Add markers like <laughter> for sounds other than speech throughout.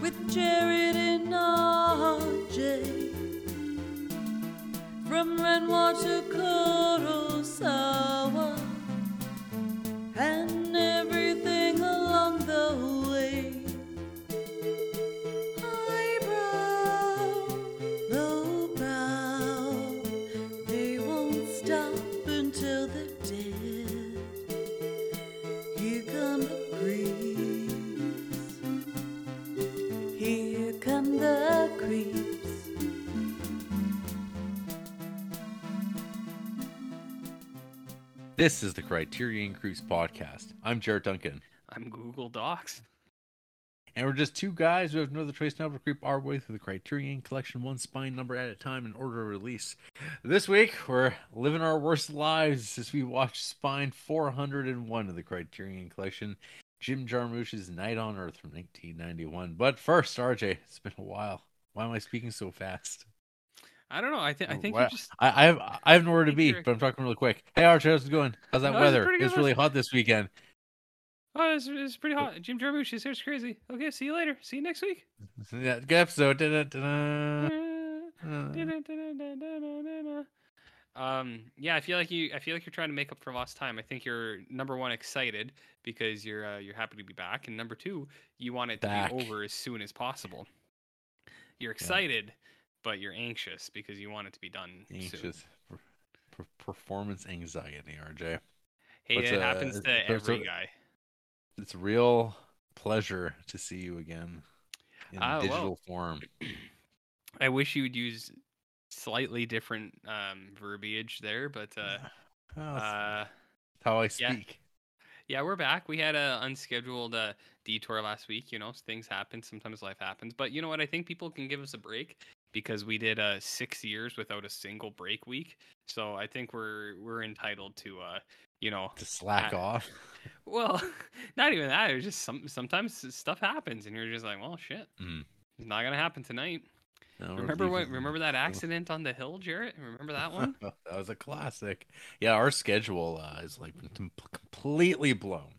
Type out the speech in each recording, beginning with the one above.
with RJ from Renoir to Kurosawa This is the Criterion Creeps podcast. I'm Jared Duncan, I'm Google Docs. and we're just two guys who have no other choice now to creep our way through the Criterion Collection one spine number at a time in order of release. This week, we're living our worst lives as we watch Spine 401 of the Criterion Collection, Jim Jarmusch's Night on Earth from 1991. But first, RJ, it's been a while. Why am I speaking so fast? I don't know. I think I think you just I, I have I have nowhere to be, but I'm talking really quick. Hey, RJ, how's it going? How's that No, weather? pretty It's really hot this weekend. oh, it's, it's pretty hot. Jim Jarmusch is here. It's crazy. Okay, see you later. See you next week. <laughs> Yeah, good episode. Uh, <laughs> Um, yeah, I feel like you. I feel like you're trying to make up for lost time. I think you're number one excited because you're uh, you're happy to be back, and number two, you want it to Back. be over as soon as possible. You're excited, but you're anxious because you want it to be done anxious per- per- performance anxiety, RJ. Hey, What's, it uh, happens to every guy. It's a real pleasure to see you again in well. digital form. <clears throat> I wish you would use slightly different um, verbiage there, but uh, <laughs> Well, that's uh, how I yeah. speak. yeah, we're back. We had a unscheduled uh, detour last week. You know, things happen. Sometimes life happens. But you know what? I think people can give us a break because we did uh, six years without a single break week. So I think we're we're entitled to uh, you know, To slack Ah. off. <laughs> well, <laughs> not even that. It's just some sometimes stuff happens, and you're just like, well, shit, Mm. it's not gonna happen tonight. No, Remember what? Remember that <laughs> accident on the hill, Jarrett? Remember that one? that was a classic. Yeah, our schedule uh, is like completely blown.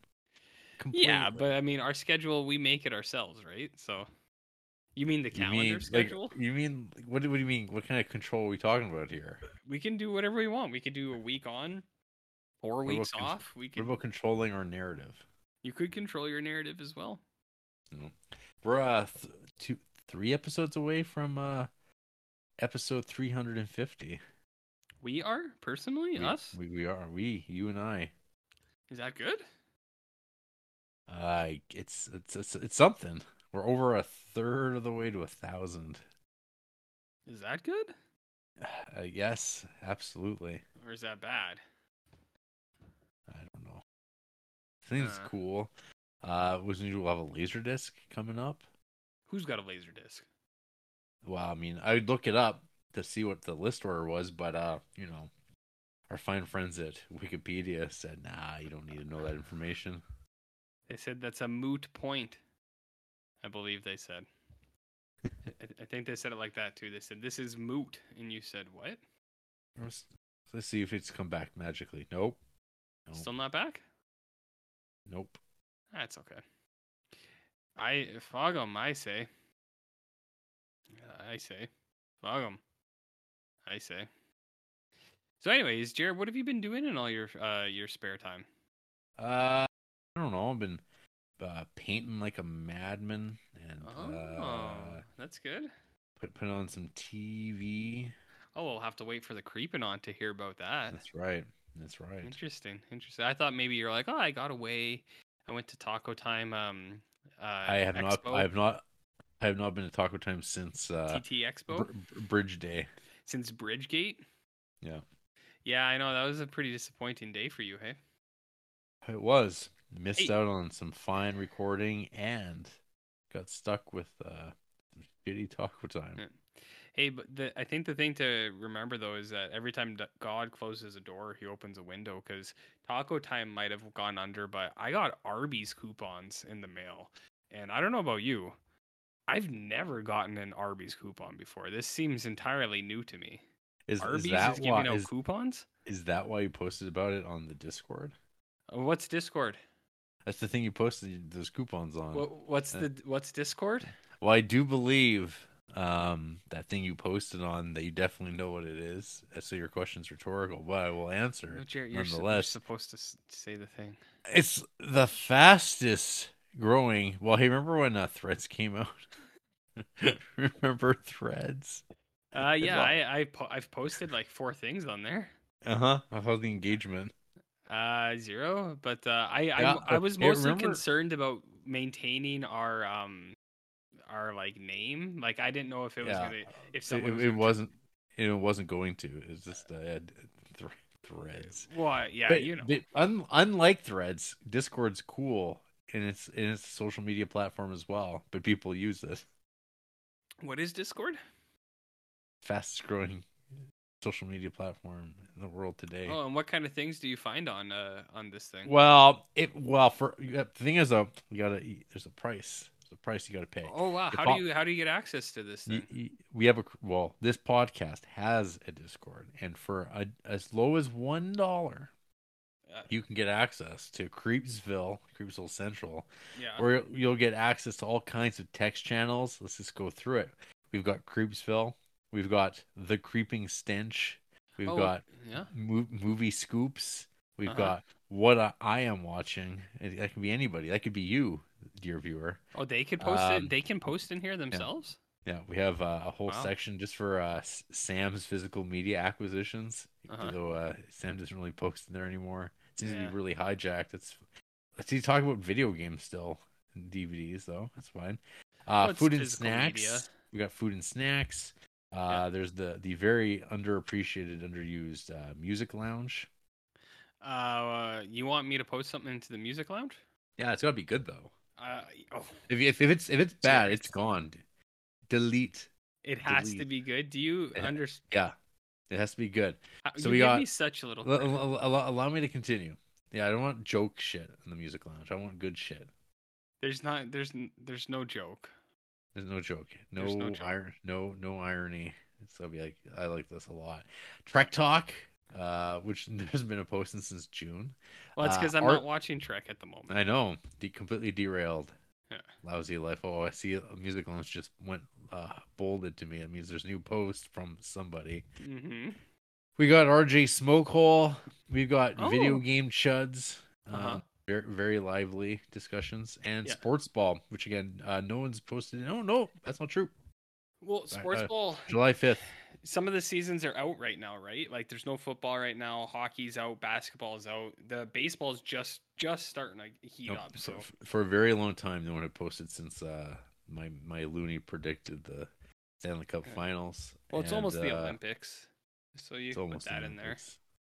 Yeah, but I mean, our schedule we make it ourselves, right? So, you mean the You calendar mean, like, schedule? you mean what? do- What do you mean? What kind of control are we talking about here? we can do whatever we want. We could do a week on, four What about weeks off. We What could. about controlling our narrative? You could control your narrative as well. We're uh th- two, three episodes away from uh episode three hundred and fifty. We are personally We, us. we we are we you and I. Is that good? Uh, it's it's it's it's something. We're over a third of the way to a thousand. Is that good? <sighs> Uh, yes, absolutely. Or is that bad? I don't know. I think it's Uh. cool. Uh, was we'll have a laser disc coming up. Who's got a laser disc? Well, I mean, I'd look it up to see what the list order was, but uh, you know, our fine friends at Wikipedia said, "Nah, you don't need to know that information." They said that's a moot point. I believe they said. I, I think they said it like that too. They said this is moot, and you said what? Let's, let's see if it's come back magically. Nope. Nope. Still not back? nope. That's okay. I fog 'em, I say. I say, fog 'em. I say. So, anyways, Jared, what have you been doing in all your uh your spare time? Uh, I don't know. I've been uh, painting like a madman and Oh, uh, that's good. put put on some TV. Oh, we'll have to wait for the creeping on to hear about that. That's right. That's right. Interesting, interesting. I thought maybe you're like, oh, I got away. I went to Taco Time. Um, uh, I have not. I have not. I have not been to Taco Time since uh, TT Expo Br- Bridge Day. since Bridgegate. Yeah, Yeah, I know that was a pretty disappointing day for you, hey. it was missed Hey. out on some fine recording and got stuck with uh, some shitty Taco Time. Hey, but the, I think the thing to remember though is that every time God closes a door, He opens a window. Because Taco Time might have gone under, but I got Arby's coupons in the mail, and I don't know about you, I've never gotten an Arby's coupon before. This seems entirely new to me. Is, Arby's is that is giving why? out Is, coupons. is that why you posted about it on the Discord? Uh, What's Discord? That's the thing you posted those coupons on. What, what's Uh, the what's Discord? Well, I do believe um, that thing you posted on that you definitely know what it is. uh, So your question's rhetorical, but I will answer. You're, su- you're nonetheless. supposed to say the thing. It's the fastest growing. Well, hey, remember when uh, Threads came out? <laughs> remember Threads? Uh, yeah, I, I po- I've posted like four things on there. Uh huh. How's the engagement? Uh, zero. But uh, I I, Yeah, I but was mostly remember- concerned about maintaining our um our like name. Like I didn't know if it was Yeah. gonna if It, someone was it wasn't. It wasn't going to. It's just uh, th- Threads. Well, yeah, But- you know. but un- unlike Threads, Discord's cool and it's and it's a social media platform as well. But people use this. What is Discord? Fastest growing social media platform in the world today. Oh, and what kind of things do you find on uh on this thing? Well, it well for the thing is though, you gotta there's a price. There's a price you gotta pay. Oh wow, If how do you how do you get access to this thing? we have a well, this podcast has a Discord, and for a, as low as one dollar, Uh, you can get access to Creepsville, Creepsville Central, yeah. where you'll get access to all kinds of text channels. Let's just go through it. We've got Creepsville, we've got the Creeping Stench, we've Oh, got yeah. mo- movie scoops, we've Uh-huh. got what I, I am watching. That can be anybody. That could be you, dear viewer. Oh, they could post Um, it. They can post in here themselves. Yeah, we have uh, a whole Wow. section just for uh, Sam's physical media acquisitions. Uh-huh. Though uh, Sam doesn't really post in there anymore. It seems to be really hijacked. It's let's see, talk about video games still, DVDs though. That's fine. Uh, Well, food and snacks. media. We got food and snacks. Uh, Yeah. There's the the very underappreciated, underused uh, music lounge. Uh, you want me to post something into the music lounge? Yeah, it's gotta be good though. Uh, oh, If if, if it's if it's bad, Jared. it's gone. Delete. it has to be good. Do you Yeah. understand? Yeah, it has to be good. So we got- me such a little. Credit. al- allow, allow me to continue. Yeah, I don't want joke shit in the music lounge. I want good shit. There's not. There's. There's no joke. There's no joke. No, no joke. ir- no no irony. So I'll be like, I like this a lot. Trek Talk, uh, which <laughs> there's been a posting since June. Well, it's Uh, because I'm art- not watching Trek at the moment. I know, de- completely derailed. Yeah. Lousy life. Oh, I see a music lounge just went uh, bolded to me. It means there's new post from somebody. Mm-hmm. We got RJ Smokehole. We've got video Oh. game chuds. Uh-huh. Very, very lively discussions and Yeah. sports ball, which again, uh, no one's posted. No, no, that's not true. Well, sports uh, ball. July fifth. Some of the seasons are out right now, right? Like, there's no football right now. Hockey's out. Basketball's out. The baseball's just just starting to heat up. So for, for a very long time, no one had posted since uh, my my loony predicted the Stanley Cup Yeah. Finals. well, it's and, almost the uh, Olympics. So you put that in there.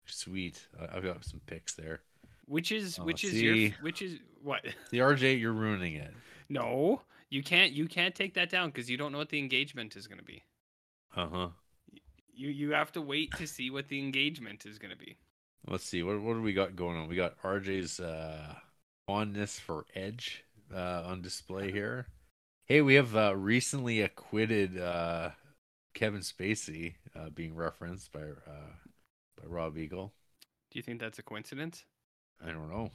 Sweet. I, I've got some picks there. Which is Oh, which is your which is what? <laughs> The RJ, you're ruining it. No, you can't you can't take that down because you don't know what the engagement is going to be. Uh huh. You you have to wait to see what the engagement is going to be. Let's see. What what do we got going on? We got RJ's uh, fondness for Edge uh, on display here. Hey, we have uh, recently acquitted uh, Kevin Spacey uh, being referenced by uh, by Rob Eagle. Do you think that's a coincidence? I don't know.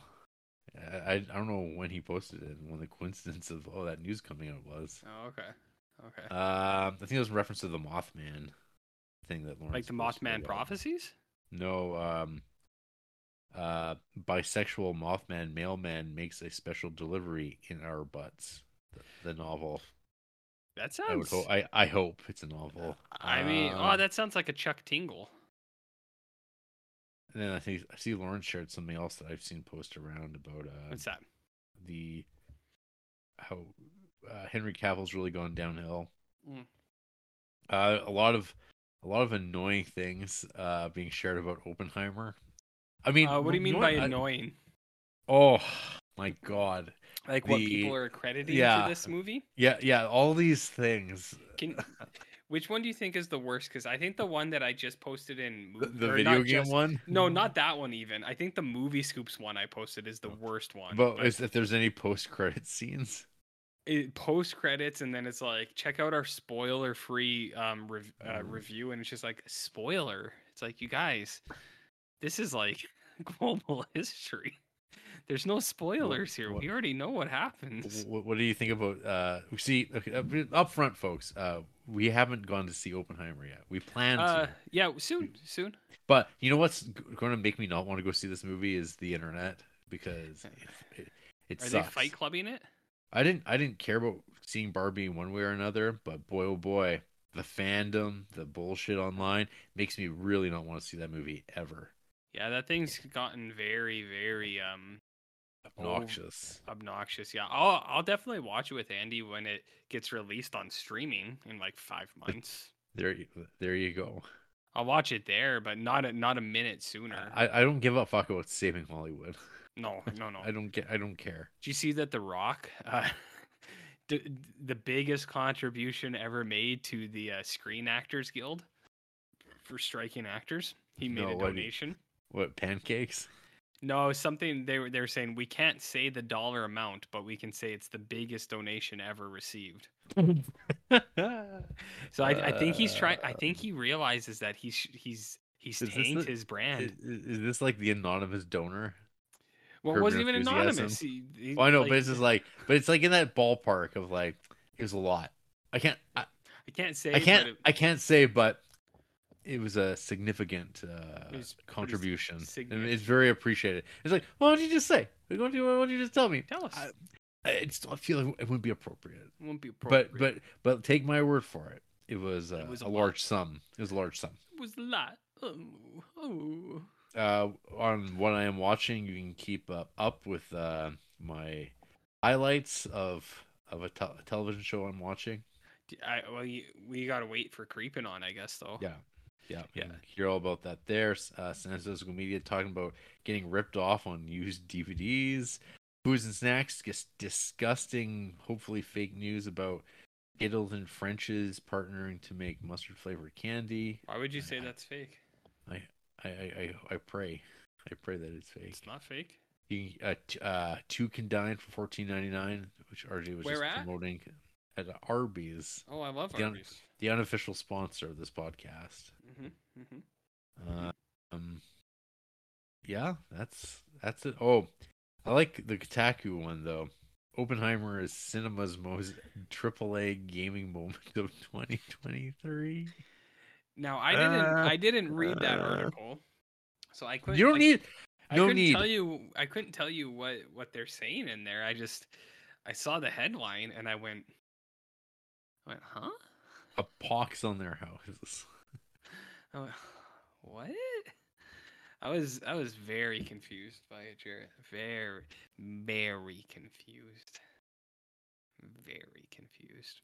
I, I I don't know when he posted it and when the <laughs> coincidence of oh that news coming out was. Oh, okay, okay. Um, I think it was in reference to the Mothman thing that Lawrence like the Mothman prophecies. No, um, uh, bisexual Mothman mailman makes a special delivery in our butts. The, the novel. That I would sounds. I, I hope it's a novel. I mean, oh, Um, that sounds like a Chuck Tingle. And then I think I see Lawrence shared something else that I've seen post around about uh, What's that? the how uh, Henry Cavill's really gone downhill. Mm. Uh, a lot of a lot of annoying things uh, being shared about Oppenheimer. I mean, Uh, what do you mean by I- annoying? Oh my god! Like what people are accrediting yeah. to this movie? Yeah, yeah, all these things. Can <laughs> which one do you think is the worst? Because I think the one that I just posted in The, mov- the or video game just- one. No, not that one. Even I think the movie scoops one I posted is the worst one. But is if there's any post credit <laughs> scenes. it post credits and then it's like check out our spoiler free um rev- uh, Mm. review and it's just like spoiler. It's like you guys, this is like <laughs> global <laughs> history. There's no spoilers here. what- We already know what happens. What, what do you think about? Uh, see, okay, up front, folks. Uh, we haven't gone to see Oppenheimer yet. We plan Uh, to, yeah, soon, soon. but you know what's going to make me not want to go see this movie is the internet because <laughs> it, it, it Are sucks. they fight clubbing it? I didn't I didn't care about seeing Barbie one way or another, but boy oh boy, the fandom, the bullshit online makes me really not want to see that movie ever. Yeah, that thing's gotten very, very um Obnoxious. obnoxious. Yeah, I'll I'll definitely watch it with Andy when it gets released on streaming in like five months. There you- there you go. I'll watch it there, but not a, not a minute sooner. I, I don't give a fuck about saving Hollywood. <laughs> no, no, no. I don't get I don't care. Do you see that The Rock, uh, <laughs> d- the biggest contribution ever made to the uh, Screen Actors Guild for striking actors? He made No, a what donation. What pancakes? No, something they were they were saying we can't say the dollar amount, but we can say it's the biggest donation ever received. <laughs> So I, I think he's trying. I think he realizes that he's he's he's the- his brand. Is, is this like the anonymous donor? well, it wasn't even anonymous. He, he- Well, I know, like, but it's just like, but it's like in that ballpark of like, here's a lot. I can't, I, I can't say. I can't, it- I can't say, but it was a significant uh, It was- it was contribution, and it's very appreciated. It's like, why don't you just say? Why don't you, why don't you just tell me? tell us. I, I just don't feel like it wouldn't be appropriate. it won't be appropriate. but, but but take my word for it. It was, uh, It was a a large sum. It was a large sum. it was a lot. Oh, oh. uh, on what I am watching, you can keep uh, up with uh, my highlights of of a, te- a television show I'm watching. I, well, you, we gotta wait for creeping on, I guess, though. Yeah, yeah, Yeah. Hear all about that there. Uh, Physical Media talking about getting ripped off on used DVDs. Foods and snacks, just disgusting, hopefully fake news about Skittles and French's partnering to make mustard flavored candy. Why would you say I- that's fake? I, I, I, I pray, I pray that it's fake. It's not fake. You uh, t- uh, two can dine for fourteen ninety nine, which RJ was Where just at? promoting at Arby's, Oh, I love. Arby's. The unofficial sponsor of this podcast. hmm hmm Uh, um, yeah, that's that's it. Oh, I like the Kotaku one though. Oppenheimer is cinema's most AAA gaming moment of <laughs> 2023. Now I didn't. Uh, I didn't read that uh, article, so I couldn't. You don't I, need I no couldn't need. tell you. I couldn't tell you what what they're saying in there. I just I saw the headline and I went, I went, huh? A pox on their houses. Went, <laughs> what? I was I was very confused by it, Jared. Very very confused. Very confused.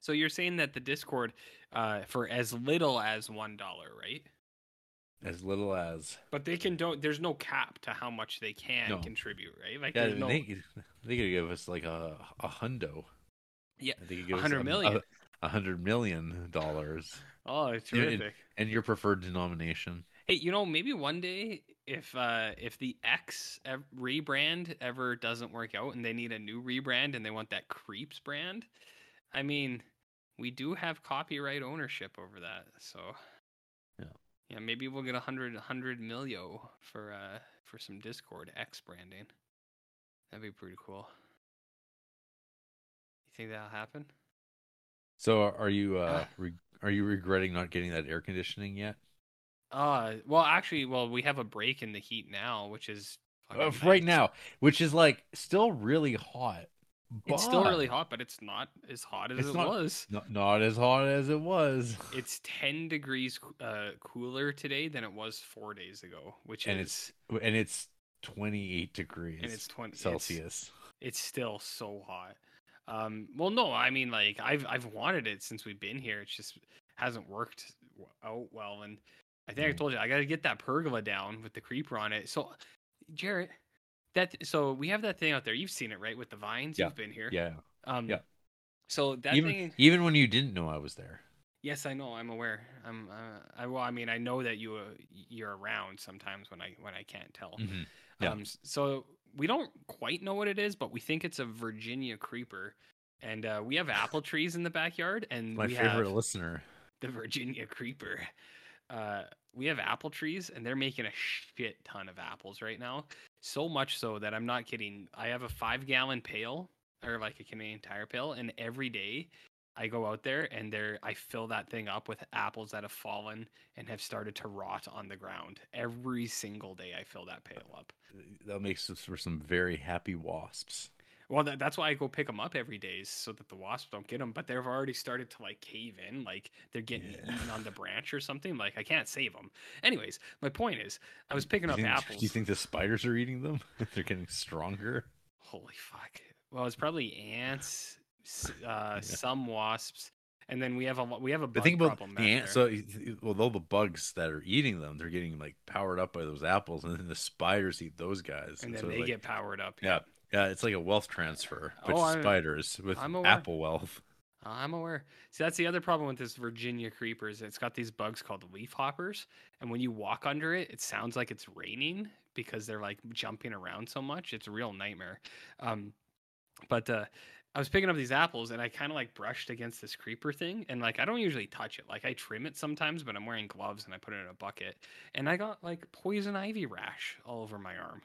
So you're saying that the Discord, uh, for as little as one dollar, right? As little as But they can don't. There's no cap to how much they can No. contribute, right? Like yeah, no. they they could give us like a a hundo. Yeah, they could give 100 a- A, a hundred million dollars, Oh, it's Yeah, and- and your preferred denomination. Hey, you know, maybe one day if uh if the X rebrand ever doesn't work out and they need a new rebrand and they want that Creeps brand, I mean, we do have copyright ownership over that, so Yeah. yeah, maybe we'll get a hundred hundred milio for uh for some Discord X branding. That'd be pretty cool. You think that'll happen? So are you uh Ah. re- are you regretting not getting that air conditioning yet? Uh, well, actually, well, we have a break in the heat now, which is Uh, fucking right now, which is like still really hot. It's still really hot, but it's not as hot as It's it not- was. Not, not as hot as it was. <laughs> It's 10 degrees uh, cooler today than it was four days ago, which And is And it's 28 degrees and it's 20 it's- Celsius. It's, still so hot. Um, well, no, I mean, like I've I've wanted it since we've been here. It just hasn't worked out well, and I think I Mm. told you I got to get that pergola down with the creeper on it. So, Jarrett, that so we have that thing out there. You've seen it, right, with the vines. Yeah, You've been here. Yeah. Um, yeah. So that even thing. even when you didn't know I was there. Yes, I know. I'm aware. I'm. Uh, I well, I mean, I know that you uh, you're around sometimes when I when I can't tell. Mhm. Yeah. Um. So we don't quite know what it is, but we think it's a Virginia creeper, and uh, we have apple <laughs> trees in the backyard, and My favorite listener. the Virginia creeper. Uh, we have apple trees, and they're making a shit ton of apples right now. So much so that I'm not kidding. I have a five gallon pail or like a Canadian tire pail, and every day I go out there and there I fill that thing up with apples that have fallen and have started to rot on the ground. Every single day I fill that pail up. That makes us for some very happy wasps. Well, that, that's why I go pick them up every day so that the wasps don't get them. But they've already started to like cave in, like they're getting Yeah. eaten on the branch or something. Like I can't save them. Anyways, my point is, I was picking up think, apples. Do you think the spiders are eating them? <laughs> They're getting stronger. Holy fuck! Well, it's probably ants, uh, some wasps, and then we have a we have a bug think about problem the there. So, well, all the bugs that are eating them, they're getting like powered up by those apples, and then the spiders eat those guys. and then so, they like, get powered up. yeah, yeah, it's like a wealth transfer, but Oh, spiders with apple wealth. I'm aware. See, that's the other problem with this Virginia creepers. It's got these bugs called leaf hoppers, and when you walk under it, it sounds like it's raining because they're like jumping around so much. It's a real nightmare. Um, but uh, I was picking up these apples, and I kind of like brushed against this creeper thing, and like I don't usually touch it. Like I trim it sometimes, but I'm wearing gloves and I put it in a bucket, and I got like poison ivy rash all over my arm.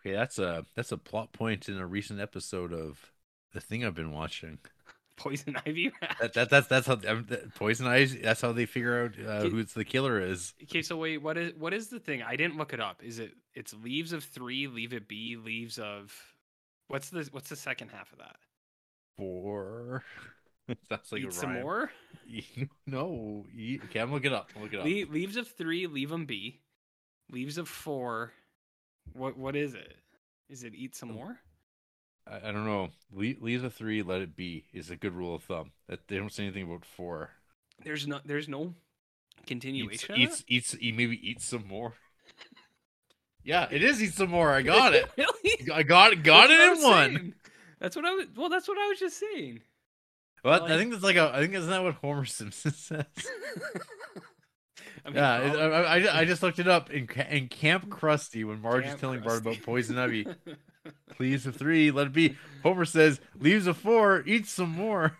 Okay, that's a that's a plot point in a recent episode of the thing I've been watching. <laughs> Poison ivy rash. That, that that's that's how um, that- poison eyes. That's how they figure out uh, who the killer is. Okay, so wait, what is what is the thing? I didn't look it up. Is it it's leaves of three, leave it be, leaves of what's the what's the second half of that? For <laughs> that's like Eat a some rhyme. more. <laughs> no, eat, okay, I'm looking up. I'm looking it up. Le- leaves of three, leave them be. Leaves of four. What what is it? Is it eat Oh. some more? I, I don't know. Le- leave the three, let it be is a good rule of thumb. That they don't say anything about four. There's no there's no Eats, continuation. of eats, that? eats, eat, maybe eat some more. Yeah, it is eat some more. I <laughs> got it. really? I got it. Got That's it in one. saying. That's what I was. Well, that's what I was just saying. Well, Like- I think that's like a. I think not that what Homer <laughs> Simpson says. <laughs> I mean, yeah, it, I, I, I just looked it up in in Camp Krusty when Marge is Camp telling Bart about poison ivy. Please of three, let it be. Homer says, leaves of four, eat some more.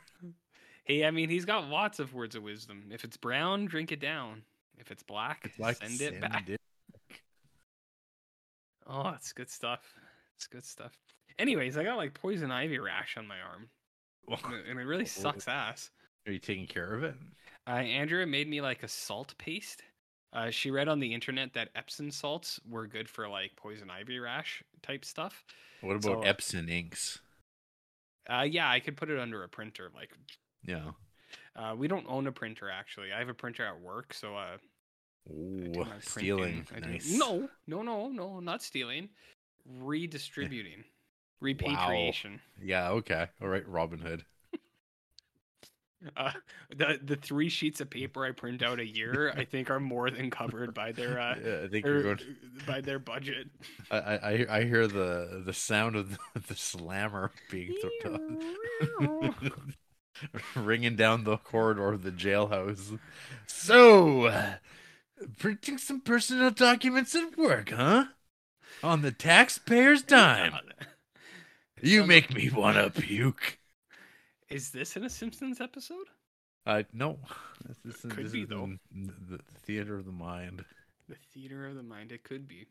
Hey, I mean, he's got lots of words of wisdom. If it's brown, drink it down. If it's black, It's like send it back. it. Oh, it's good stuff. It's good stuff. Anyways, I got like poison ivy rash on my arm, and it- really sucks ass. Are you taking care of it? Uh, Andrea made me like a salt paste. Uh, she read on the internet that Epsom salts were good for like poison ivy rash type stuff. What about So- Epson inks? Uh, yeah, I could put it under a printer. Like, Yeah. uh, we don't own a printer actually. I have a printer at work, so uh, Ooh, stealing. Nice. No, no, no, no, not stealing. Redistributing, repatriation. Yeah, okay. All right, Robin Hood. Uh, the the three sheets of <laughs> paper I print out a year, I think, are more than covered by their uh, Yeah, I think er, you're going. by their budget. I, I I- hear the the sound of the, the slammer being thrown <laughs> ringing down the corridor of the jailhouse. So, printing some personal documents at work, huh? On the taxpayer's <laughs> dime. You make me wanna puke. Is this in a Simpsons episode? Uh, no, this, is Could this be, is though. the the theater of the mind. The theater of the mind. It could be.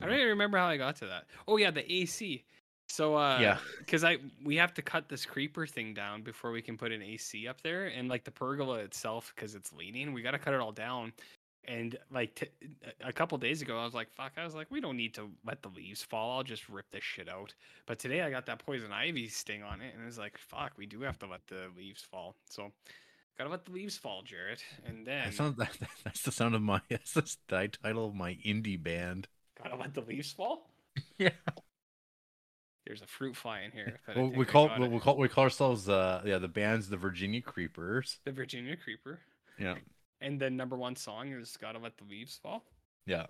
I don't even remember how I got to that. Oh yeah, the AC. So uh Yeah. because I we have to cut this creeper thing down before we can put an AC up there, and like the pergola itself, because it's leaning, we got to cut it all down. And like t- a couple days ago, I was like, "Fuck!" I was like, "We don't need to let the leaves fall. I'll just rip this shit out." But today, I got that poison ivy sting on it, and it was like, "Fuck!" We do have to let the leaves fall. So, gotta let the leaves fall, Jarrett. And then That sounds, <laughs> that, that's the sound of my <laughs> that's the title of my indie band. gotta let the leaves fall. <laughs> Yeah. There's a fruit fly in here. Well, we call it. we call we call ourselves uh yeah the band's the Virginia Creepers. the Virginia Creeper. Yeah, And the number one song is "Gotta Let the Leaves Fall," yeah.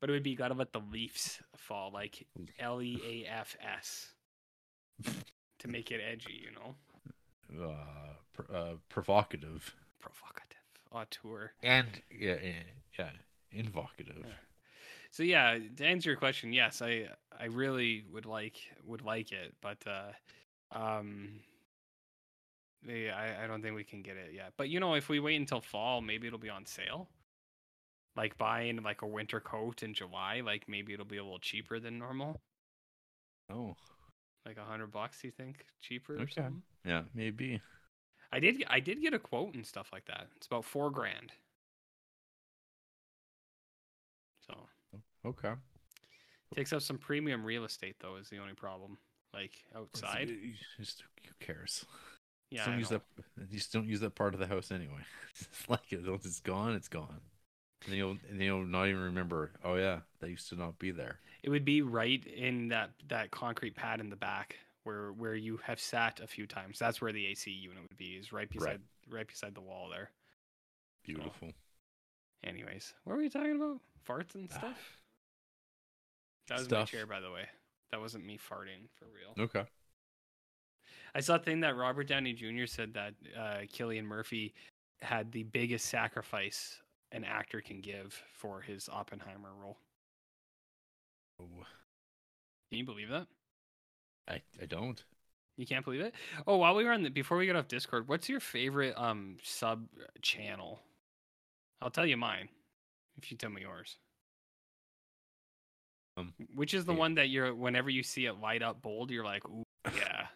but it would be "Gotta Let the Leaves Fall," like L E A F S, to make it edgy, you know, <laughs> Uh, pr- uh, provocative provocative, auteur. and yeah, yeah, yeah, invocative. Yeah. So yeah, to answer your question, yes, I I really would like would like it, but uh, um, yeah, I I don't think we can get it yet. But you know, if we wait until fall, maybe it'll be on sale. like buying like a winter coat in July, like maybe it'll be a little cheaper than normal. Oh, Like a hundred bucks, you think cheaper or Okay. something? yeah, maybe. I did I did get a quote and stuff like that. It's about four grand. So oh, Okay. takes up some premium real estate though is the only problem. Like outside. You Just, who cares? Yeah. Don't use that. <laughs> Just don't use that part of the house anyway. <laughs> it's like. Once it's gone, it's gone. And you'll and you'll not even remember. Oh yeah, that used to not be there. It would be right in that that concrete pad in the back where where you have sat a few times. That's where the AC unit would be. Is right beside right, beside the wall there. Beautiful. Anyways, what were we talking about? Farts and stuff. <sighs> That was Stuff. my chair, by the way. That wasn't me farting for real. Okay. I saw a thing that Robert Downey Jr. said that uh, Cillian Murphy had the biggest sacrifice an actor can give for his Oppenheimer role. Oh, Can you believe that? I I don't. You can't believe it. Oh, while we were on the before we get off Discord, what's your favorite um sub channel? I'll tell you mine if you tell me yours. Um, Which is the yeah. one that you're whenever you see it light up bold, you're like, ooh, <laughs> yeah.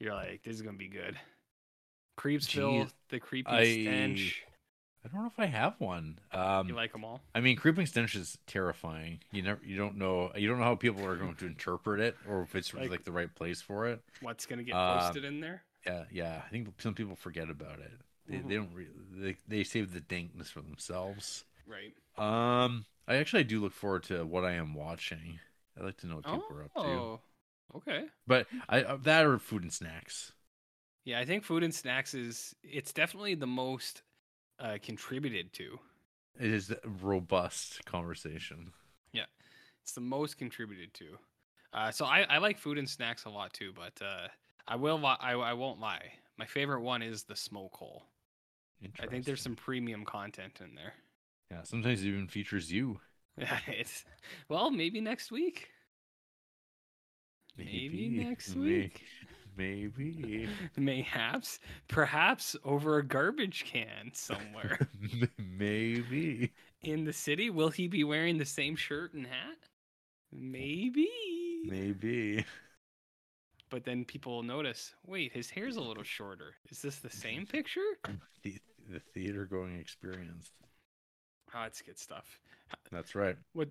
You're like, this is gonna be good. Creepsville, Jeez, the creepy I- stench. I don't know if I have one. Um, You like them all? I mean, creeping stench is terrifying. You never, you don't know, you don't know how people are going to interpret it, or if it's Like- like, the right place for it. What's gonna get uh, posted in there? Yeah, yeah. I think some people forget about it. They, Mhm. they don't. Re- they they save the dankness for themselves. Right. Um, I actually do look forward to what I am watching. I like to know what people are up to. Okay. But I uh, that or food and snacks. Yeah, I think food and snacks is it's definitely the most uh, contributed to. It is a robust conversation. Yeah, it's the most contributed to. Uh, so I, I like food and snacks a lot too, but uh, I will li- I, I won't lie. My favorite one is the smoke hole. I think there's some premium content in there. Yeah, sometimes it even features you. <laughs> Yeah, it's well maybe next week. Maybe, next May- week. <laughs> Maybe. Mayhaps, perhaps over a garbage can somewhere <laughs> maybe. in the city. Will he be wearing the same shirt and hat? Maybe. Maybe. But then people will notice, wait, his hair's a little shorter. Is this the same <laughs> picture? The, the theater going experience. Oh, it's good stuff. That's right. What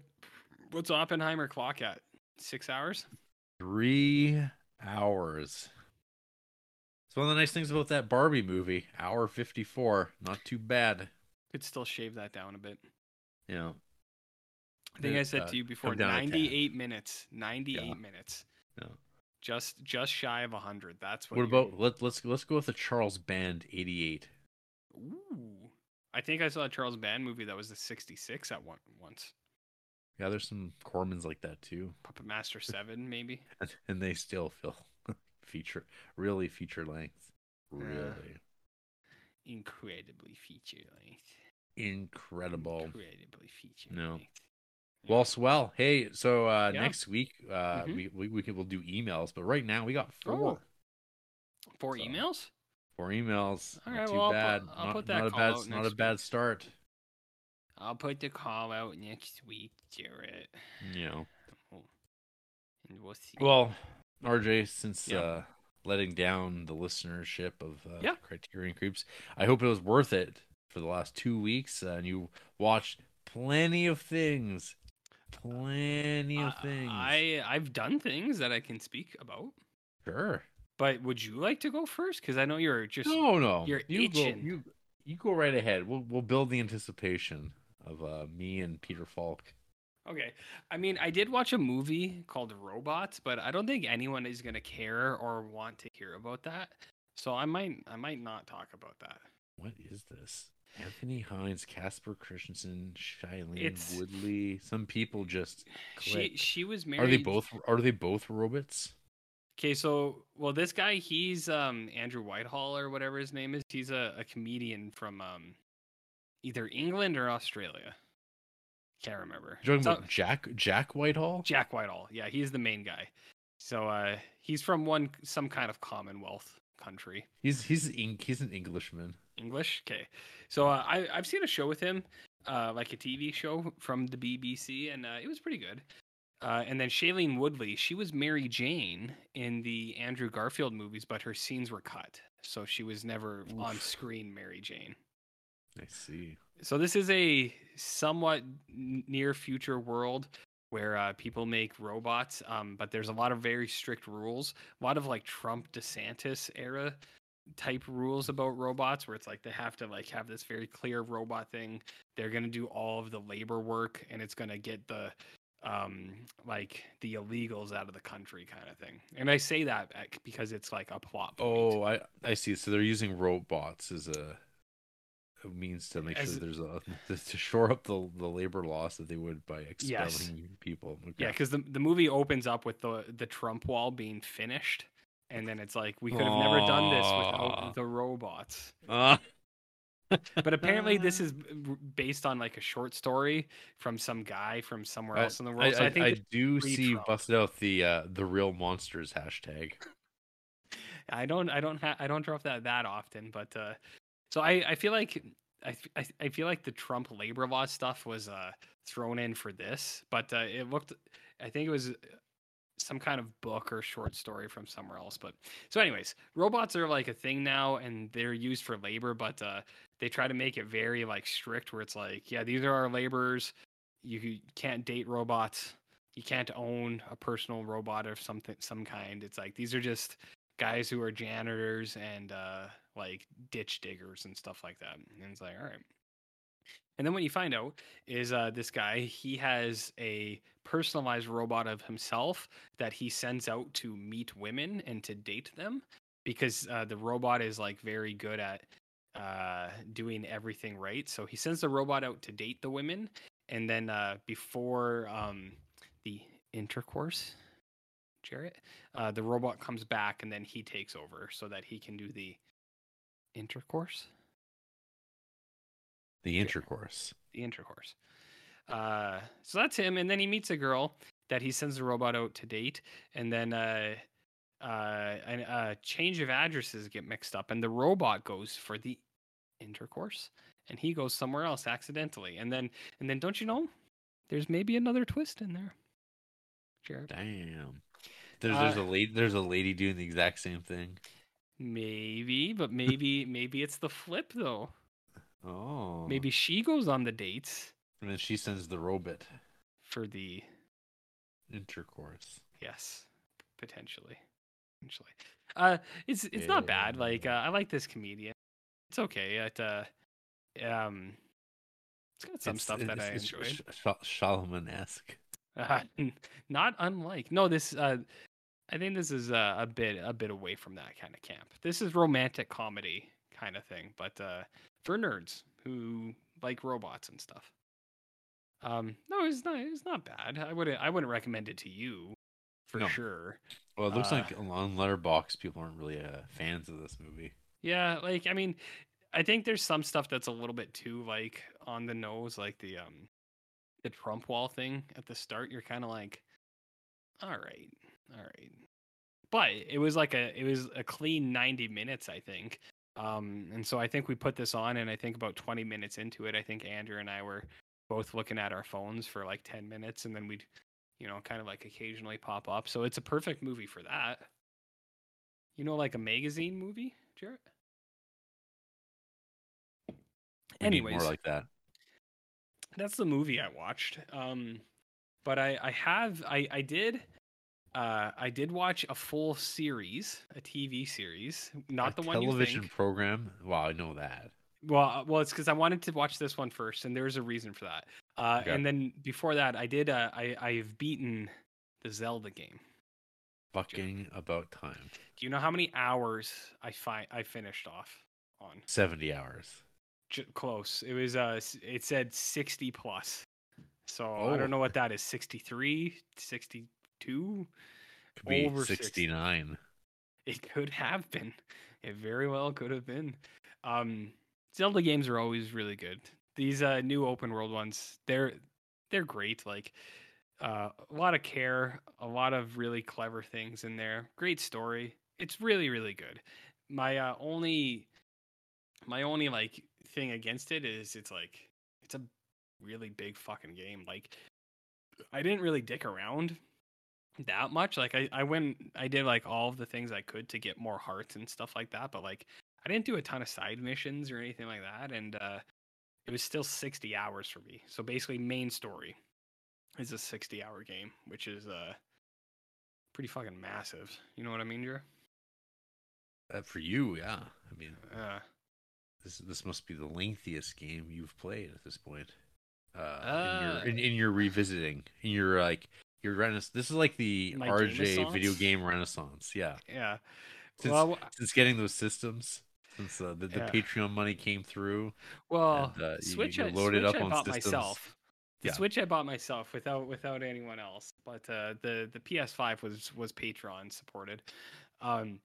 what's Oppenheimer clock at? Six hours? Three hours. It's one of the nice things about that Barbie movie. Hour 54. Not too bad. Could still shave that down a bit. You know, I think Yeah, I said uh, to you before, come down a tad. 98 minutes. 98 Yeah. minutes. Yeah. Just just shy of 100. That's what what about let, let's let's go with the Charles Band 88. Ooh. I think I saw a Charles Band movie that was the 66 at one once. Yeah, there's some Cormans like that too. Puppet Master 7 maybe. <laughs> And, they still feel <laughs> feature really feature length. Really Incredibly feature length. incredible. Incredibly feature No. length. Well, swell. Hey, so uh Yeah. next week uh Mhm. we, we we can we'll do emails, but right now we got four. Oh. Four So, emails? Four emails. All not right, too well, I'll bad. I'll not, put that not a bad not a bad start. I'll put the call out next week, Jarrett. You know. And we'll see. Well, RJ, since Yeah. uh letting down the listenership of uh, Yeah. Criterion Creeps, I hope it was worth it for the last two weeks, uh, and you watched plenty of things, plenty of Uh, things. I I've done things that I can speak about. sure. But would you like to go first? Because I know you're just No, no, you're you itching. go. You you go right ahead. We'll we'll build the anticipation of uh, me and Peter Falk. okay. I mean, I did watch a movie called Robots, but I don't think anyone is gonna care or want to hear about that. So I might I might not talk about that. What is this? Anthony Hines, Casper Christensen, Shailene It's- Woodley. Some people just She she was married. Are they both? Are they both robots? Okay, so well, this guy he's um Andrew Whitehall or whatever his name is. He's a, a comedian from um either England or Australia. Can't remember. You're talking So- about Jack Jack Whitehall? Jack Whitehall. Yeah, he's the main guy. So uh he's from one some kind of Commonwealth country. He's he's he's an Englishman. English. Okay. So uh, I I've seen a show with him. uh, like a TV show from the BBC, and uh, it was pretty good. Uh, and then Shailene Woodley, she was Mary Jane in the Andrew Garfield movies, but her scenes were cut, so she was never on screen Mary Jane. I see. So this is a somewhat near future world where uh, people make robots, um, but there's a lot of very strict rules. A lot of like Trump DeSantis era type rules about robots, where it's like they have to like have this very clear robot thing. They're gonna do all of the labor work, and it's gonna get the um like the illegals out of the country kind of thing and i say that because it's like a plot point. Oh, I I see. So they're using robots as a means to make As- sure there's a <laughs> to shore up the the labor loss that they would by expelling Yes. people. Yeah, because the the movie opens up with the the Trump wall being finished, and then it's like we could have never done this without the robots. Ah. But apparently, this <laughs> is based on like a short story from some guy from somewhere I, else in the world. I, so I I- think I do see Trump. busted out the uh, the real monsters hashtag. I don't I don't ha- I don't drop that that often, but uh, so I I feel like. I, I feel like the Trump labor law stuff was uh, thrown in for this, but uh, it looked. I think it was uh, some kind of book or short story from somewhere else. But so, anyways, robots are like a thing now, and they're used for labor, but uh, they try to make it very like strict, where it's like, yeah, these are our laborers. You can't date robots. You can't own a personal robot of something some kind. It's like these are just guys who are janitors and uh, like ditch diggers and stuff like that. And it's like, all right. And then what you find out is uh, this guy, he has a personalized robot of himself that he sends out to meet women and to date them because uh, the robot is like very good at uh, doing everything right. So he sends the robot out to date the women. And then uh, before um, the intercourse, Jarrett, uh, the robot comes back and then he takes over so that he can do the intercourse. The intercourse. the intercourse. Uh, so that's him, and then he meets a girl that he sends the robot out to date, and then uh, uh, a change of addresses get mixed up, and the robot goes for the intercourse, and he goes somewhere else accidentally, and then and then don't you know, there's maybe another twist in there. Jared, Damn. There's there's Uh, a lady there's a lady doing the exact same thing. Maybe, but maybe <laughs> maybe it's the flip though. Oh. Maybe she goes on the dates And then she sends the robot for the intercourse. Yes, potentially, potentially. Uh, it's it's not bad. Like uh, I like this comedian. It's okay. It uh, um, it's got some stuff that I enjoyed. Solomon esque. Uh, <laughs> not unlike no, this uh, I think this is uh, a bit a bit away from that kind of camp. This is romantic comedy kind of thing, but uh, for nerds who like robots and stuff. Um, no, it's not. It's not bad. I wouldn't. I wouldn't recommend it to you, for No. sure. Well, it looks Uh, like on Letterboxd people aren't really uh, fans of this movie. Yeah, like I mean, I think there's some stuff that's a little bit too like on the nose, like the um the Trump wall thing at the start. You're kind of like, all right, all right, but it was like a it was a clean 90 minutes, I think. Um, and so I think we put this on, and I think about 20 minutes into it, I think Andrew and I were both looking at our phones for like 10 minutes, and then we'd, you know, kind of like occasionally pop up. So it's a perfect movie for that. You know, like a magazine movie, Jarrett. We Anyways, more like that. that's the movie I watched. Um, but I, I have, I, I did, uh, I did watch a full series, a TV series, not A the one you television program. Well, I know that. Well, uh, well, it's because I wanted to watch this one first, and there's a reason for that. Uh, Okay. and then before that, I did. Uh, I I've beaten the Zelda game. Fucking about time. Do you know how many hours I fi- I finished off on? Seventy hours. J- close. It was uh, it said sixty plus. So I Oh. don't know what that is. 63, 62? Could be Over 60. sixty nine. It could have been. It very well could have been. Um, Zelda games are always really good. These uh, new open world ones, they're they're great. Like uh, a lot of care, a lot of really clever things in there. Great story. It's really really good. My uh, only my only like thing against it is it's like it's a really big fucking game. Like I didn't really dick around that much. Like I, I went I did like all of the things I could to get more hearts and stuff like that, but like I didn't do a ton of side missions or anything like that and uh it was still 60 hours for me. So basically main story is a 60 hour game, which is uh pretty fucking massive. You know what I mean, Jer? Uh, for you, yeah. I mean, Uh this this must be the lengthiest game you've played at this point. Uh, Uh, in your in, in your revisiting, in your like your renaissance. This is like the My RJ video game renaissance. Yeah, yeah. since well, since getting those systems, since uh, the, the Yeah. Patreon money came through. Well, and, uh, you- Switch, you I, load it Switch up I on bought systems. myself. The Yeah. Switch I bought myself without without anyone else. But uh, the the PS5 was was Patreon supported. Um,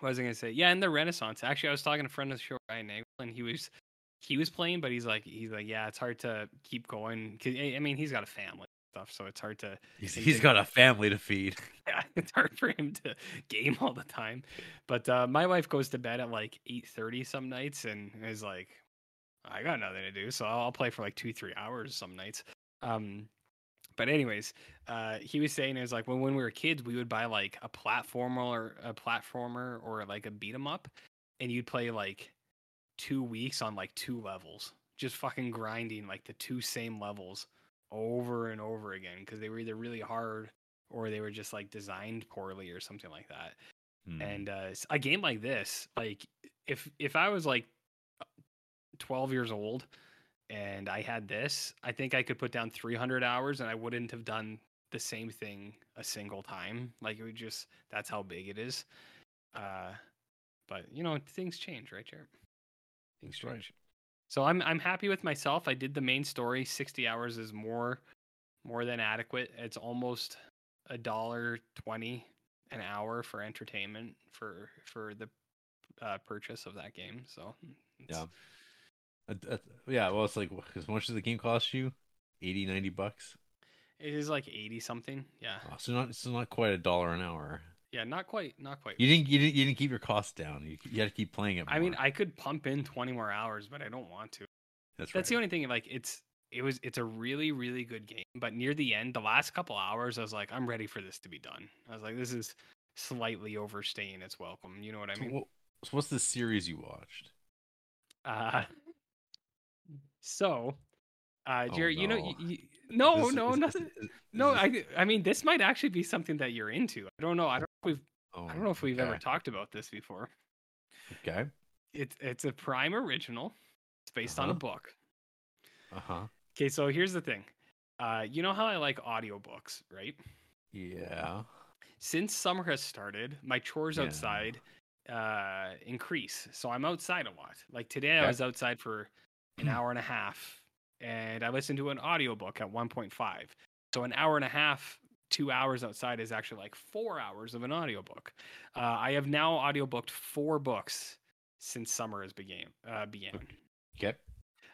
what was I gonna say? Yeah, and the Renaissance. Actually, I was talking to a friend of the show, Ryan Nagel, and he was he was playing, but he's like he's like, yeah, it's hard to keep going. Cause I mean, he's got a family stuff, so it's hard to He's, he's got a family to feed. <laughs> yeah, it's hard for him to game all the time. But uh, my wife goes to bed at like eight thirty some nights and is like, I got nothing to do, so I'll, I'll play for like two three hours some nights. Um, but anyways, uh, he was saying it was like when when we were kids, we would buy like a platformer or a platformer or like a beat 'em up, and you'd play like two weeks on like two levels, just fucking grinding like the two same levels over and over again because they were either really hard or they were just like designed poorly or something like that. Hmm. And uh, a game like this, like if if I was like 12 years old and I had this, I think I could put down 300 hours and I wouldn't have done the same thing a single time. Like it would just that's how big it is. Uh but you know, things change, right, Jared? Things That's right. So I'm I'm happy with myself. I did the main story. 60 hours is more more than adequate. It's almost a dollar 20 an hour for entertainment for for the uh, purchase of that game. So it's- Yeah. Uh, yeah, well, it's like as much as the game costs you, 80, 90 bucks. It is like 80 something. Yeah. Oh, so not so not quite a dollar an hour. Yeah, not quite not quite. You didn't you didn't you didn't keep your costs down. You you had to keep playing it. I mean. I could pump in 20 more hours, but I don't want to. that's right. That's the only thing like it's it was it's a really really good game, but near the end, the last couple hours I was like I'm ready for this to be done. I was like this is slightly overstaying its welcome. You know what I So mean? what- so what's the series you watched? Uh so uh Oh, Jerry, you know no. you, you, no, Is- no, nothing. No, I I mean this might actually be something that you're into. I don't know. I don't we've oh, I don't know if we've ever talked about this before. Okay. It's it's a prime original. It's based on a Uh-huh. book. Uh huh. Okay, so here's the thing. Uh you know how I like audiobooks, right? Yeah. Since summer has started, my chores Yeah. outside uh increase. So I'm outside a lot. Like today I was outside for an hour and a half and I listened to an audiobook at 1.5. So an hour and a half, 2 hours outside is actually like 4 hours of an audiobook. Uh I have now audiobooked 4 books since summer has began uh began. Okay.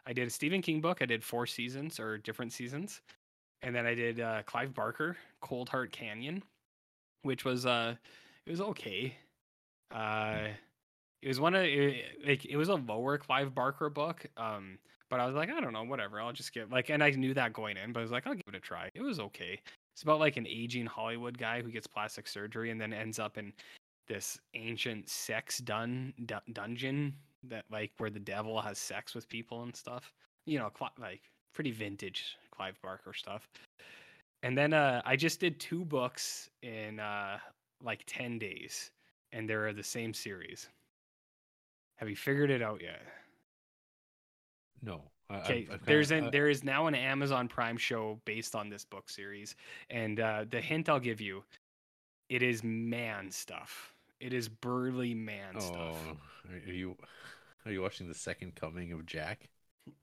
I did a Stephen King book. I did four seasons or different seasons, and then I did uh, Clive Barker, Coldheart Canyon, which was uh, it was okay. Uh, it was one of it, like it was a lower Clive Barker book. Um, but I was like, I don't know, whatever. I'll just get like, and I knew that going in, but I was like, I'll give it a try. It was okay. It's about like an aging Hollywood guy who gets plastic surgery and then ends up in this ancient sex dun, dun dungeon that like where the devil has sex with people and stuff. You know, like pretty vintage Clive Barker stuff. And then uh, I just did two books in uh, like ten days, and they're the same series. Have you figured it out yet? No. I- I- Okay, there's an uh, there is now an Amazon Prime show based on this book series, and uh, the hint I'll give you, it is man stuff. It is burly man oh, stuff. are you are you watching the second coming of Jack?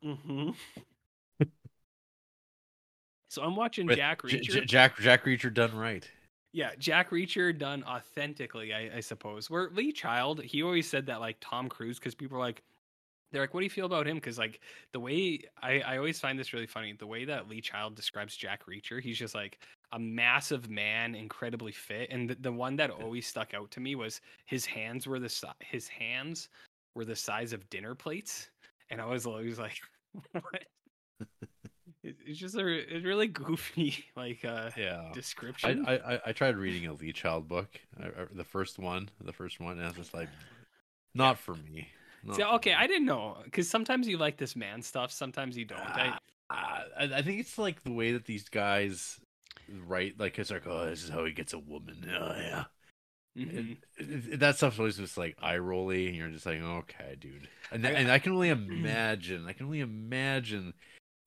Mm-hmm. so I'm watching With Jack J- Reacher. J- Jack Jack Reacher done right. yeah, Jack Reacher done authentically, I, I suppose. Where Lee Child, he always said that like Tom Cruise, because people are like, they're like, what do you feel about him? Because like the way I, I always find this really funny, the way that Lee Child describes Jack Reacher, he's just like a massive man, incredibly fit. And the, the one that always stuck out to me was his hands were the his hands were the size of dinner plates, and I was always like, <laughs> what? <laughs> it's just a it's really goofy <laughs> like uh Yeah. Description. I I- I tried reading a Lee Child book, I, I- the first one, the first one, and I was just like, not for me. See, okay. I didn't know because sometimes you like this man stuff, sometimes you don't. I, Ah, I, think it's like the way that these guys write, like it's like, oh, this is how he gets a woman. <laughs> Oh yeah, Mhm. It- it- that stuff's always just like eye rolly, and you're just like, okay, dude. And I- and I can only <clears throat> imagine, I can only imagine,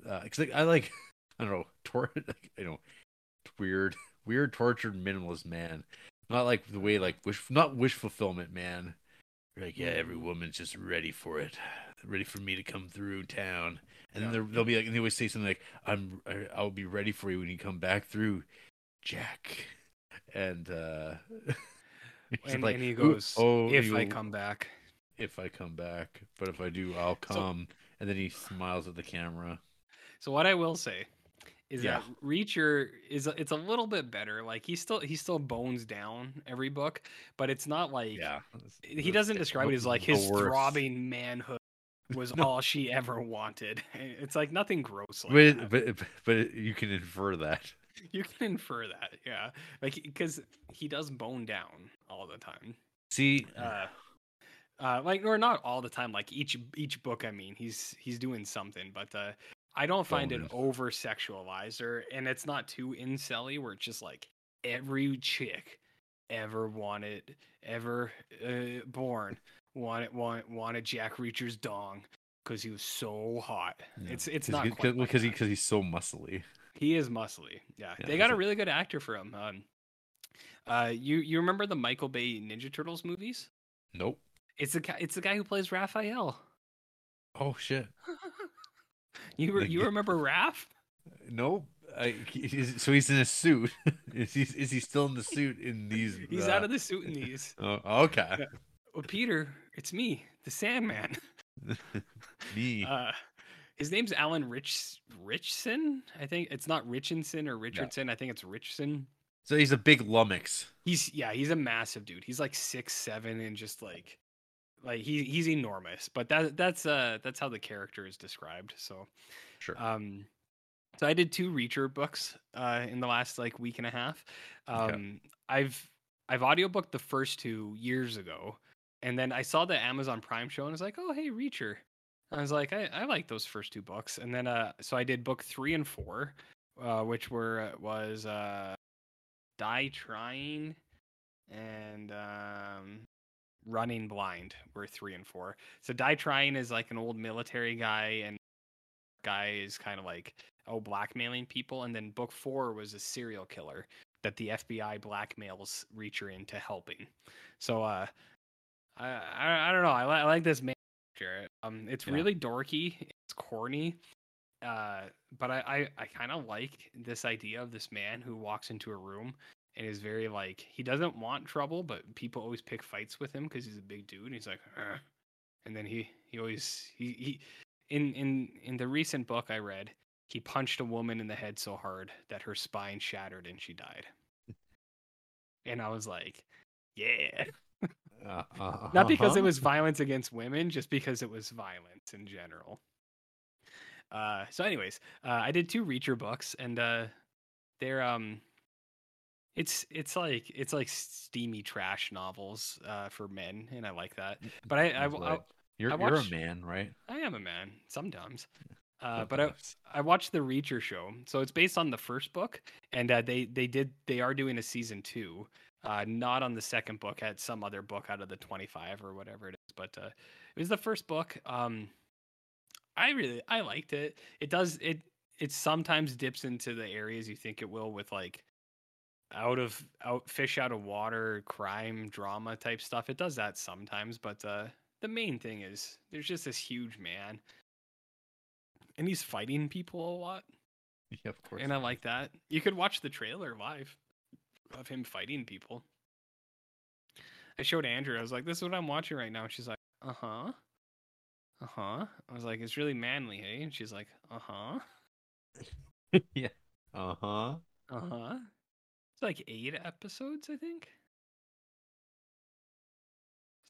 because like, I like, <laughs> I don't know, tor- <laughs> like, you know, weird, weird, tortured minimalist man. Not like the way like wish, not wish fulfillment man. Like, yeah, every woman's just ready for it, ready for me to come through town. And then Yeah. they'll be like, and they always say something like, "I'm, I'll be ready for you when you come back through, Jack." And uh <laughs> and, like, and he goes, "Oh, "If I come back." if I come back, but if I do, I'll So- come." and then he smiles at the camera. So what I will say is Yeah. that Reacher is it's a little bit better. Like he still he still bones down every book, but it's not like Yeah, he doesn't describe it as like his <laughs> throbbing manhood was No. all she ever wanted. <laughs> It's like nothing gross like But, that. but but you can infer that. <laughs> You can infer that, yeah. Like because he does bone down all the time. See, Uh, uh, like or not all the time. Like each each book, I mean, he's he's doing something, but uh, I don't find it over sexualized or and it's not too incelly where it's just like every chick ever wanted ever uh, born wanted want, wanted Jack Reacher's dong because he was so hot. Yeah. It's it's not quite like because he because he's so muscly. He is muscly. Yeah, Yeah, they got a a- really good actor for him. Um, uh, you you remember the Michael Bay Ninja Turtles movies? Nope. It's the. It's the guy who plays Raphael. Oh shit. <laughs> You you remember Raph? Nope. I, he's, so he's in a suit. <laughs> is he is he still in the suit in these? He's out of the suit in these. <laughs> Oh, okay. Well, Peter, it's me, the Sandman. <laughs> Me. Uh, his name's Alan Rich Ritchson. I think it's not Richardson or Richardson. I think it's Ritchson. so he's a big lummox. He's yeah, he's a massive dude. He's like six seven and just like like he he's enormous. But that that's uh that's how the character is described. So Sure. um so I did two Reacher books uh in the last like week and a half. Um Okay. I've I've audiobooked the first two years ago. And then I saw the Amazon Prime show and I was like, oh hey Reacher. I was like, I, I like those first two books. And then uh so I did book three and four, uh, which were was uh Die Trying and um Running Blind were three and four. So Die Trying is like an old military guy and guy is kind of like oh blackmailing people and then book four was a serial killer that the FBI blackmails Reacher into helping. So uh I I, I don't know. I, li- I like this man. Um, it's Yeah. really dorky. It's corny. Uh, but I I, I kind of like this idea of this man who walks into a room and is very like he doesn't want trouble, but people always pick fights with him because he's a big dude. And he's like, "Ugh." and then he he always he he in in in the recent book I read, he punched a woman in the head so hard that her spine shattered and she died. <laughs> And I was like, yeah. <laughs> Uh, uh, Not because it was violence against women, just because it was violence in general. Uh, so, anyways, uh, I did two Reacher books, and uh, they're um, it's it's like it's like steamy trash novels uh, for men, and I like that. But I I, He's I, you're I you're a man, right? I am a man sometimes. <laughs> Uh, but I, I watched the Reacher show, so it's based on the first book, and uh, they they did they are doing a season two, uh, not on the second book, at some other book out of the twenty five or whatever it is, but uh, it was the first book. Um, I really I liked it. It does it it sometimes dips into the areas you think it will with like out of out fish out of water crime drama type stuff. It does that sometimes, but uh, the main thing is there's just this huge man. And he's fighting people a lot. Yeah, of course. and i like that. You could watch the trailer live of him fighting people. I showed andrew i was like this is what i'm watching right now. And she's like uh-huh. Uh-huh. I was like it's really manly hey? And she's like uh-huh. <laughs> Yeah. Uh huh. uh-huh it's like eight episodes i think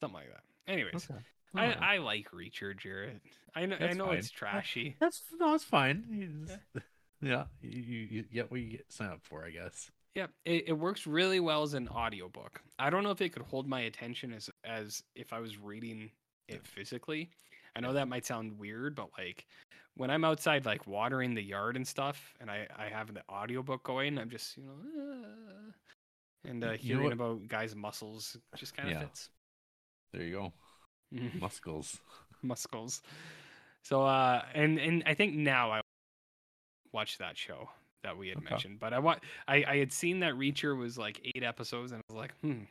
something like that anyways Okay. I, Alright. I like reacher jarrett i know i know it's trashy That's no, it's fine. He's- Yeah, <laughs> you, you, get what you get sign up for, I guess. Yeah, it, it works really well as an audiobook. I don't know if it could hold my attention as as if I was reading it physically. I know that might sound weird, but like when I'm outside like watering the yard and stuff and I I have the audiobook going, I'm just, you know, "Ah," and uh, You know hearing about guys' muscles just kind of Yeah. fits. There you go, <laughs> muscles. muscles. So uh and and I think now I watch that show that we had Okay. mentioned. But I wa- I I had seen that Reacher was like eight episodes and I was like, hmm.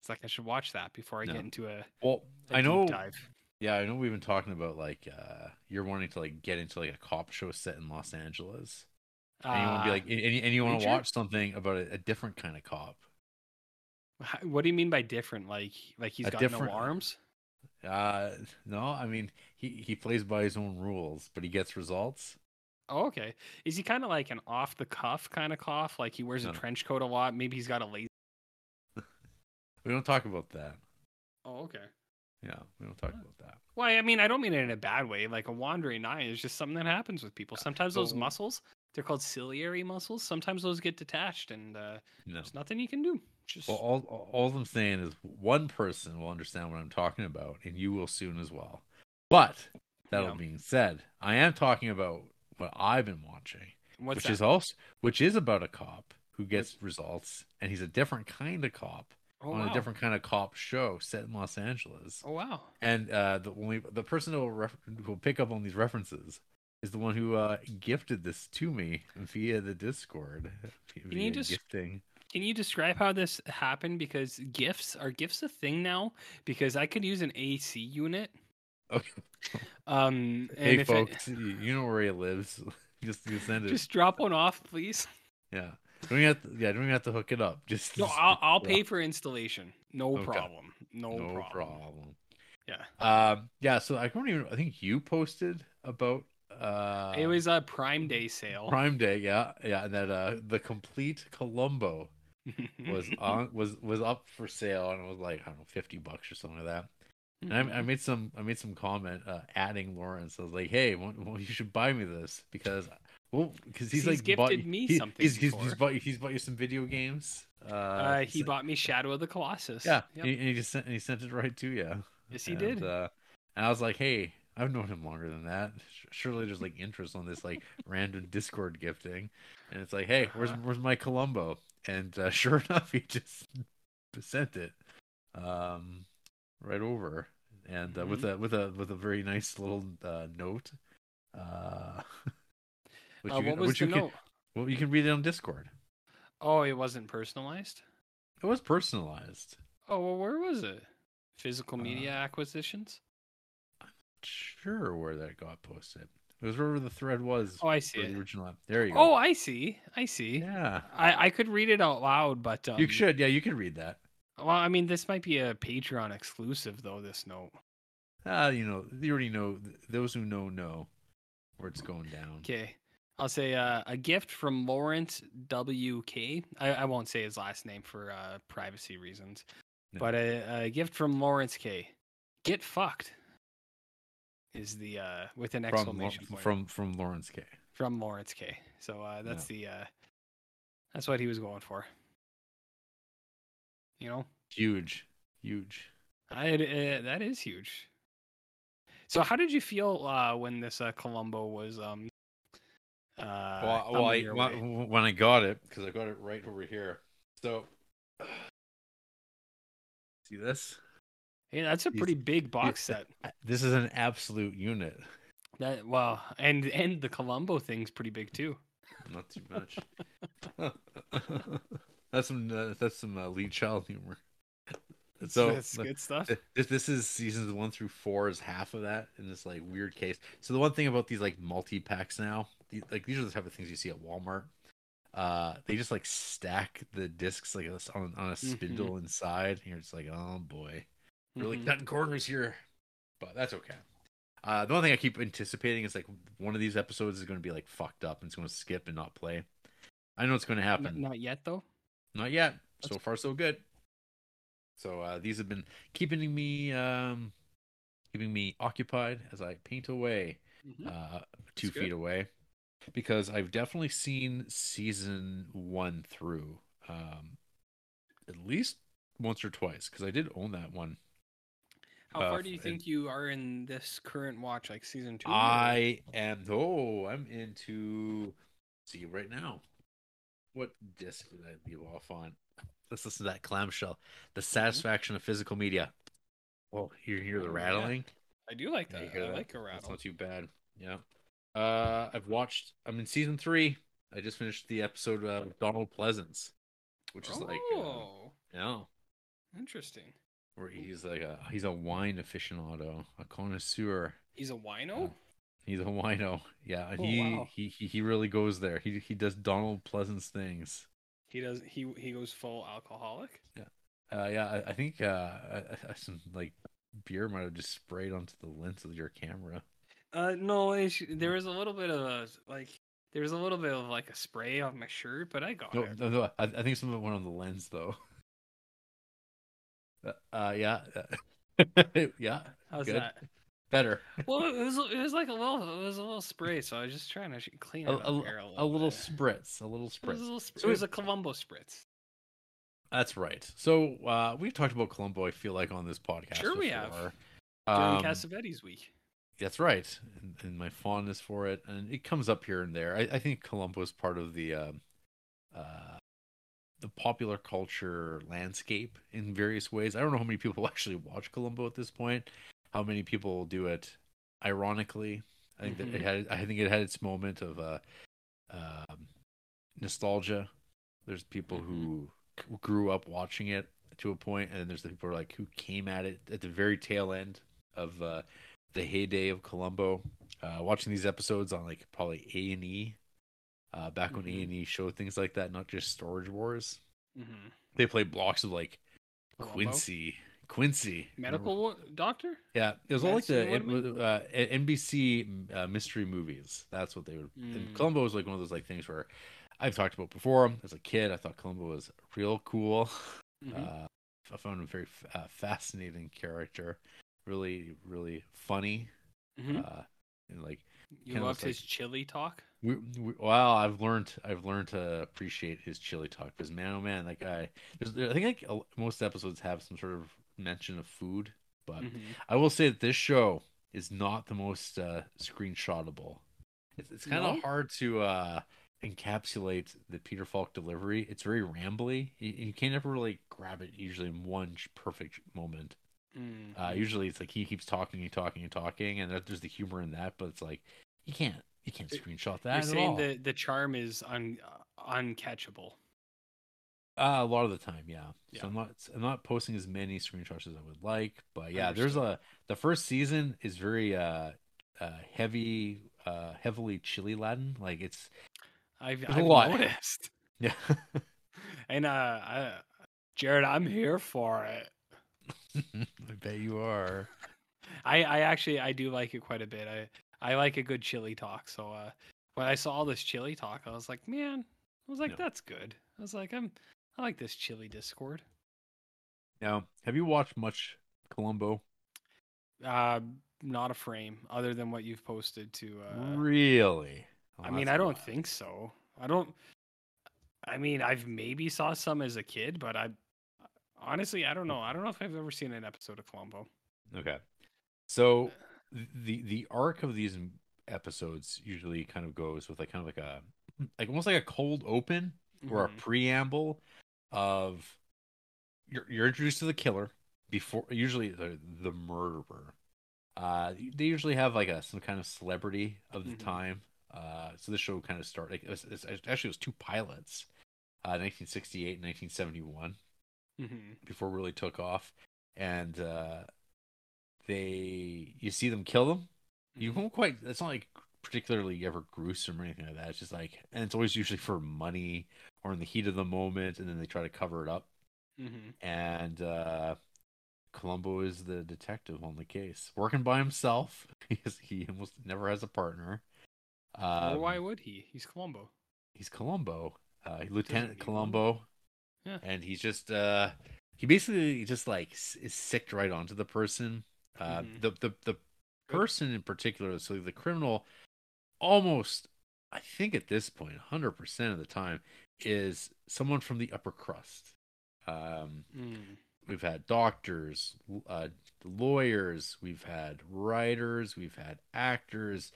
It's like I should watch that before I No. get into a, Well, a I know. dive. Yeah, I know. We've been talking about like uh you're wanting to like get into like a cop show set in Los Angeles, and you want to be Uh, like, and, and and you want to watch something about a, a different kind of cop. what do you mean by different? Like like he's A got different- no arms? Uh, no, I mean he he plays by his own rules, but he gets results. Oh, okay. Is he kind of like an off the cuff kind of cough? Like he wears No, a trench coat a lot. Maybe he's got a laser. <laughs> We don't talk about that. Oh, okay. Yeah, we don't talk about that. Well, I mean, I don't mean it in a bad way. Like a wandering eye is just something that happens with people. Sometimes those muscles, they're called ciliary muscles. Sometimes those get detached, and uh, No. there's nothing you can do. Just Well, all all- I'm saying is one person will understand what I'm talking about, and you will soon as well. But that Yeah. being said, I am talking about what I've been watching, what's which that? is also which is about a cop who gets results, and he's a different kind of cop oh, on wow. a different kind of cop show set in Los Angeles. Oh wow. And uh, the only the person who will, ref- who will pick up on these references is the one who uh, gifted this to me via the Discord. Can you Via just- gifting. Can you describe how this happened? Because gifts are gifts a thing now? Because I could use an AC unit. Okay. Um, <laughs> Hey folks, you you know where he lives. <laughs> just send it. just drop one off, please. yeah. Don't have to, yeah, don't even have to hook it up. Just No, just I'll, I'll pay for installation. No Okay. problem. No, no problem. problem. Yeah. Um. Yeah. So I don't even. I think you posted about. Uh, it was a Prime Day sale. Prime Day. Yeah. Yeah. And that uh the complete Columbo was <laughs> on was was up for sale and it was like I don't know fifty bucks or something like that. And I, I made some I made some comment uh, adding Lawrence. I was like, hey, well, you should buy me this because well because he's, He's like bought- gifted me he- something He's, he's, he's bought you- he's bought you some video games. Uh, uh, he bought me Shadow of the Colossus. yeah, Yep. and, he, just sent and he sent it right to you. Yes, he and, did. Uh, and I was like, hey, I've known him longer than that. Surely there's like interest on this like <laughs> random Discord gifting, and it's like, hey, where's Uh-huh. where's my Columbo? And uh, <laughs> sure enough, he just sent it, um, right over, and uh, Mm-hmm. with a with a with a very nice little uh, note. <laughs> Uh, which Uh, you what can, was which the you can, well, you can read it on Discord. Oh, it wasn't personalized. It was personalized. Oh, well, where was it? Physical Uh, media acquisitions. I'm not sure, where that got posted. It was wherever the thread was. Oh, I see the original app. There you go. Oh, I see. I see. yeah. I, I could read it out loud, but um, you should. Yeah, you can read that. Well, I mean, this might be a Patreon exclusive, though. This note. Ah, you know, you already know. Those who know know where it's going down. Okay, I'll say uh, a gift from Lawrence W K. I, I won't say his last name for uh, privacy reasons, No. but a, a gift from Lawrence K. Get fucked is the uh, with an From exclamation Lau- point from from Lawrence K. from Lawrence K. So uh, that's the uh, that's what he was going for. You know, Huge, huge. I, uh, that is huge. So how did you feel uh, when this uh, Columbo was um uh well, well I, when when I got it because I got it right over here. So, <sighs> see this? Hey, that's a These- pretty big box set. This is an absolute unit. That well, and and the Columbo thing's pretty big too. Not too much. <laughs> that's some uh, that's some uh, Lee Child humor. So that's good stuff. This this is seasons one through four is half of that in this like weird case. So the one thing about these like multi packs now, the, like these are the type of things you see at Walmart. Uh, they just like stack the discs like this on on a spindle inside. And you're just like, oh boy, really Mhm. cutting corners here, but that's okay. Uh, the one thing I keep anticipating is like one of these episodes is going to be like fucked up and it's going to skip and not play. I know it's going to happen. Not yet though. Not yet. So far, so good. So uh, these have been keeping me, um, keeping me occupied as I paint away Mhm. uh, two That's feet good. away. because I've definitely seen season one through um, at least once or twice because I did own that one. How Uh, far do you and- think you are in this current watch, like season two? or- I am oh, I'm into see right now. What disc did I leave off on? Let's listen to that clamshell. The satisfaction of physical media. Oh, you hear the Oh, yeah. rattling? I do like that. I that? like a That's rattle. not too bad. Yeah. Uh, I've watched. I'm in season three. I just finished the episode of Donald Pleasence, which is like, uh, oh, yeah, interesting. where he's like a he's a wine aficionado, a connoisseur. He's a wino. He's a wino. Yeah, Oh, he, wow. he he he really goes there. He he does Donald Pleasence things. He does. He he goes full alcoholic. Yeah. Uh, yeah, I, I think uh, I, I, some like beer might have just sprayed onto the lens of your camera. Uh, no, there was a little bit of a like. There was a little bit of like a spray on my shirt, but I got No, it. no, no, I, I think some of it went on the lens though. <laughs> Uh, uh yeah, uh, <laughs> yeah, How's good. that? Better. Well, it was it was like a little it was a little spray, so I was just trying to clean A, it up a, a a little, little bit. spritz, a little It was a spritz. little. Sp- So it was a Columbo spritz. That's right. So uh, we've talked about Columbo. I feel like on this podcast. Sure we have. before. During Um, Cassavetes week. That's right, and, and my fondness for it, and it comes up here and there. I, I think Columbo is part of the um uh, the popular culture landscape in various ways. I don't know how many people <laughs> actually watch Columbo at this point. How many people do it ironically? I think that it Mhm. had. I think it had its moment of uh, um, nostalgia. There's people who Mm-hmm. grew up watching it to a point, and then there's the people who like who came at it at the very tail end of uh, the heyday of Columbo. Uh, watching these episodes on like probably A and E, uh, back when A Mhm. and E showed things like that, not just Storage Wars. Mm-hmm. They played blocks of like Columbo? Quincy, Quincy Medical doctor. Yeah, it was all like the uh, NBC uh, mystery movies. That's what they would. And Mm. Columbo was like one of those like things where I've talked about before. As a kid, I thought Columbo was real cool. <laughs> Mhm. Uh, I found him a very uh, fascinating character. Really, really funny. Mhm. Uh, and like, you kinda loved like- his chili talk. we, we, well, I've learned I've learned to appreciate his chili talk because man, oh man, that guy. There's, I think like most episodes have some sort of mention of food, but Mhm. I will say that this show is not the most uh, screenshotable. It's, it's kind of No? hard to uh, encapsulate the Peter Falk delivery. It's very rambly. You, you can't ever really grab it usually in one perfect moment. Mm. Uh, usually it's like he keeps talking and talking and talking, and there's the humor in that. But it's like you can't you can't You're- screenshot You're that at saying all. the the charm is un uh, uncatchable. Uh, a lot of the time, yeah. Yeah. So I'm not I'm not posting as many screenshots as I would like, but yeah, there's a the first season is very uh, uh heavy uh heavily chili Latin. Like it's I've, There's a I've lot. noticed. <laughs> yeah. <laughs> And uh, I, Jared, I'm here for it. <laughs> I bet you are. I, I actually I do like it quite a bit. I I like a good chili talk. So uh, when I saw this chili talk, I was like, man, I was like, Yeah. that's good. I was like, I'm I like this chili Discord. Now, have you watched much Columbo? Uh, not a frame other than what you've posted to. Uh, really? Oh, I mean, I don't think so. I don't. I mean, I've maybe saw some as a kid, but I honestly I don't know. I don't know if I've ever seen an episode of Columbo. Okay. So the the arc of these episodes usually kind of goes with like kind of like a like almost like a cold open or a Mhm. preamble of you're you're introduced to the killer before usually the the murderer. Uh, they usually have like a some kind of celebrity of the Mhm. time. Uh, so this show kind of started. Like, it was, it's, actually, it was two pilots, uh, 1968 and 1971 Mhm. before it really took off, and uh, they you see them kill them. You Mhm. won't quite. It's not like particularly ever gruesome or anything like that. It's just like, and it's always usually for money or in the heat of the moment, and then they try to cover it up. Mhm. And uh, Columbo is the detective on the case, working by himself <laughs> because he almost never has a partner. or Um, why would he? He's Columbo. he's Columbo, uh, Lieutenant. Columbo. Yeah. And he's just uh he basically just like s- is sicked right onto the person. Uh Mhm. the the the person in particular, so the criminal almost I think at this point, 100% of the time, is someone from the upper crust. Um, Mm. we've had doctors, uh, lawyers, we've had writers, we've had actors,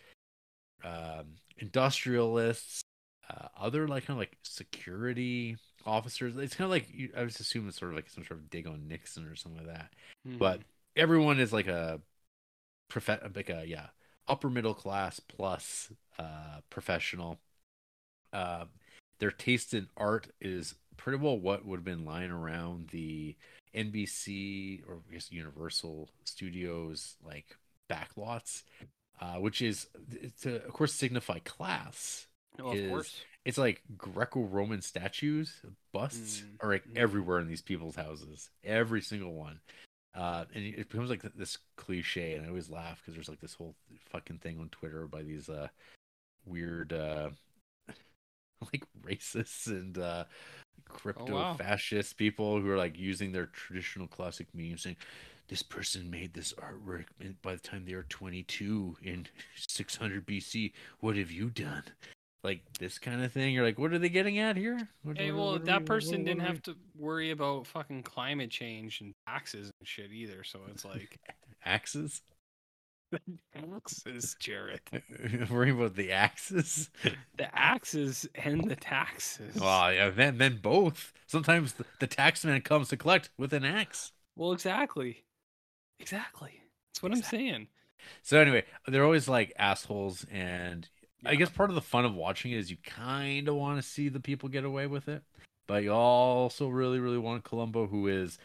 um, industrialists, uh, other like kind of like security officers. It's kind of like you, I was assuming it's sort of like some sort of dig on Nixon or something like that. But everyone is like a prof like a yeah upper middle class plus uh professional. Uh, their taste in art is pretty well what would have been lying around the NBC or I guess Universal Studios like backlots, uh, which is to of course signify class. Oh, of course. It's like Greco-Roman statues, busts Mm, are like mm. everywhere in these people's houses, every single one. Uh, and it becomes like this cliche, and I always laugh because there's like this whole fucking thing on Twitter by these uh weird uh <laughs> like racists and uh crypto wow. fascist people who are like using their traditional classic memes saying this person made this artwork and by the time they were 22 in <laughs> 600 BC what have you done like this kind of thing you're like what are they getting at here What- Hey, well, that we- person what- didn't have to worry about fucking climate change and taxes and shit either. So it's like <laughs> axes taxes, Jared. worrying about the axes The axes and the taxes. well yeah then then both sometimes the, the tax man comes to collect with an axe Well, exactly. Exactly. That's what I'm saying. So anyway, they're always like assholes, and I guess part of the fun of watching it is you kind of want to see the people get away with it, but you also really, really want Columbo, who is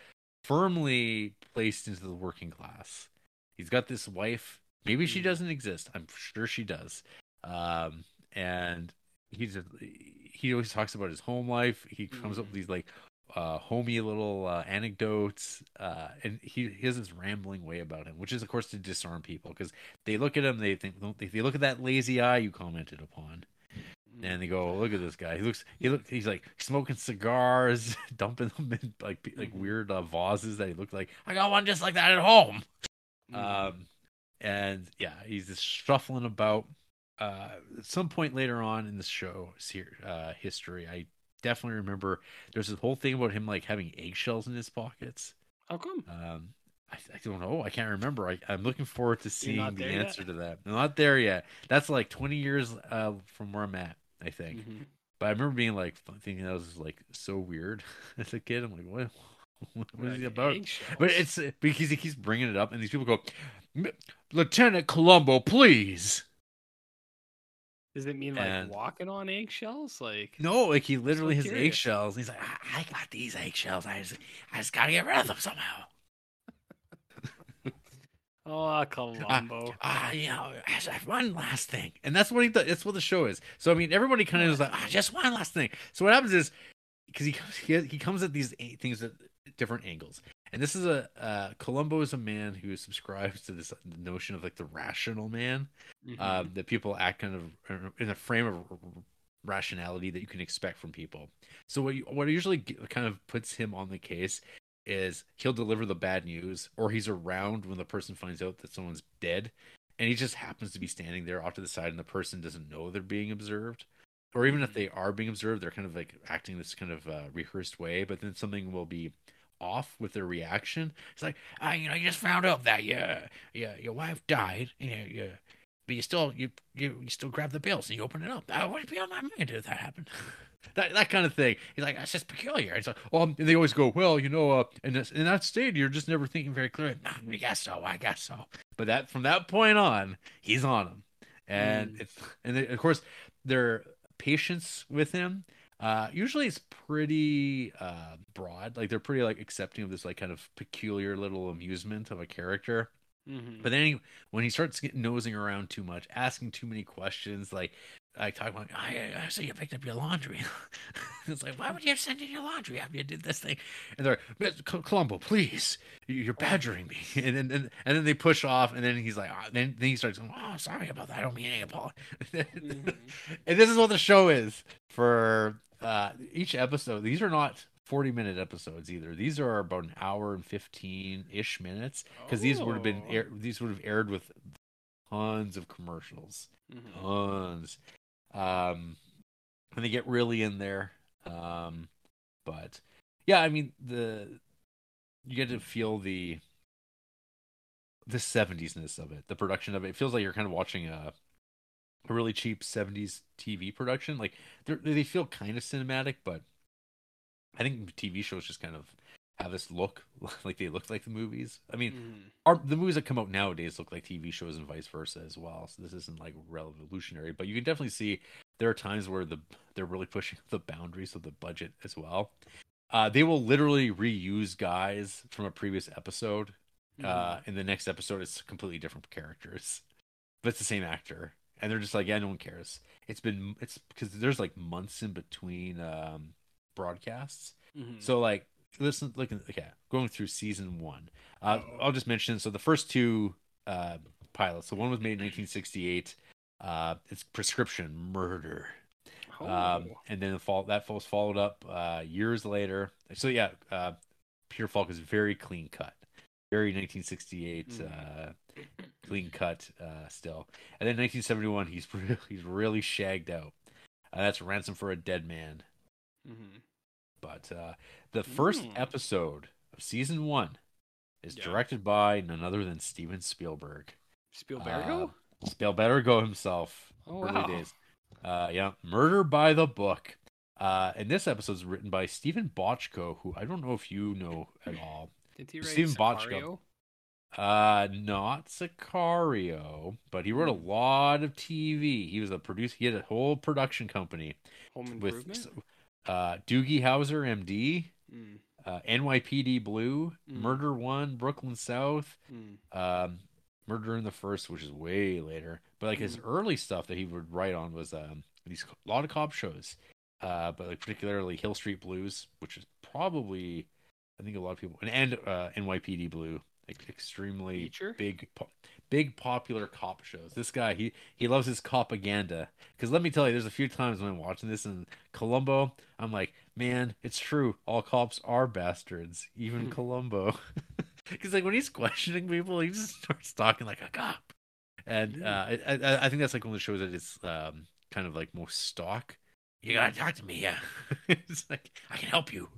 firmly placed into the working class. He's got this wife. Maybe she Mhm. doesn't exist. I'm sure she does. Um, and he's a, he always talks about his home life. He comes up with Mhm. these like uh, homey little uh, anecdotes, uh, and he, he has this rambling way about him, which is of course to disarm people because they look at him, they think they, they look at that lazy eye you commented upon, and they go, "Look at this guy. He looks he look he's like smoking cigars, <laughs> dumping them in like like Mhm. weird uh, vases that he looked like I got one just like that at home." Mhm. Um, and yeah, he's just shuffling about. Uh, at some point later on in the show uh, history, I definitely remember there's this whole thing about him like having eggshells in his pockets. How come? Um, I, I don't know. I can't remember. I, I'm looking forward to seeing the there yet? answer to that. I'm not there yet. That's like 20 years uh, from where I'm at, I think. Mhm. But I remember being like thinking that was like so weird <laughs> as a kid. I'm like, what? <laughs> What is he about? eggshells. But it's uh, because he keeps bringing it up, and these people go, Lieutenant Columbo, please. Does it mean like and- walking on eggshells? Like No, like he literally has curious. eggshells. And he's like, I, I got these eggshells. I just, I just gotta get rid of them somehow. <laughs> oh, Columbo. <laughs> Ah, you know, I just have one last thing, and that's what he does. That's what the show is. So I mean, everybody kind of is like, ah, just one last thing. So what happens is, because he comes, he, he comes at these things at different angles, and this is a uh, Columbo is a man who subscribes to this notion of like the rational man. Mhm. uh, that people act kind of in a frame of rationality that you can expect from people. So what you, what usually kind of puts him on the case is he'll deliver the bad news, or he's around when the person finds out that someone's dead, and he just happens to be standing there off to the side, and the person doesn't know they're being observed. Or even if they are being observed, they're kind of like acting this kind of uh, rehearsed way, but then something will be off with their reaction. It's like, ah, you know, you just found out that yeah, yeah, your wife died, yeah, yeah, but you still you you, you still grab the bills and you open it up. What would be on my mind if that happened? <laughs> that that kind of thing. He's like, that's just peculiar. It's like, well, and they always go, well, you know, uh, in this, in that state, you're just never thinking very clearly. Nah, I guess so. I guess so. But that from that point on, he's on him, and Mm. it's and they, of course their patience with him. Uh, usually it's pretty uh, broad. Like they're pretty like accepting of this like kind of peculiar little amusement of a character. Mhm. But then he, when he starts getting nosing around too much, asking too many questions, like I talking about, I, I see you picked up your laundry. <laughs> it's like, why would you have sent in your laundry after you did this thing? And they're like, Columbo, please, you- you're badgering me. <laughs> And then and, and then they push off, and then he's like, oh, then then he starts going, oh, sorry about that. I don't mean any apology. <laughs> Mhm. and this is what the show is for uh, each episode. These are not. 40 minute episodes either these are about an hour and 15 ish minutes because these would have been Oh. air, these would have aired with tons of commercials Mhm. tons um, and they get really in there. Um, but yeah, I mean the you get to feel the the 70s-ness of it, the production of it. It feels like you're kind of watching a a really cheap 70s TV production. Like they they feel kind of cinematic, but I think TV shows just kind of have this look <laughs> like they look like the movies. I mean, Mhm. our the movies that come out nowadays look like TV shows and vice versa as well. So this isn't like revolutionary, but you can definitely see there are times where the they're really pushing <laughs> the boundaries of the budget as well. Uh, they will literally reuse guys from a previous episode. Uh, in the next episode, it's completely different characters, but it's the same actor, and they're just like, yeah, no one cares. It's been it's because there's like months in between um, broadcasts. Mhm. So like listen look okay, going through season one. Uh I'll just mention so the first two uh pilots. So one was made in 1968. Uh it's prescription murder. Oh. Um and then the fall that was followed up uh years later. So yeah, uh Peter Falk is very clean cut. Very 1968 Mm. uh clean cut uh still. And then 1971 he's <laughs> really, he's really shagged out. Uh, that's Ransom for a Dead Man. Mhm. But uh, the first Mm. episode of season one is Yeah. directed by none other than Steven Spielberg. Spielbergo. Uh, Spielbergo himself. Oh, early wow. days. Uh, yeah, Murder by the Book. Uh, and this episode is written by Steven Bochco, who I don't know if you know at all. Did he write Steven Bochco. Uh, not Sicario, but he wrote a Hmm. lot of TV. He was a producer. He had a whole production company Home with uh, Doogie Howser, MD. Mm, uh, NYPD Blue, Mm. Murder One, Brooklyn South, mm, um, Murder in the First, which is way later. But like his Mm. early stuff that he would write on was um, these a lot of cop shows, uh, but like particularly Hill Street Blues, which is probably I think a lot of people and, and uh, NYPD Blue, like extremely Feature? big, po- big popular cop shows. This guy he he loves his propaganda because let me tell you, there's a few times when I'm watching this in Columbo, I'm like, man, it's true. All cops are bastards, even Hmm. Columbo. <laughs> Because like when he's questioning people, he just starts talking like a cop, and uh, I, I I think that's like one of the shows that is um, kind of like most stock. You gotta talk to me, yeah. <laughs> it's like I can help you.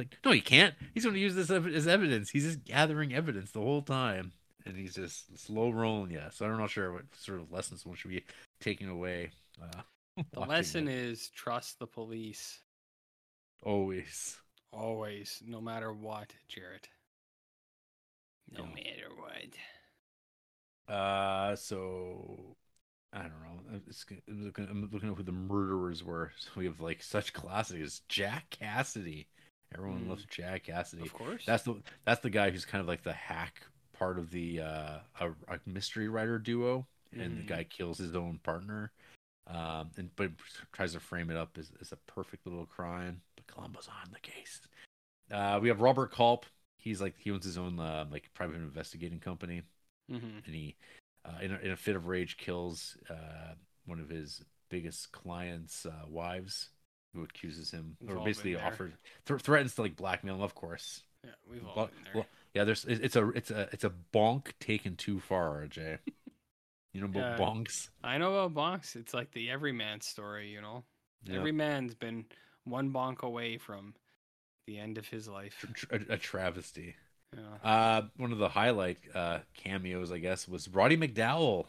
Like no, he can't. He's going to use this as evidence. He's just gathering evidence the whole time, and he's just slow rolling. Yeah, so I'm not sure what sort of lessons one should be taking away. Uh, The lesson it. is trust the police always. always, no matter what, Jarrett. No Yeah. matter what. Uh, so I don't know. I'm, it's, I'm looking. I'm looking at who the murderers were. So <laughs> we have like such classics. Jack Cassidy. Everyone Mm. loves Jack Cassidy. Of course. That's the that's the guy who's kind of like the hack part of the uh a, a mystery writer duo, and the Mhm. guy kills his own partner. Um, and but tries to frame it up as, as a perfect little crime. But Columbo's on the case. Uh, we have Robert Culp. He's like he owns his own uh, like private investigating company hmm and he, uh, in, a, in a fit of rage, kills uh, one of his biggest clients' uh, wives, who accuses him, We've or basically offered th- threatens to like blackmail him. Of course, Yeah, we've all been there. well, yeah. There's it's a it's a it's a bonk taken too far, RJ. <laughs> You know about Yeah. bonks? I know about bonks. It's like the everyman story, you know. Yeah. Every man's been one bonk away from the end of his life. A, a travesty. Yeah. Uh, one of the highlight uh, cameos, I guess, was Roddy McDowall.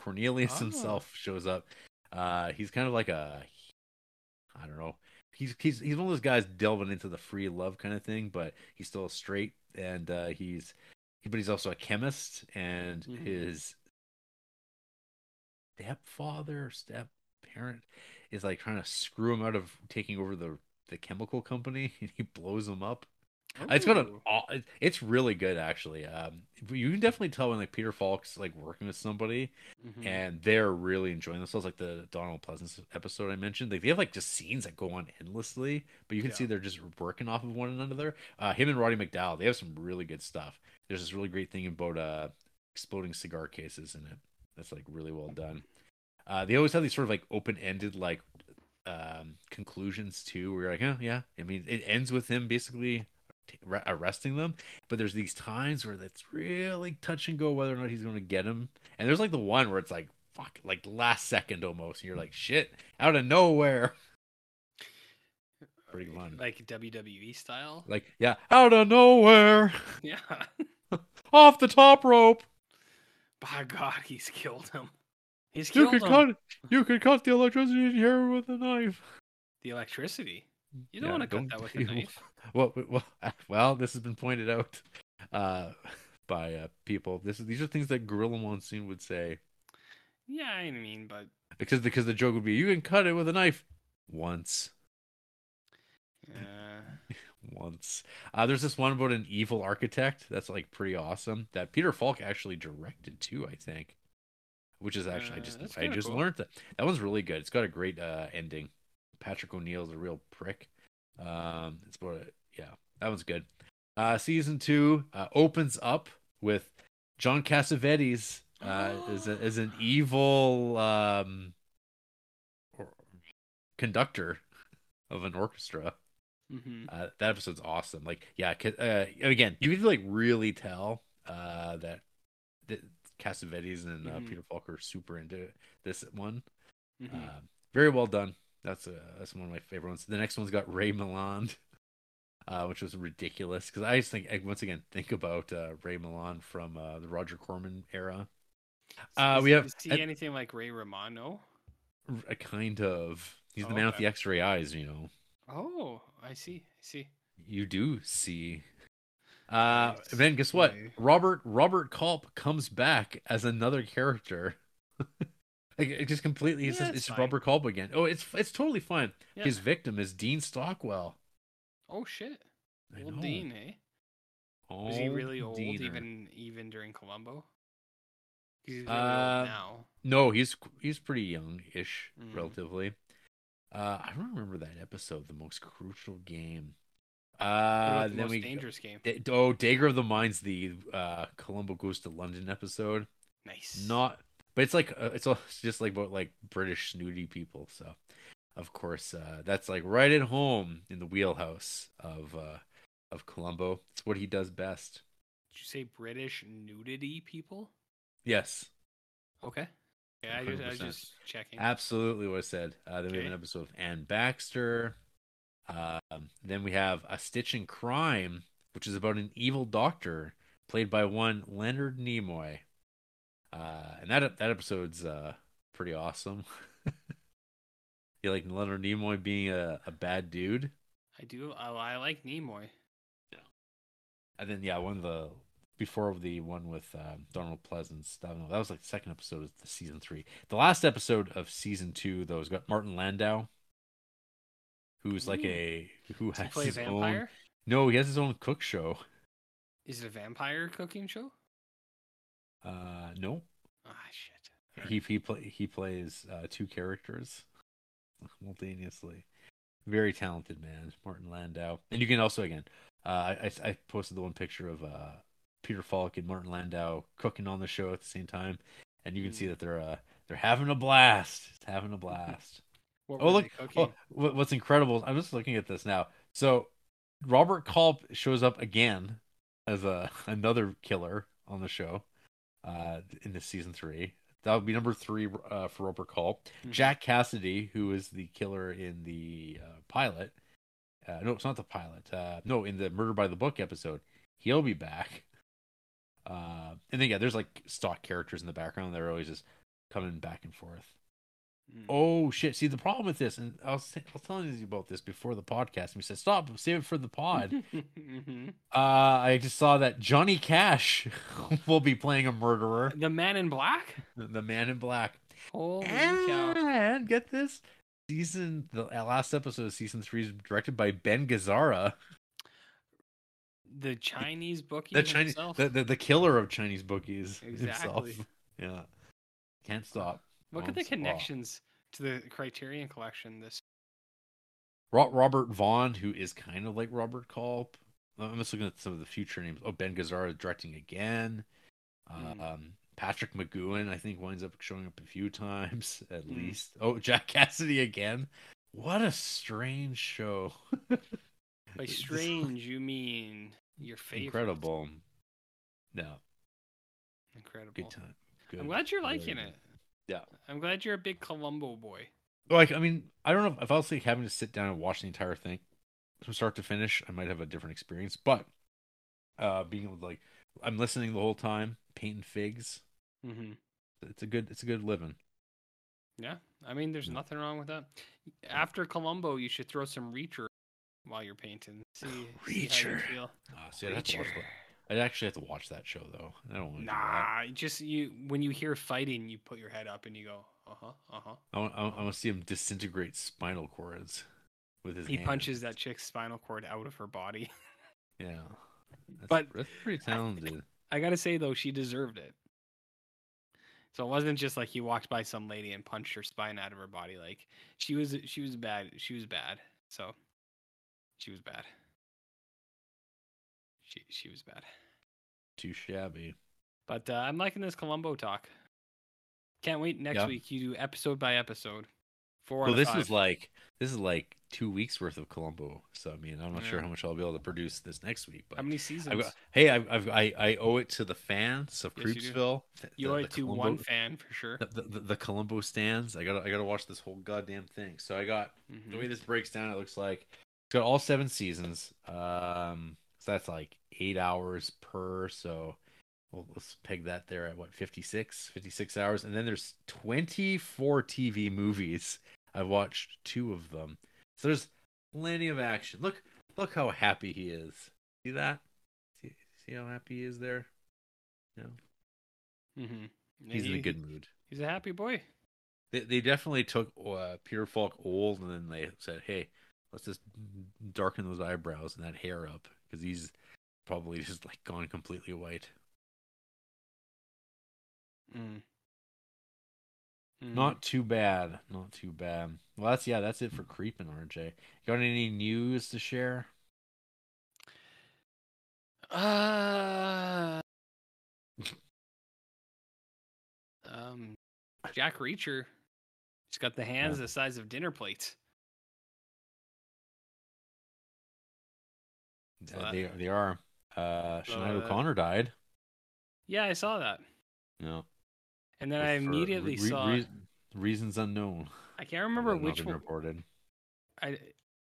Cornelius Oh. himself shows up. Uh, he's kind of like a, I don't know. He's he's he's one of those guys delving into the free love kind of thing, but he's still straight, and uh, he's, but he's also a chemist, and Mhm. his stepfather, step parent, is like trying to screw him out of taking over the the chemical company, <laughs> and he blows him up. It's got a. Ooh. aw- it- It's really good, actually. Um, you can definitely tell when like Peter Falk's like working with somebody, Mhm. and they're really enjoying themselves. Like the Donald Pleasence episode I mentioned, like they have like just scenes that go on endlessly, but you can Yeah. see they're just working off of one another. Uh, him and Roddy McDowall, they have some really good stuff. There's this really great thing about uh exploding cigar cases in it. That's like really well done. Uh, they always have these sort of like open ended like um conclusions too, where you're like, oh yeah. I mean, it ends with him basically t- arresting them, but there's these times where it's really touch and go whether or not he's going to get him. And there's like the one where it's like fuck, like last second almost. And you're like, shit, out of nowhere. Pretty fun. Like WWE style. Like, yeah, out of nowhere, <laughs> Yeah. <laughs> off the top rope. By God, he's killed him. He's You killed could him. cut, you could cut the electricity in here with a knife. The electricity. You don't Yeah, want to cut that with <laughs> a knife. Well, well, <laughs> well, this has been pointed out uh, by uh, people. This is these are things that Gorilla Monsoon would say Yeah, I mean, but because because the joke would be you can cut it with a knife once. uh, <laughs> once. Uh, there's this one about an evil architect that's like pretty awesome that Peter Falk actually directed too, I think. Which is actually I Uh, just I just cool. learned that that one's really good. It's got a great uh, ending. Patrick O'Neal's a real prick. Um, it's about yeah, that one's good. Uh, season two uh, opens up with John Cassavetes uh, as, a, as an evil um, conductor of an orchestra. mhm. Uh, that episode's awesome. Like, yeah, uh, again, you can like really tell uh, that, that Cassavetes and uh, Mhm. Peter Falk are super into this one. Mhm. Uh, very well done. That's uh, that's one of my favorite ones. The next one's got Ray Milland, <laughs> uh, which was ridiculous because I just think once again think about uh, Ray Milland from uh, the Roger Corman era. Uh, Is- we have is he anything like Ray Romano? a kind of he's the Oh, man with the X-ray eyes, you know. Oh, I see. I see. You do see. Uh, then guess what? Robert Robert Culp comes back as another character. <laughs> like it just completely, it's, Yeah, just, it's it's fine. Robert Culp again. Oh, it's it's totally fine. Yeah. His victim is Dean Stockwell. Oh shit. I Old know. Dean, eh? Was he really old Diener. even even during Columbo? He's really Uh, old now. No, he's he's pretty young-ish, Mhm. relatively. Uh, I don't remember that episode, the most crucial game. Uh, the then most we dangerous game. Da- oh, Dagger of the Mind, the uh, Columbo goes to London episode. Nice. Not, but it's like uh, it's, all, it's just like about like British snooty people. So, of course, uh, that's like right at home in the wheelhouse of uh, of Columbo. It's what he does best. Did you say British nudity people? Yes, Okay. Yeah, I, just, I was just checking. absolutely what I said. Uh, then we have an episode of Anne Baxter. Um, then we have A Stitch in Crime, which is about an evil doctor played by one Leonard Nimoy. Uh, and that that episode's uh, pretty awesome. <laughs> you like Leonard Nimoy being a, a bad dude, I do. I, I like Nimoy. Yeah. And then yeah, one of the before the one with um, Donald Pleasence. That, that was like the second episode of the season three. The last episode of season two, though, has got Martin Landau, who's like Ooh. a who Does he has play a his own. No, he has his own cook show. Is it a vampire cooking show? Uh, no, Ah, shit. he he play he plays uh, two characters simultaneously. Very talented man, Martin Landau. And you can also again, uh, I I posted the one picture of uh, Peter Falk and Martin Landau cooking on the show at the same time, and you can see Mm. that they're uh they're having a blast, having a blast. <laughs> Oh look! Oh, what's incredible? I'm just looking at this now. So Robert Culp shows up again as a <laughs> another killer on the show uh, in the season three. That would be number three uh, for Robert Culp. Mhm. Jack Cassidy, who is the killer in the uh, pilot. Uh, no, it's not the pilot. Uh, no, in the Murder by the Book episode, he'll be back. Uh, and then yeah, there's like stock characters in the background. that are always just coming back and forth. Mm. Oh shit! See the problem with this, and I was, I was telling you about this before the podcast. And we said stop, save it for the pod. <laughs> Mhm. uh, I just saw that Johnny Cash <laughs> will be playing a murderer, The Man in Black. the Man in Black. Holy cow! And get this, season the last episode of season three is directed by Ben Gazzara, The Chinese bookie the Chinese, the, the the killer of Chinese bookies Exactly. himself. <laughs> Yeah, can't stop. Look at the connections to the Criterion Collection. This Robert Vaughn, who is kind of like Robert Culp. I'm just looking at some of the future names. Oh, Ben Gazzara directing again. Hmm. Um, Patrick McGoohan, I think, winds up showing up a few times <laughs> at Hmm. least. Oh, Jack <laughs> Cassidy again. What a strange show. <laughs> by strange, you mean your favorite? Incredible. No, Incredible. good time. Good. I'm glad you're liking it. Yeah. I'm glad you're a big Columbo boy. Like, I mean, I don't know if, if I was like having to sit down and watch the entire thing from start to finish, I might have a different experience. But uh being able to like, I'm listening the whole time, painting figs. Mm-hmm. It's a good, it's a good living. Yeah, I mean, there's Yeah. nothing wrong with that. After Columbo, you should throw some Reacher while you're painting. See, see how you Reacher. feel. Uh, see. Reacher. I'd actually have to watch that show though. I don't want to. Nah, just you when you hear fighting, you put your head up and you go, uh huh, uh huh. I want, I I want to see him disintegrate spinal cords with his. He punches that chick's spinal cord out of her body. <laughs> Yeah, that's, But- that's pretty talented. I gotta say though, she deserved it. So it wasn't just like he walked by some lady and punched her spine out of her body. Like she was, she was bad. She was bad. So she was bad. She she was bad. Too shabby. But uh, I'm liking this Columbo talk. Can't wait next Yeah. week. You do episode by episode. Four. Well, this five. is like this is like two weeks worth of Columbo. So I mean, I'm not sure how much I'll be able to produce this next week. But how many seasons? I've got, hey, I've, I've, I I owe it to the fans of Yes, you do. Creepsville. th- you the- owe the it to Columbo- one fan for sure. The, the, the Columbo stands. I gotta I gotta watch this whole goddamn thing. So I got Mhm. the way this breaks down. It looks like it's got all seven seasons. Um, so that's like eight hours per. So well, let's peg that there at what 56, 56 hours, and then there's twenty four TV movies. I've watched two of them. So there's plenty of action. Look, look how happy he is. See that? See, see how happy he is there? Mhm. He's in a good mood. He's a happy boy. They they definitely took uh, Peter Falk old, and then they said, "Hey, let's just darken those eyebrows and that hair up because he's probably <laughs> just like gone completely white." Mm. Mhm. Not too bad. Not too bad. Well, that's yeah, that's it for creeping, RJ. Got any news to share? Uh, um, Jack Reacher. He's got the hands Yeah. the size of dinner plates. They they are. Uh, Sinead Uh, O'Connor died. Yeah, I saw that, No, and then I immediately re- saw. re- reasons unknown. I can't remember which one. reported. I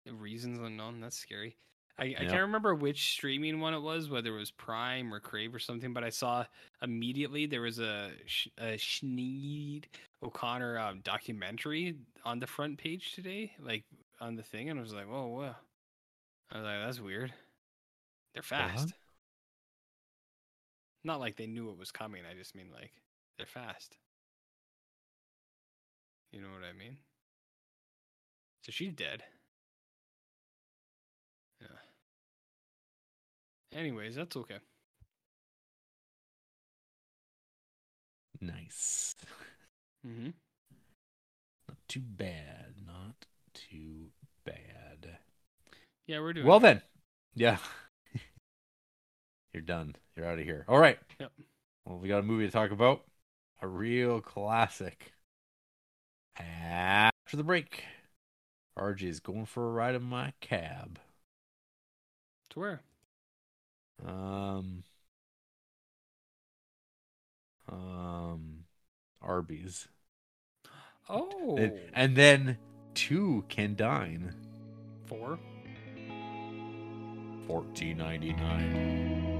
reasons unknown. That's scary. I, I can't remember which streaming one it was, whether it was Prime or Crave or something. But I saw immediately there was a, a Schneed O'Connor um, documentary on the front page today, like on the thing, and I was like, "Whoa, whoa!" I was like, "That's weird." They're fast. Not like they knew it was coming. I just mean like they're fast. You know what I mean? So she's dead. Yeah. Anyways, that's okay. Nice. Mm-hmm. Not too bad. Not too bad. Yeah, we're doing. Well then, yeah. You're done. You're out of here. All right. Yep. Well, we got a movie to talk about. A real classic. After the break, RJ is going for a ride in my cab. To where? Um. Um. Arby's. Oh, And, and then two can dine. four. Fourteen ninety nine.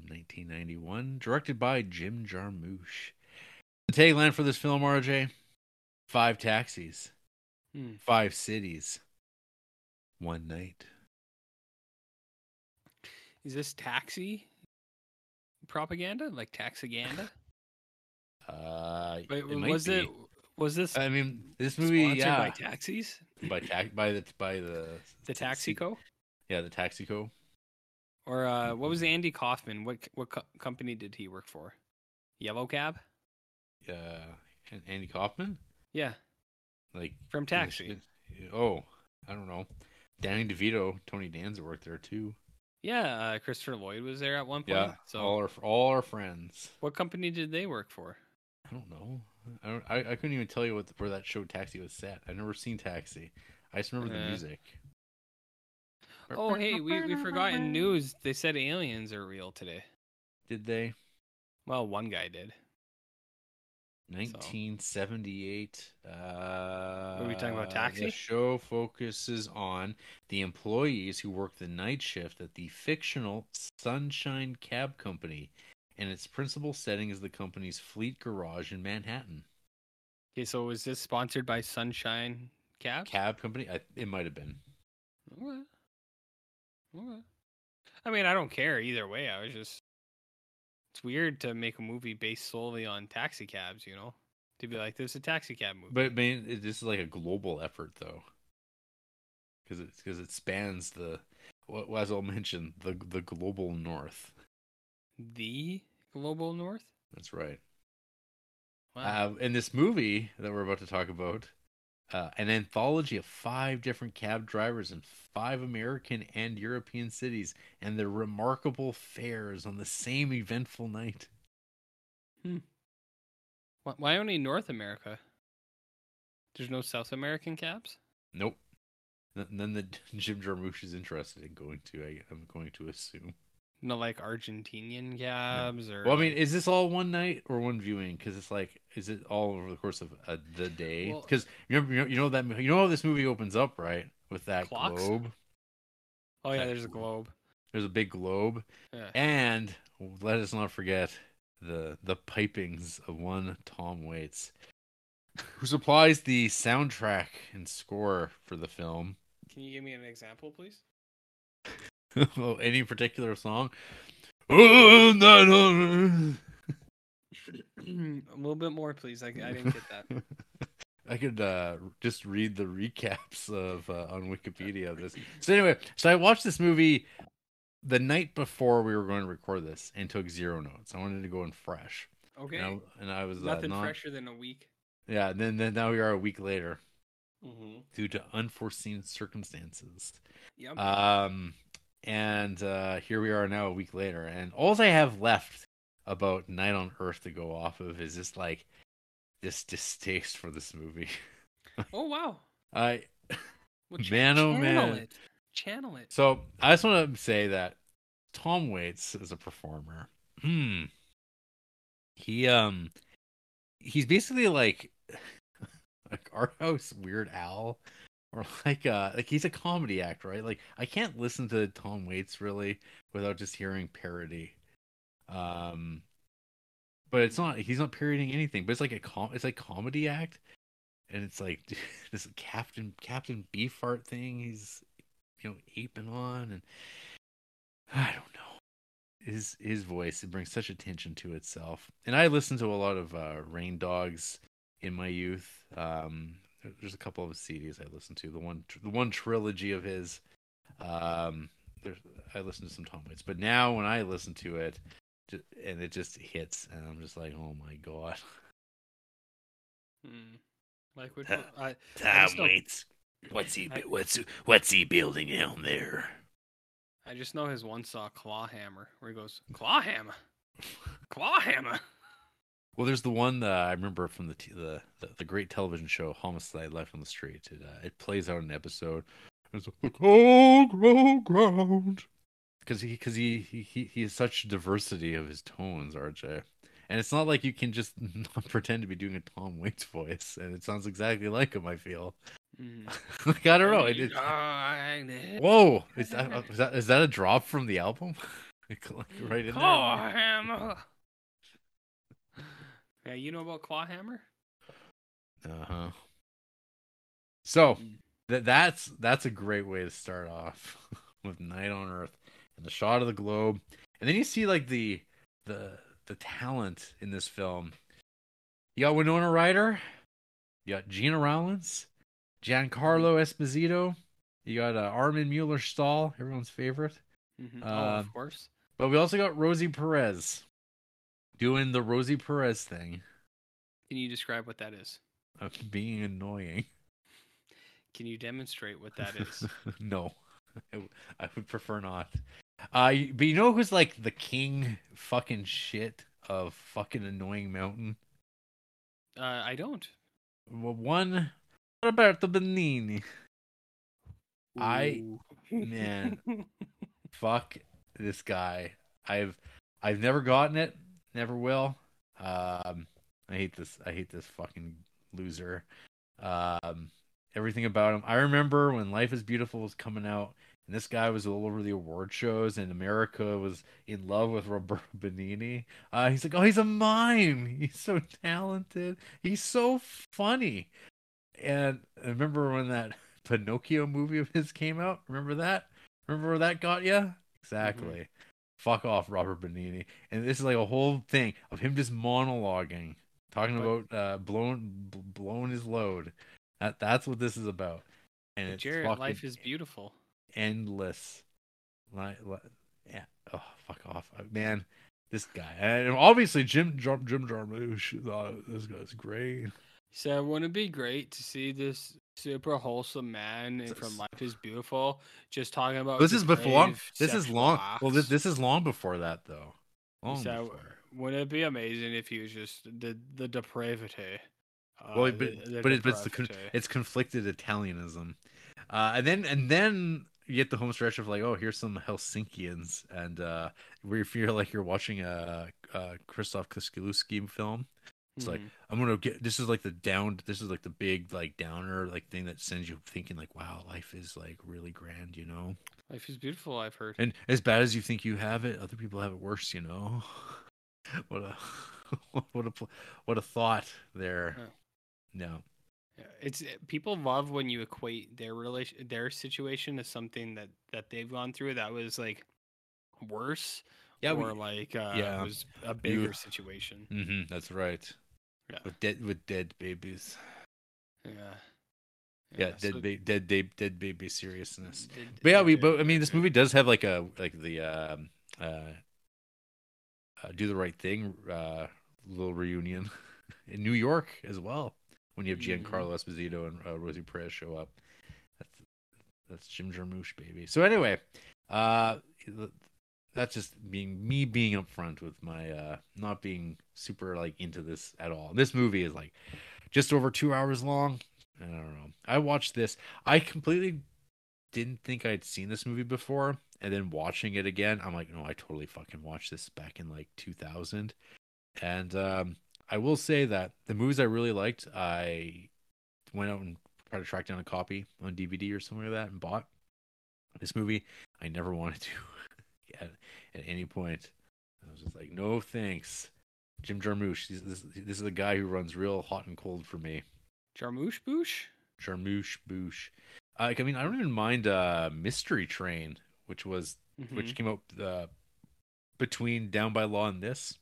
From 1991, directed by Jim Jarmusch. The tagline for this film, RJ: Five taxis, Hmm. five cities, one night. Is this taxi propaganda? Like taxiganda? <laughs> Uh, Wait, it was it? Was this I mean, this movie, yeah, by taxis? by ta- by the by the The Taxico? yeah, the Taxico. Or uh, what was Andy Kaufman? What what co- company did he work for? Yellow Cab? Uh, Andy Kaufman, Yeah, like from the Taxi. Oh, I don't know. Danny DeVito, Tony Danza worked there too. Yeah, uh, Christopher Lloyd was there at one point. Yeah, So, all our all our friends. what company did they work for? I don't know. I don't. I, I couldn't even tell you what the, where that show Taxi was set. I've never seen Taxi. I just remember the Uh. music. Oh, hey, we we forgot in news. They said aliens are real today. Did they? Well, one guy did. 1978. Uh, we talking about, Taxi? The show focuses on the employees who work the night shift at the fictional Sunshine Cab Company, and its principal setting is the company's fleet garage in Manhattan. Okay, so was this sponsored by Sunshine Cab? Cab Company? I, it might have been. Okay. Okay. I mean, I don't care either way. I was just. It's weird to make a movie based solely on taxi cabs, you know? To be like, this is a taxi cab movie. But man, it, this is like a global effort, though, because it's because it spans the, what as I'll mention, the the global north. the Global North? That's right. Wow. Uh, in this movie that we're about to talk about, uh, an anthology of five different cab drivers in five American and European cities and their remarkable fares on the same eventful night. Why, why only North America? There's no South American cabs? Nope. None that <laughs> Jim Jarmusch is interested in going to. I, I'm going to assume. No, like Argentinian cabs or. Well, I mean, is this all one night or one viewing? Because it's like, is it all over the course of uh, the day? Because you know, you know, you know that you know how this movie opens up, right? With that Clocks? globe. oh yeah, there's a globe. There's a big globe, Yeah. and let us not forget the the pipings of one Tom Waits, who supplies the soundtrack and score for the film. Can you give me an example, please? <laughs> well, any particular song? Oh, no, no, <clears throat> a little bit more, please. I, I didn't get that. <laughs> I could uh, just read the recaps of uh, on Wikipedia of this. So anyway, so I watched this movie the night before we were going to record this and took zero notes. I wanted to go in fresh. Okay. And I, and I was uh, Nothing not, fresher than a week. Yeah. And then then now we are a week later Mm-hmm. due to unforeseen circumstances. Yep. Um, and uh, here we are now a week later, and all I have left about Night on Earth to go off of is just like this distaste for this movie. <laughs> oh wow. I <laughs> Well, ch- Man, oh, channel man. It. Channel it. so I just want to say that Tom Waits is a performer. Hmm. He um, he's basically like <laughs> like art house Weird Al, or <laughs> like uh, like he's a comedy act, right? Like I can't listen to Tom Waits really without just hearing parody. Um, but it's not he's not parodying anything, but it's like a com it's like comedy act, and it's like <laughs> this Captain Captain Beefheart thing. He's you know aping on, and I don't know his his voice it brings such attention to itself. And I listened to a lot of uh, Rain Dogs in my youth. Um, there's a couple of CDs I listened to. The one the one trilogy of his. Um, there's, I listened to some Tom Waits, but now when I listen to it, and it just hits, and I'm just like, oh my god, Hmm. Like which one? I, I Tom know- Waits. What's he I- what's what's he building down there? I just know his one saw Clawhammer, where he goes claw hammer, claw hammer. Well, there's the one that I remember from the t- the, the the great television show Homicide: Life on the Street. It uh, it plays out in an episode. It's like oh, grow ground because he because he, he he he has such diversity of his tones, RJ. And it's not like you can just <laughs> not pretend to be doing a Tom Waits voice, and it sounds exactly like him. I feel Mhm. <laughs> like I don't know. It, it, whoa, is that <laughs> uh, is that is that a drop from the album? Like, right in claw there. hammer. Yeah, you know about Clawhammer? Uh huh. So Mm. that that's that's a great way to start off <laughs> with Night on Earth and the shot of the globe, and then you see like the the the talent in this film. You got Winona Ryder, you got Gena Rowlands, Giancarlo Esposito, you got uh, Armin Mueller Stahl, everyone's favorite. Mhm. oh, Um, of course. But we also got Rosie Perez doing the Rosie Perez thing Can you describe what that is? of being annoying. Can you demonstrate what that is? <laughs> no, I would prefer not. Uh, but you know who's like the king fucking shit of fucking annoying mountain? uh, I don't. Well, one Roberto Benigni. I- man. <laughs> Fuck this guy. I've I've never gotten it, never will. Um, I hate this. I hate this fucking loser. Um, everything about him. I remember when Life is Beautiful was coming out, and this guy was all over the award shows, and America was in love with Roberto <laughs> Benigni. Uh, he's like, oh, he's a mime. He's so talented. He's so funny. And I remember when that <laughs> Pinocchio movie of his came out. Remember that? Remember where that got you? Exactly. Fuck off, Robert Benigni. And this is like a whole thing of him just monologuing, talking But- about uh, blowing bl- blowing his load. That that's what this is about. And it's Jared, life is beautiful. endless. Like, yeah. Oh, fuck off, Uh, man. This guy, and obviously Jim Jim Jim Jarmusch. Uh, this guy's great. He said, "Wouldn't it be great to see this super wholesome man in- from Life is Beautiful just talking about This is before This is long. Well, this this is long before that though. Long said, before. Wouldn't it be amazing if he was just the the depravity? Uh, Well, but the- the but, it, but it's the con- it's conflicted Italianism, uh, and then and then you get the home stretch of like, oh, here's some Helsinkians, and uh, where you feel like you're watching a, a Krzysztof Kieslowski film. It's like Mhm. I'm gonna get this is like the down. This is like the big like downer like thing that sends you thinking like, wow, life is like really grand, you know. Life is beautiful. I've heard. And as bad as you think you have it, other people have it worse, you know. <laughs> what a <laughs> what a what a thought there. No. It's people love when you equate their relation, their situation to something that that they've gone through that was like worse, Yeah, we- or like uh, yeah. was a bigger situation. Mm-hmm, that's right. Yeah. With dead with dead babies. Yeah. Yeah, dead, so- ba- dead, dead, dead baby seriousness. Did- But yeah, we. But I mean, this movie does have like a like the um, uh, uh, do the right thing uh, little reunion <laughs> in New York as well. When you have Mhm. Giancarlo Esposito and uh, Rosie Perez show up, that's that's Jim Jarmusch, baby. So anyway, uh, that's just being me being upfront with my uh, not being super like into this at all. This movie is like just over two hours long. I don't know. I watched this. I completely didn't think I'd seen this movie before, and then watching it again, I'm like, no, I totally fucking watched this back in like 2000. And um, I will say that the movies I really liked, I went out and tried to track down a copy on DVD or something like that and bought. This movie, I never wanted to <laughs> at, at any point. I was just like, no thanks. Jim Jarmusch, this, this, this is the guy who runs real hot and cold for me. Jarmusch Boosh? Jarmusch Boosh. Uh, I mean, I don't even mind uh, Mystery Train, which was which Mhm. came out uh, between Down by Law and this.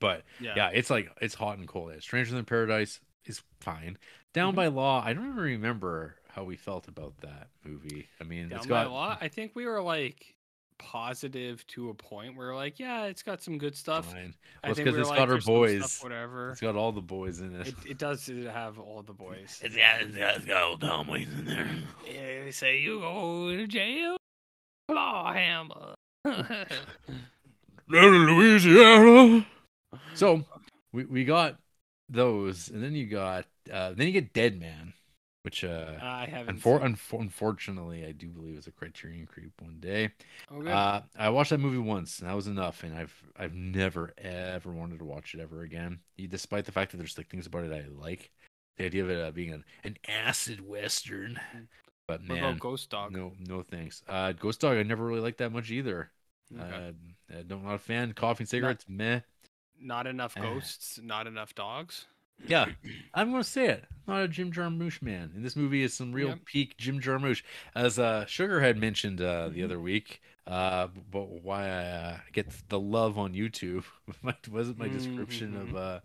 But Yeah. yeah. it's like it's hot and cold. Stranger Than Paradise is fine. Down Mhm. by Law, I don't even remember how we felt about that movie. I mean, Down it's by got law. I think we were like positive to a point where like, yeah, it's got some good stuff. fine. Well, it's because we it's like, got our "There's some stuff, boys. whatever. It's got all the boys in it. It, it does have all the boys. <laughs> It's got, it's got, Tom Waits in there. Yeah, say you go to jail, Clawhammer. <laughs> Louisiana. So we we got those, and then you got uh then you get Dead Man, which uh I haven't. unfor- unfor- unfortunately I do believe is a Criterion creep one day. Oh, good. Uh, I watched that movie once, and that was enough. And I've I've never ever wanted to watch it ever again, despite the fact that there's like things about it I like. The idea of it uh, being an, an acid western, but Mm. what man, about Ghost Dog? no no thanks. Uh, Ghost Dog I never really liked that much either. Okay. Uh, I'm not a fan. Coffee and cigarettes, meh. not enough uh, ghosts, not enough dogs. Yeah, I'm gonna say it. Not a Jim Jarmusch man, and this movie is some real peak Jim Jarmusch. As uh, Sugar had mentioned uh, Mm-hmm. the other week, uh, but why I uh, get the love on YouTube <laughs> my- wasn't my description Mm-hmm. of uh,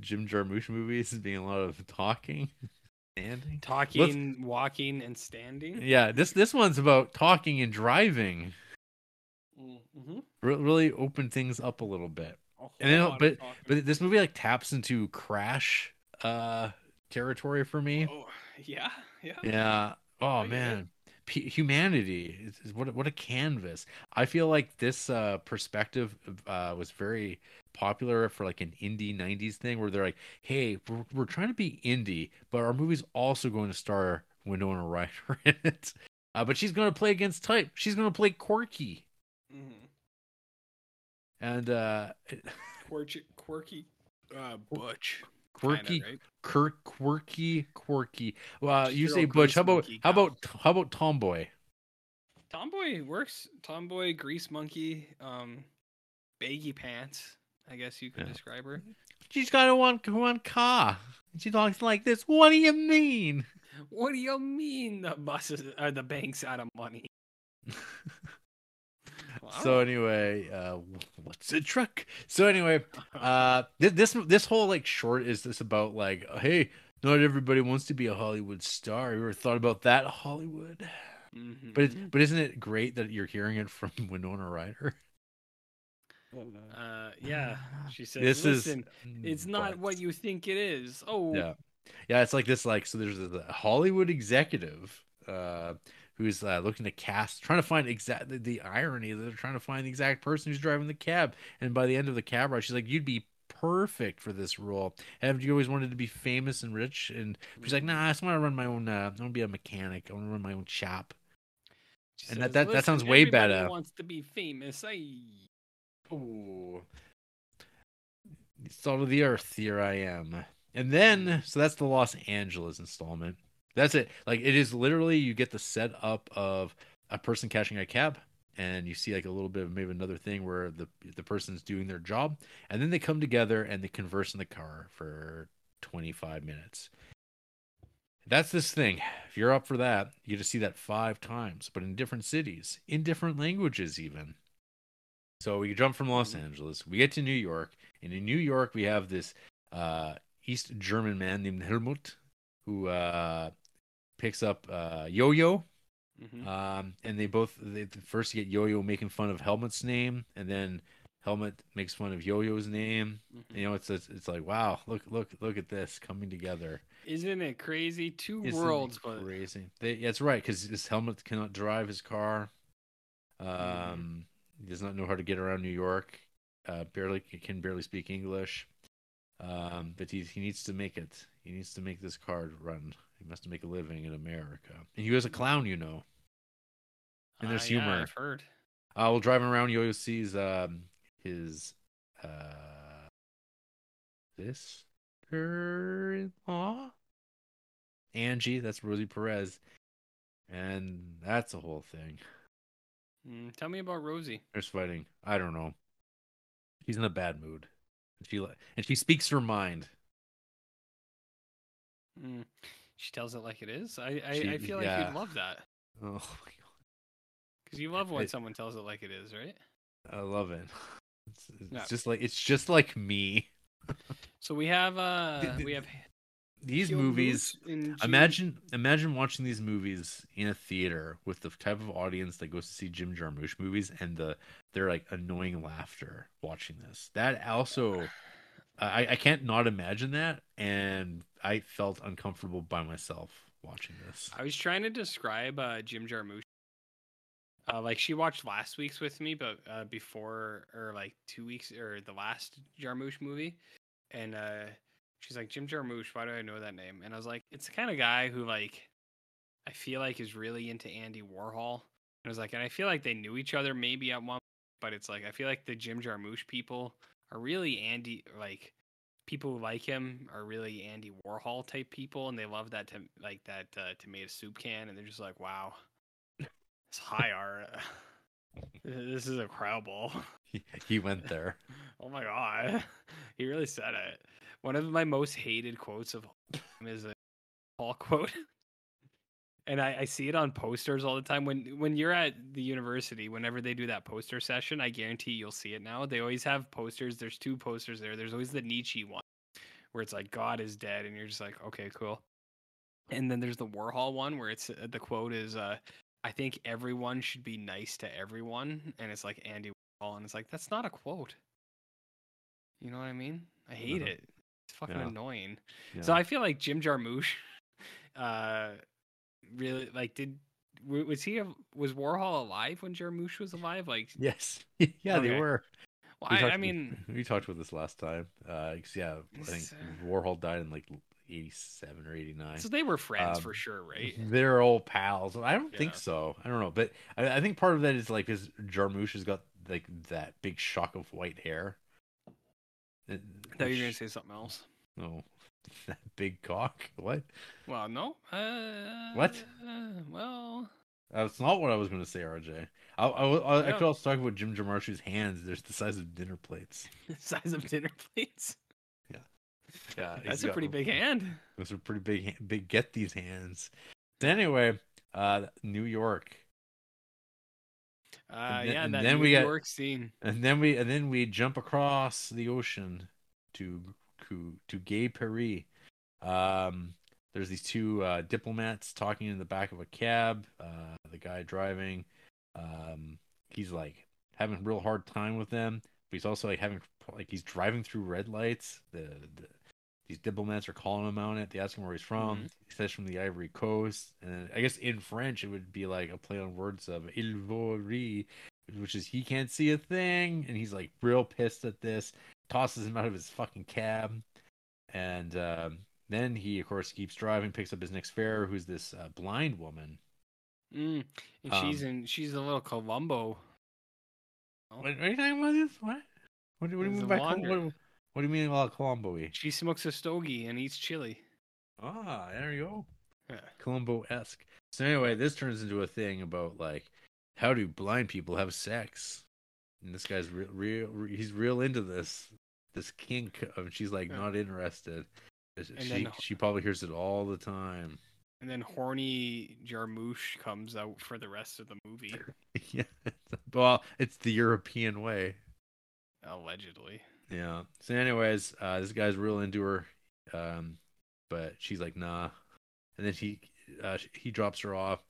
Jim Jarmusch movies as being a lot of talking, <laughs> standing. Talking, walking, and standing. Yeah, this this one's about talking and driving. Mm-hmm. Re- really open things up a little bit. And then, but but this movie like taps into Crash uh territory for me. oh, yeah, yeah. Yeah. Oh yeah. man, P- humanity is, is what a- what a canvas. I feel like this uh, perspective uh, was very popular for like an indie '90s thing, where they're like, "Hey, we're, we're trying to be indie, but our movie's also going to star Winona Ryder <laughs> in it. Uh, but she's going to play against type. She's going to play quirky, Mm-hmm. And uh, Quirky, quirky, uh, butch. quirky, Kinda, right? quirk, quirky, quirky. Well, you Hero say Butch. How about how about how about Tomboy? Tomboy works. Tomboy, grease monkey, um, baggy pants. I guess you could Yeah. describe her. She's got a one one car. She talks like this. What do you mean? What do you mean the buses or the banks out of money? <laughs> Well, I So anyway, uh, what's a truck? So anyway, uh, this this whole like short is this about like, hey, not everybody wants to be a Hollywood star. You ever thought about that, Hollywood? Mhm. But it's, but isn't it great that you're hearing it from <laughs> Winona Ryder? uh, yeah, <laughs> she says, This is- it's not but- what you think it is." Oh, Yeah, yeah. It's like this. Like so, there's a Hollywood executive uh, who's uh, looking to cast, trying to find exact the, the irony that they're trying to find the exact person who's driving the cab. And by the end of the cab ride, she's like, "You'd be perfect for this role. Haven't you always wanted to be famous and rich?" And she's like, "Nah, I just want to run my own. Uh, I want to be a mechanic. I want to run my own shop." She And that- says, that- that "Listen, sounds way better." Wants to be famous. I Oh, salt of the earth. Here I am. And then, so that's the Los Angeles installment. That's it. Like it is literally, you get the setup of a person catching a cab, and you see like a little bit of maybe another thing where the the person's doing their job, and then they come together and they converse in the car for twenty five minutes. That's this thing. If you're up for that, you get to see that five times, but in different cities, in different languages, even. So we jump from Los Angeles. We get to New York, and in New York we have this uh, East German man named Helmut, who uh, picks up uh, Yo-Yo, Mhm. um, and they both they first get Yo-Yo making fun of Helmut's name, and then Helmut makes fun of Yo-Yo's name. Mhm. You know, it's it's, it's like wow, look look look at this coming together. Isn't it crazy? 2 Isn't worlds, but crazy. They, yeah, that's right because his helmet cannot drive his car. Um, Mm-hmm. he does not know how to get around New York. Uh, barely can barely speak English. Um, but he he needs to make it. He needs to make this car run. He must make a living in America. And he was a clown, you know. And there's Uh, yeah, humor. I've heard. Uh, while driving around, Yo-Yo sees um, his uh, sister-in-law, Angie. That's Rosie Perez, and that's a whole thing. Mm, tell me about Rosie. There's fighting. I don't know. She's in a bad mood. And She and she speaks her mind. Mm. She tells it like it is. I I, She- I feel like yeah. you'd love that <laughs> Oh my god. because you love when It- someone tells it like it is, right? I love it. <laughs> It's, it's Yeah. just like it's just like me. So we have uh <laughs> we have These movies. Moose in June. Imagine imagine watching these movies in a theater with the type of audience that goes to see Jim Jarmusch movies and the their like annoying laughter watching this. That also I, I can't not imagine that and I felt uncomfortable by myself watching this. I was trying to describe uh, Jim Jarmusch. Uh, like she watched last week's with me, but uh, before or like two weeks or the last Jarmusch movie, and uh, she's like Jim Jarmusch. Why do I know that name? And I was like, it's the kind of guy who like I feel like is really into Andy Warhol. And I was like, and I feel like they knew each other maybe at one, but it's like I feel like the Jim Jarmusch people are really Andy like people who like him are really Andy Warhol type people, and they love that to, like that uh, tomato soup can, and they're just like, wow, it's high <laughs> art. <laughs> this is ball. He, he went there. <laughs> Oh my god, he really said it. One of my most hated quotes of him is a Paul quote. And I, I see it on posters all the time. When when you're at the university, whenever they do that poster session, I guarantee you'll see it now. They always have posters. There's two posters there. There's always the Nietzsche one, where it's like God is dead, and you're just like, okay, cool. And then there's the Warhol one, where it's uh, the quote is, uh, "I think everyone should be nice to everyone," and it's like Andy Warhol, and it's like that's not a quote. You know what I mean? I hate Uh-huh. it. It's fucking Yeah. annoying. So I feel like Jim Jarmusch, <laughs> uh, really like did was he a, was Warhol alive when Jarmusch was alive? Like, Yes. <laughs> yeah, they were. well, We I, talked I mean, we talked about this last time. Uh, 'cause, yeah, I think uh, Warhol died in like '87 or '89. so they were friends Um, for sure, right? <laughs> They're old pals. I don't think so. I don't know, but I, I think part of that is like his Jarmusch has got like that big shock of white hair. I thought you were gonna say something else. No, <laughs> that big cock. What? Well, no. Uh, What? Uh, well, That's not what I was going to say, RJ. I, I, I, I could also talk about Jim Jarmusch's hands. They're the size of dinner plates. <laughs> the size of dinner plates. Yeah, <laughs> he's That's a pretty big hand. Those are pretty big. Big. Get these hands. So anyway, uh, New York, Uh, then- yeah, and that then New we got- scene. and then we and then we jump across the ocean to to, to Gay Paris. Um, there's these two uh, diplomats talking in the back of a cab. Uh, the guy driving, um, he's like having a real hard time with them, but he's also like having like he's driving through red lights. The, the these diplomats are calling him on it. They ask him where he's from. Mhm. He says from the Ivory Coast, and I guess in French it would be like a play on words of "il vaut rire," which is he can't see a thing, and he's like real pissed at this. Tosses him out of his fucking cab, and um, then he of course keeps driving, picks up his next fare, who's this uh, blind woman. Mm. And she's Um, in. She's a little Columbo. What, what are you talking about? This what? What, do- what do you mean by Col- what, what do you mean about Columbo-y? She smokes a stogie and eats chili. Ah, there you go. Yeah. Columbo esque. So anyway, this turns into a thing about like how do blind people have sex? And this guy's real, real he's real into this this kink. Of, she's like Yeah. not interested. She then- she probably hears it all the time. And then horny Jarmusch comes out for the rest of the movie, <laughs> yeah. Well, it's the European way. allegedly. Yeah. So, anyways, uh, this guy's real into her, um, but she's like, nah, and then he uh, he drops her off,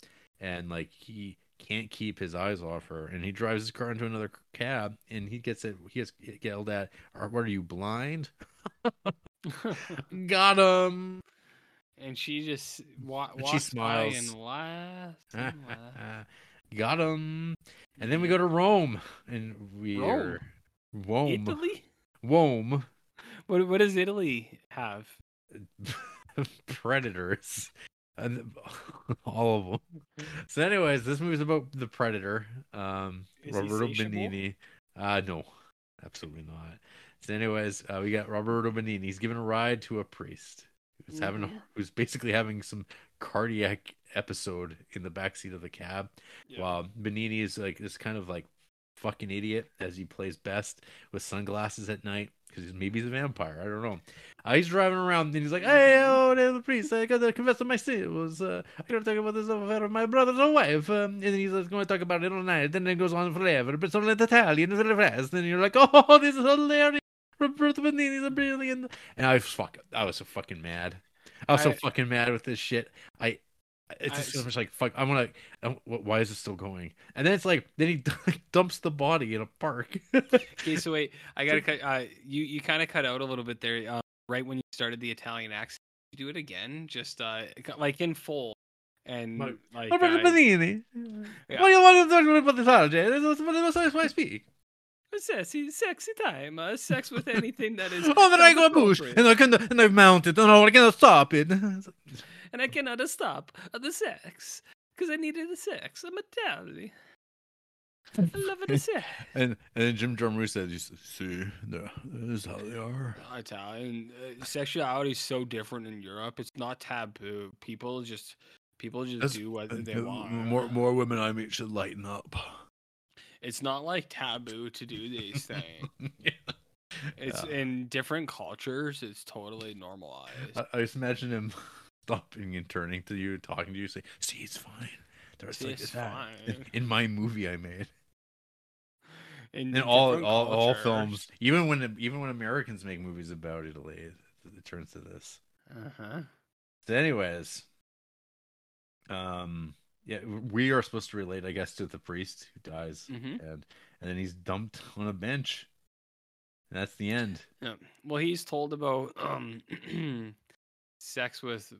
and like he can't keep his eyes off her, and he drives his car into another cab, and he gets it. He gets yelled at. "Are- What are you blind? <laughs> Got him. and she just wa- And she walks by smiles. and laughs. and laughs. Got him. And then we go to Rome, and we Rome? Italy? Rome. What what does Italy have? <laughs> predators <laughs> all of them so anyways this movie's about the predator um Is roberto satiable? benigni uh no absolutely not so anyways uh, we got roberto benigni he's giving a ride to a priest who's having a, Mhm. who's basically having some cardiac episode in the backseat of the cab Yeah. while benigni is like this kind of like fucking idiot as he plays best with sunglasses at night because he's maybe he's a vampire i don't know uh, he's driving around and he's like, "Hey, oh, there's the priest. I got to confess to my sin. It was uh, I got to talk about this affair of my brother's wife." Um, and then he's like, going to talk about it all night. Then it goes on forever, but it's only Italian, very fast. And you're like, "Oh, <laughs> this is hilarious." Roberto Benigni's a brilliant. And I was fuck. I was so fucking mad. I was so fucking mad with this shit. I. It's I- just so much like fuck. I'm gonna. wh- Why is it still going? And then it's like then he <laughs> dumps the body in a park. Okay, so wait, I gotta <laughs> cut. Uh, you you kind of cut out a little bit there. Um, right when you started the Italian accent, you do it again, just uh, like in full, and My- like. Yeah. What do you want to talk about this holiday? This is what this is why I speak. sexy, sexy time, uh, sex with anything that is. <laughs> Oh, then I go bush and I can and I've mounted and I cannot stop it. and I cannot stop the sex because I needed the sex. I'm. I love the sex. <laughs> And and then Jim Jarmusch said, "You see, there, this is how they are." Italian uh, sexuality is so different in Europe. It's not taboo. People just people just That's- do what they Uh, want. More more women I meet should lighten up. It's not like taboo to do these <laughs> things. yeah. It's Yeah. in different cultures. It's totally normalized. I, I just imagine him <laughs> stopping and turning to you, talking to you, saying, "See, it's fine. There's See, like it's that in, fine." <laughs> in my movie I made." In And all all, all films, even when even when Americans make movies about Italy, it, it turns to this. Uh-huh. So, anyways, um, yeah, we are supposed to relate, I guess, to the priest who dies, Mhm. and and then he's dumped on a bench, and that's the end. Yeah. Well, he's told about um <clears throat> sex with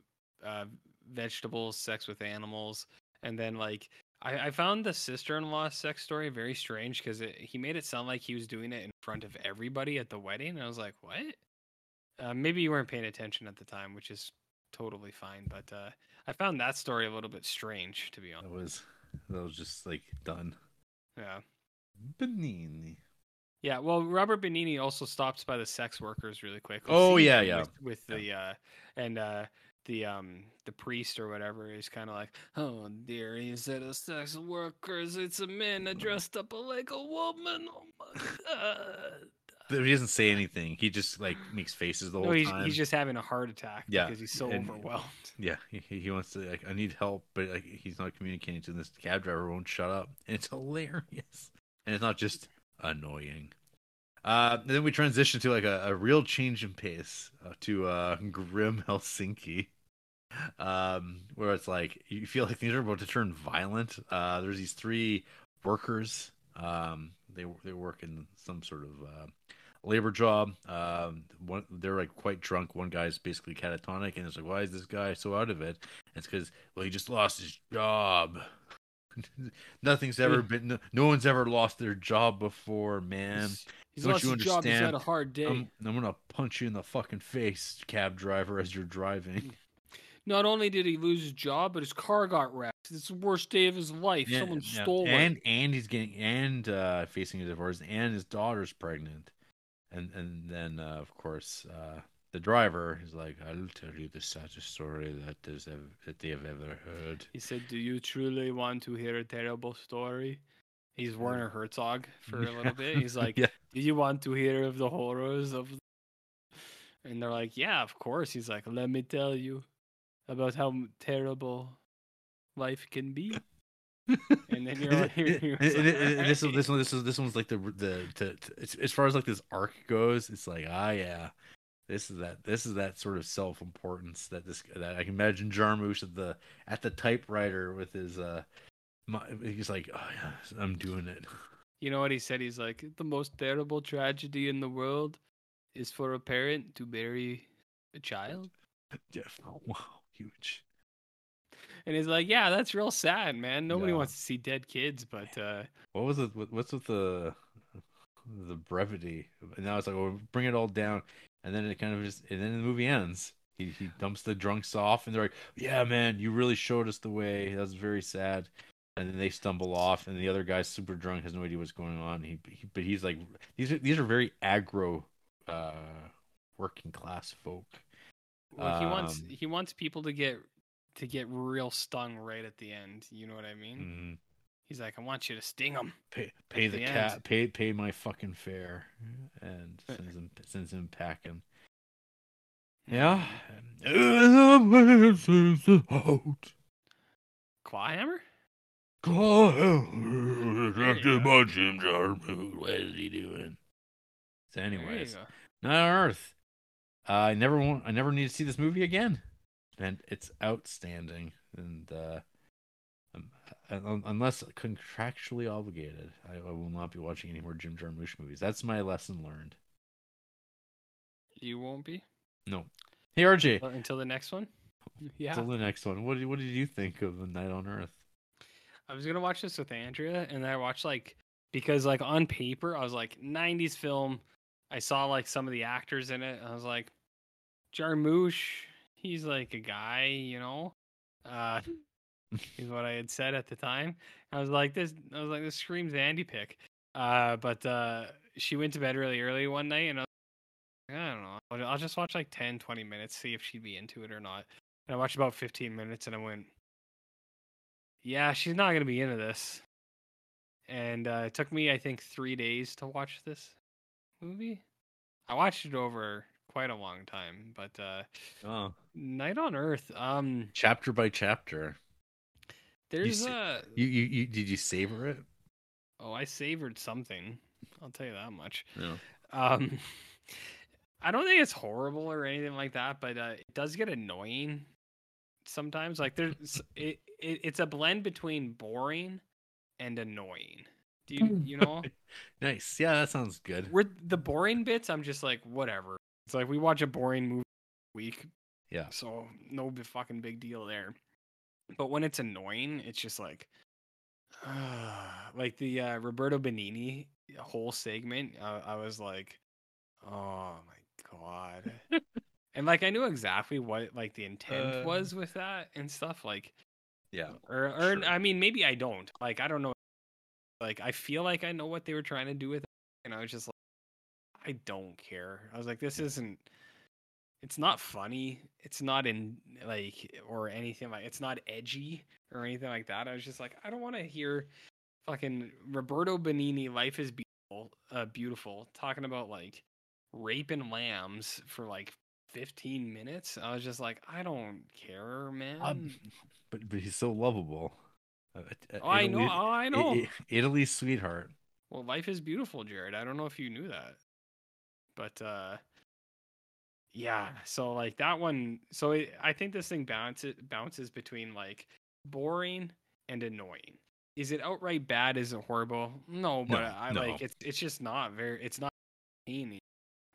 uh vegetables, sex with animals, and then like I, I found the sister-in-law sex story very strange because he made it sound like he was doing it in front of everybody at the wedding. And I was like, what? Uh, maybe you weren't paying attention at the time, which is totally fine. But uh, I found that story a little bit strange, to be That honest. was that was just like done. Yeah. Benigni. Yeah, well, Robert Benigni also stops by the sex workers really quick. Oh, yeah, yeah. With, with the uh, and uh, the um, the priest or whatever is kind of like, oh dear, instead of sex workers, it's a man that dressed up like a woman. Oh my god. But he doesn't say anything. He just like makes faces the whole No, he's, time. he's just having a heart attack Yeah, because he's so and- overwhelmed. <laughs> Yeah, he, he wants to like I need help, but like he's not communicating to this cab driver won't shut up. <laughs> And it's hilarious. And it's not just annoying. Uh then we transition to like a, a real change in pace uh, to uh grim Helsinki. Um where it's like you feel like things are about to turn violent. Uh there's these three workers. Um they they work in some sort of uh labor job. Um, one they're like quite drunk. One guy's basically catatonic, and it's like, why is this guy so out of it? And it's because well, he just lost his job. <laughs> Nothing's ever been. No, no one's ever lost their job before, man. He's, Don't lost you his job. He's had a hard day. I'm, I'm gonna punch you in the fucking face, cab driver, as you're driving. <laughs> Not only did he lose his job, but his car got wrecked. It's the worst day of his life. Yeah, Someone yeah. stole and it. and he's getting and uh facing a divorce and his daughter's pregnant and and then uh, of course uh the driver is like i'll tell you the saddest story that there's ever, that they have ever heard He said, "Do you truly want to hear a terrible story?" He's Werner Herzog for a little bit. He's <laughs> like, yeah "Do you want to hear of the horrors of?" And they're like, "Yeah, of course." He's like, "Let me tell you about how terrible life can be." <laughs> and then you're And- <laughs> you're- you're and- and- like, and- and this one- this one this is this one's like the the, the, the as- as far as like this arc goes it's like ah yeah This is that. This is that sort of self importance that this that I can imagine Jarmusch at the at the typewriter with his uh, my, he's like, oh yeah, I'm doing it. You know what he said? He's like, the most terrible tragedy in the world is for a parent to bury a child. <laughs> Yeah. Wow. Huge. And he's like, yeah, that's real sad, man. Nobody Yeah. wants to see dead kids, but uh, What was it? What's with the the brevity? And now it's like, well, bring it all down, and then it kind of just, and then the movie ends. He he dumps the drunks off, and they're like, "Yeah, man, you really showed us the way. That was very sad." And then they stumble off, and the other guy's super drunk, has no idea what's going on. He, he but he's like, these are these are very aggro, uh, working class folk. Well, he wants Um, he wants people to get to get real stung right at the end. You know what I mean? Mhm. He's like, I want you to sting him. Pay pay the the cat, pay pay my fucking fare, and Uh, sends him sends him packing. Hmm. Yeah. Clawhammer? Directed by Jim Jarmusch. What is he doing? So, anyways, on Earth. Uh, I never want. I never need to see this movie again, and it's outstanding. And uh, um, unless contractually obligated, I, I will not be watching any more Jim Jarmusch movies. That's my lesson learned. You won't be No. Hey RJ, Uh, until the next one. <laughs> Yeah, till the next one. What did, what did you think of The Night on Earth? I was gonna watch this with Andrea, and I watched like because like on paper I was like '90s film. I saw like some of the actors in it. And I was like, Jarmusch, he's like a guy, you know. Uh, <laughs> is what I had said at the time. I was like, this. I was like, this screams Andy pick. Uh, but uh, she went to bed really early one night, and I, was like, I don't know. I'll, I'll just watch like 10, 20 minutes, see if she'd be into it or not. And I watched about 15 minutes, and I went, yeah, she's not gonna be into this. And uh, it took me, I think, three days to watch this movie. I watched it over quite a long time, but uh, Oh, Night on Earth. Um, chapter by chapter. there's see- uh You, you, you did you savor it? oh, I savored something. I'll tell you that much. No. Um, <laughs> I don't think it's horrible or anything like that, but uh, it does get annoying sometimes. Like there's <laughs> it, it, it's a blend between boring and annoying. Do you you know? <laughs> Nice. Yeah, that sounds good. Where the boring bits, I'm just like whatever. It's like we watch a boring movie week, Yeah. so no fucking big deal there. But when it's annoying, it's just like, <sighs> like the uh, Roberto Benigni whole segment. Uh, I was like, oh my god. <laughs> and like I knew exactly what like the intent Uh. was with that and stuff. Like, Yeah. or or Sure. I mean, maybe I don't. Like I don't know. Like I feel like I know what they were trying to do with it, and I was just like, I don't care. I was like, this isn't. It's not funny. It's not in like or anything like. It's not edgy or anything like that. I was just like, I don't want to hear fucking Roberto Benigni. Life is beautiful. Uh, beautiful. Talking about like raping lambs for like 15 minutes. I was just like, I don't care, man. Um, <laughs> but but he's so lovable. Uh, uh, oh, I know. Oh, I know. Italy's sweetheart. Well, life is beautiful, Jared. I don't know if you knew that. But uh yeah, so like that one so it, I think this thing bounces bounces between like boring and annoying. Is it outright bad? Is it horrible? No, but No, I no. like it's it's just not very it's not entertaining.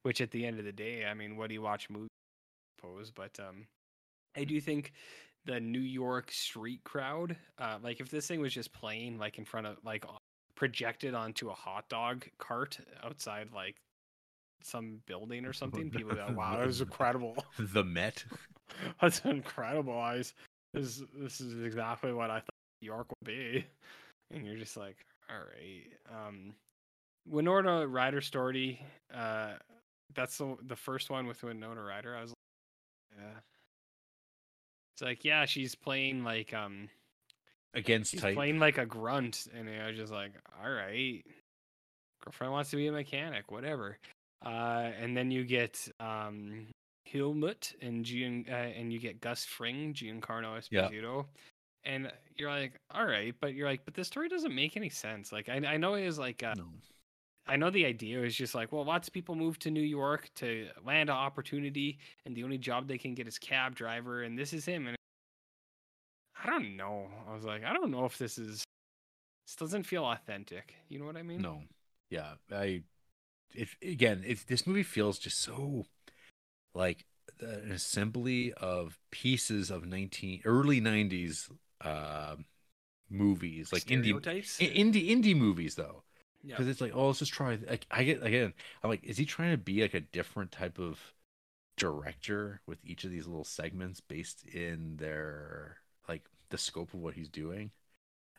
Which at the end of the day, I mean, what do you watch movies? I suppose, but um I do think the New York street crowd, uh, like if this thing was just playing like in front of like projected onto a hot dog cart outside like some building or something, <laughs> people go, "Wow, that was incredible! <laughs> The Met. <laughs> That's incredible!" I was, this this is exactly what I thought New York would be, and you're just like, "All right." Um, Winona Ryder story. Uh, that's the the first one with Winona Ryder. I was, like, yeah. It's like, yeah, she's playing like um Against He's type. playing like a grunt, and I was just like, all right, girlfriend wants to be a mechanic, whatever. Uh, and then you get um, Helmut and Gian, uh, and you get Gus Fring, Giancarlo Yeah. Esposito, and you're like, all right, but you're like, but this story doesn't make any sense. Like, I I know it is like, uh, No. I know the idea is just like, well, lots of people move to New York to land an opportunity, and the only job they can get is cab driver, and this is him. And I don't know. I was like, I don't know if this is. This doesn't feel authentic. You know what I mean? No, yeah, I. It again, it this movie feels just so like an assembly of pieces of nineteen early nineties uh, movies, like indie indie indie movies though. Yeah. because it's like oh let's just try like i get again i'm like is he trying to be like a different type of director with each of these little segments based in their like the scope of what he's doing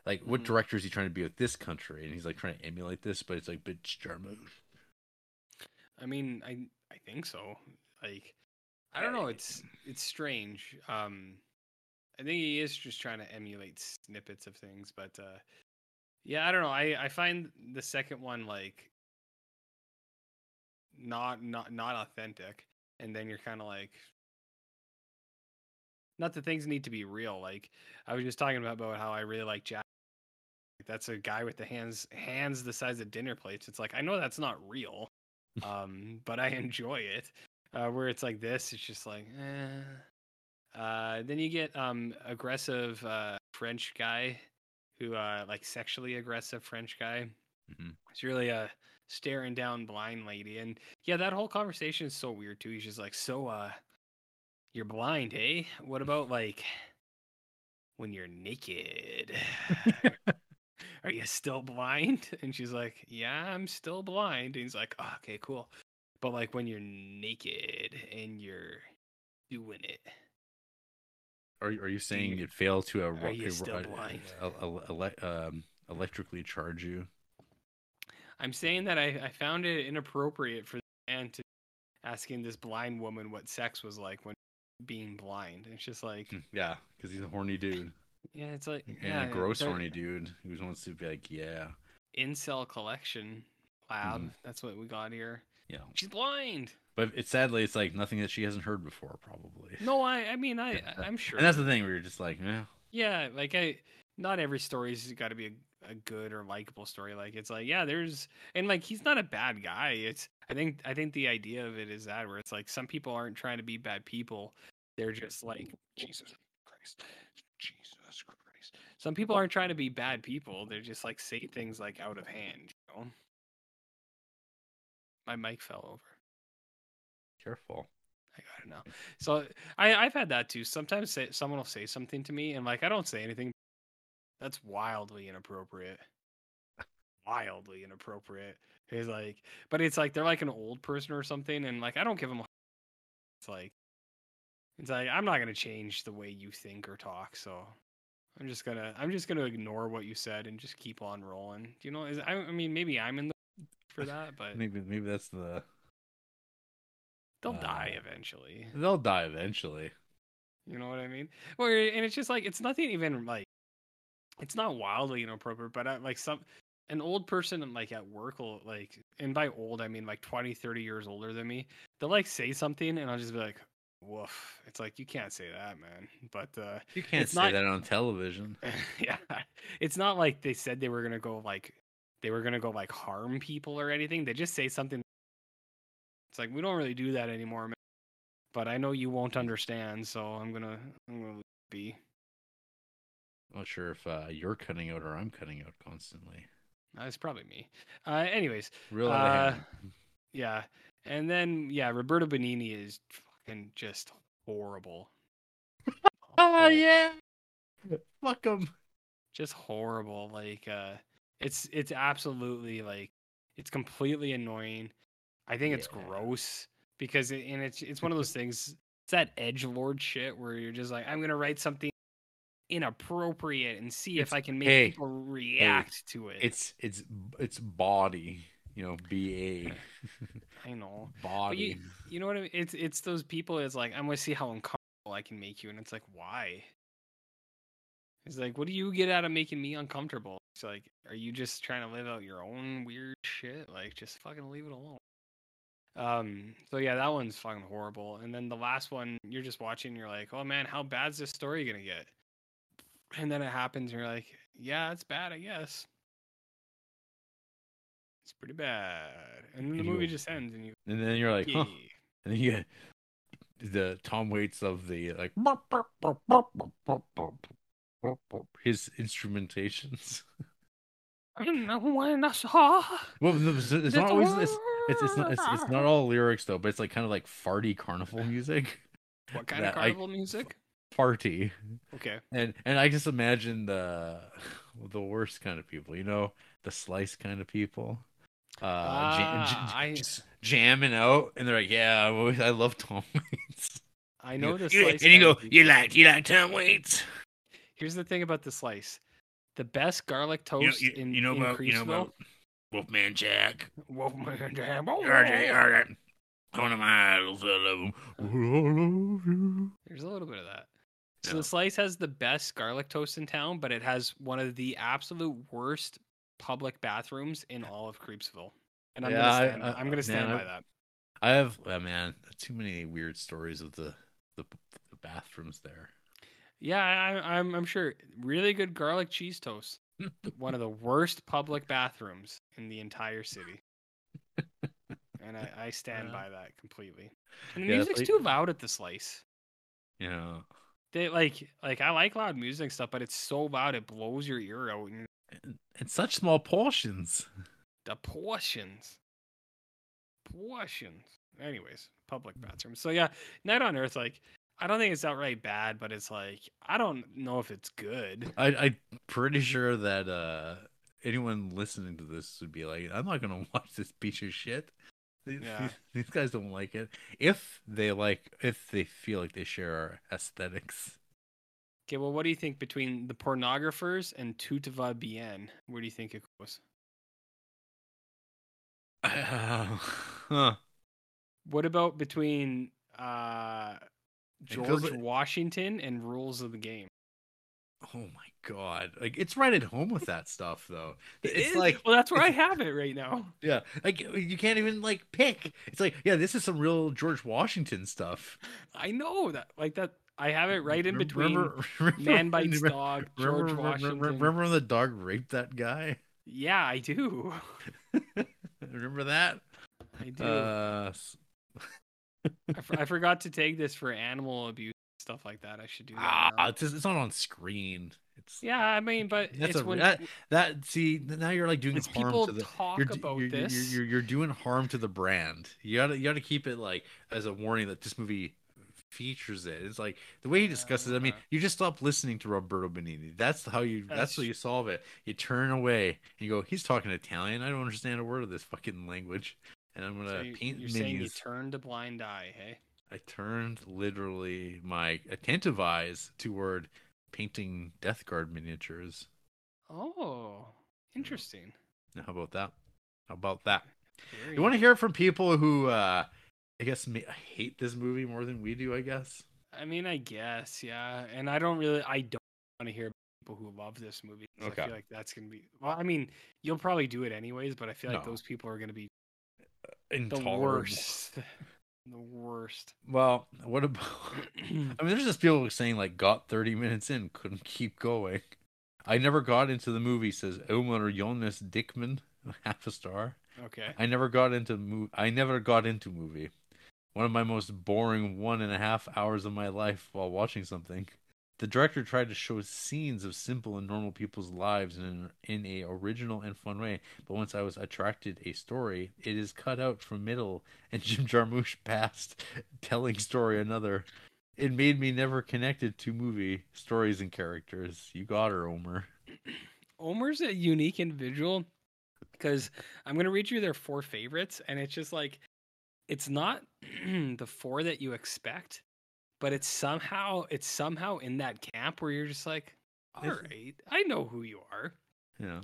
like what Mhm. director is he trying to be with this country and he's like trying to emulate this but it's like bitch german I mean, I I think so. Like, I don't know. It's it's strange. Um, I think he is just trying to emulate snippets of things, but uh, yeah, I don't know. I I find the second one like not not not authentic, and then you're kind of like. Not that things need to be real. Like I was just talking about, about how I really like Jack. That's a guy with the hands hands the size of dinner plates. It's like I know that's not real, um, but I <laughs> enjoy it. Uh, where it's like this, it's just like, eh. Uh, then you get um aggressive uh French guy, who uh like sexually aggressive French guy. Mhm. It's really a staring down blind lady, and yeah, that whole conversation is so weird too. He's just like, so uh, you're blind, eh? What about like when you're naked? <laughs> <laughs> Are you still blind? <laughs> And she's like, Yeah, I'm still blind. And he's like, oh, Okay, cool. But like when you're naked and you're doing it, are, are you saying you- it failed to a, are you a- still a- blind? a- a- um, electrically charge you I'm saying that I, I found it inappropriate for the man to asking this blind woman what sex was like when being blind. It's just like, Hmm, yeah because he's a horny dude yeah, it's like, and yeah, a gross they're- horny dude who wants to be like yeah incel collection lab. Mhm. That's what we got here. yeah She's blind. But it's sadly, it's like nothing that she hasn't heard before, probably. No, I I mean I I'm sure. And that's the thing where you're just like, yeah, Yeah, like I not every story's got to be a, a good or likable story. Like it's like yeah, there's and like he's not a bad guy. It's I think I think the idea of it is that where it's like some people aren't trying to be bad people. They're just like Jesus Christ. Some people aren't trying to be bad people. They're just like say things like out of hand, you know. My mic fell over. careful. I gotta know. So I I've had that too. Sometimes say, someone will say something to me, and like I don't say anything. That's wildly inappropriate. Wildly inappropriate. It's like, but it's like they're like an old person or something, and like I don't give them. A... It's like, it's like I'm not gonna change the way you think or talk, so I'm just gonna I'm just gonna ignore what you said and just keep on rolling. Do you know? Is I, I mean maybe I'm in the <laughs> for <laughs> that, but Maybe maybe that's the they'll die uh, eventually. they'll die eventually. You know what I mean? Well, and it's just like it's nothing even like it's not wildly inappropriate, but I, like some an old person like at work will like, and by old I mean like 20, 30 years older than me. They'll like say something, and I'll just be like, "Woof!" It's like you can't say that, man. But uh You can't say not- that on television. <laughs> yeah, it's not like they said they were gonna go like they were gonna go like harm people or anything. They just say something. It's like we don't really do that anymore, man. But I know you won't understand, so I'm gonna I'm gonna be. I'm not sure if uh, you're cutting out or I'm cutting out constantly. That's probably me. Uh, anyways, Real Uh, yeah, and then yeah, Roberto Benigni is fucking just horrible. Oh <laughs> Hor- yeah, fuck them. just horrible. Like uh it's it's absolutely like it's completely annoying. I think it's Yeah. gross because it, and it's it's one of those <laughs> things. It's that edge lord shit where you're just like, I'm gonna write something inappropriate and see if I can make hey, people react to it. It's it's it's body. You know, B A <laughs> I know. Body. you, you know what I mean? It's it's those people. It's like I'm gonna see how uncomfortable I can make you, and it's like why? It's like, what do you get out of making me uncomfortable? It's like, are you just trying to live out your own weird shit? Like, just fucking leave it alone. Um. So yeah, that one's fucking horrible. And then the last one, you're just watching. You're like, oh man, how bad's this story gonna get? And then it happens. And you're like, yeah, it's bad, I guess. It's pretty bad. And then the And you movie go- just ends, and you And then you're like, yeah. huh. And then you get the Tom Waits of the like his instrumentations. when I saw Well, no, it's, it's not the always it's, it's it's not it's, it's not all lyrics though, but it's like kind of like farty carnival music. <laughs> what kind that of I- carnival music? Farty. Okay. And and I just imagine the <laughs> the worst kind of people, you know, the slice kind of people. Uh, jam, Ah, I- jamming out, and they're like, "Yeah, I love Tom <laughs> Waits." I know the slice. and you go, "You like you like Tom Waits?" Here's the thing about the slice. The best garlic You know, toast you, in, you know in about you know about Wolfman Jack. Wolfman Jack. RJ, RJ. One of my idols, I love him. You. There's a little bit of that. So the slice has the best garlic toast in town, but it has one of the absolute worst public bathrooms in all of Creepsville. And I'm Yeah, gonna stand, I- I'm gonna stand man, by that. I have, oh, man, too many weird stories of the the, the bathrooms there. Yeah, I, I'm I'm sure really good garlic cheese toast. <laughs> one of the worst public bathrooms in the entire city. <laughs> and I, I stand Yeah. by that completely. And the Yeah, music's like- too loud at the slice. You know, They like like I like loud music stuff, but it's so loud it blows your ear out. And and such small portions. the portions, portions. Anyways, public bathrooms. So yeah, Night on Earth. Like I don't think it's outright bad, but it's like I don't know if it's good. I, I'm pretty sure that uh, anyone listening to this would be like, "I'm not gonna <laughs> watch this piece of shit." These, Yeah. these guys don't like it. If they like, if they feel like they share our aesthetics, Okay, well, what do you think between the pornographers and Tout va bien? Where do you think it goes? <laughs> huh. What about between uh, George like- Washington and Rules of the Game? Oh my god! Like it's right at home with that stuff, though. It It's is? like well, that's where I have it right now. <laughs> Yeah, like you can't even like pick. It's like, yeah, this is some real George Washington stuff. I know that, like that. I have it right in between remember- <laughs> remember Man Bites remember- Dog, George Washington. remember when the dog raped that guy? Yeah, I do. <laughs> remember that? I do. Uh, I, f- I forgot to take this for animal abuse stuff like that. I should do that. ah, it's, it's not on screen. It's Yeah, I mean, but that's it's a when that, that. See, now you're like doing harm people to the. talk you're, about you're, you're- this- You're, you're doing harm to the brand. You gotta you gotta keep it like as a warning that this movie features it. It's like the way he discusses. it, I mean, you just stop listening to Roberto Benigni. That's how you. That's, how you solve it. You turn away and you go. He's talking Italian. I don't understand a word of this fucking language. And I'm gonna you, paint you're saying you turned a blind eye, hey? I turned literally my attentive eyes toward painting Death Guard miniatures. Oh, interesting. Now, how about that? How about that? Very You want to hear from people who, uh, I guess, may, hate this movie more than we do. I guess. I mean, I guess, yeah. And I don't really, I don't want to hear people who love this movie. 'cause I Okay. feel like that's gonna be. Well, I mean, you'll probably do it anyways, but I feel like No. those people are gonna be uh, the Intolerable. worst. <laughs> the worst. Well, what about? <clears throat> I mean, there's just people saying like, got 30 minutes in, couldn't keep going. I never got into the movie. Says Omar Jonas Dickman, <laughs> half a star. Okay. I never got into mo- I never got into movie. One of my most boring one and a half hours of my life while watching something. The director tried to show scenes of simple and normal people's lives in an, in a original and fun way, but once I was attracted a story, it is cut out from middle and <laughs> Jim Jarmusch past telling story another. It made me never connected to movie stories and characters. You got her, Omer. <clears throat> Omer's a unique individual because I'm gonna read you their four favorites, and it's just like it's not <clears throat> the four that you expect, but it's somehow it's somehow in that camp where you're just like, all right, I know who you are. Yeah.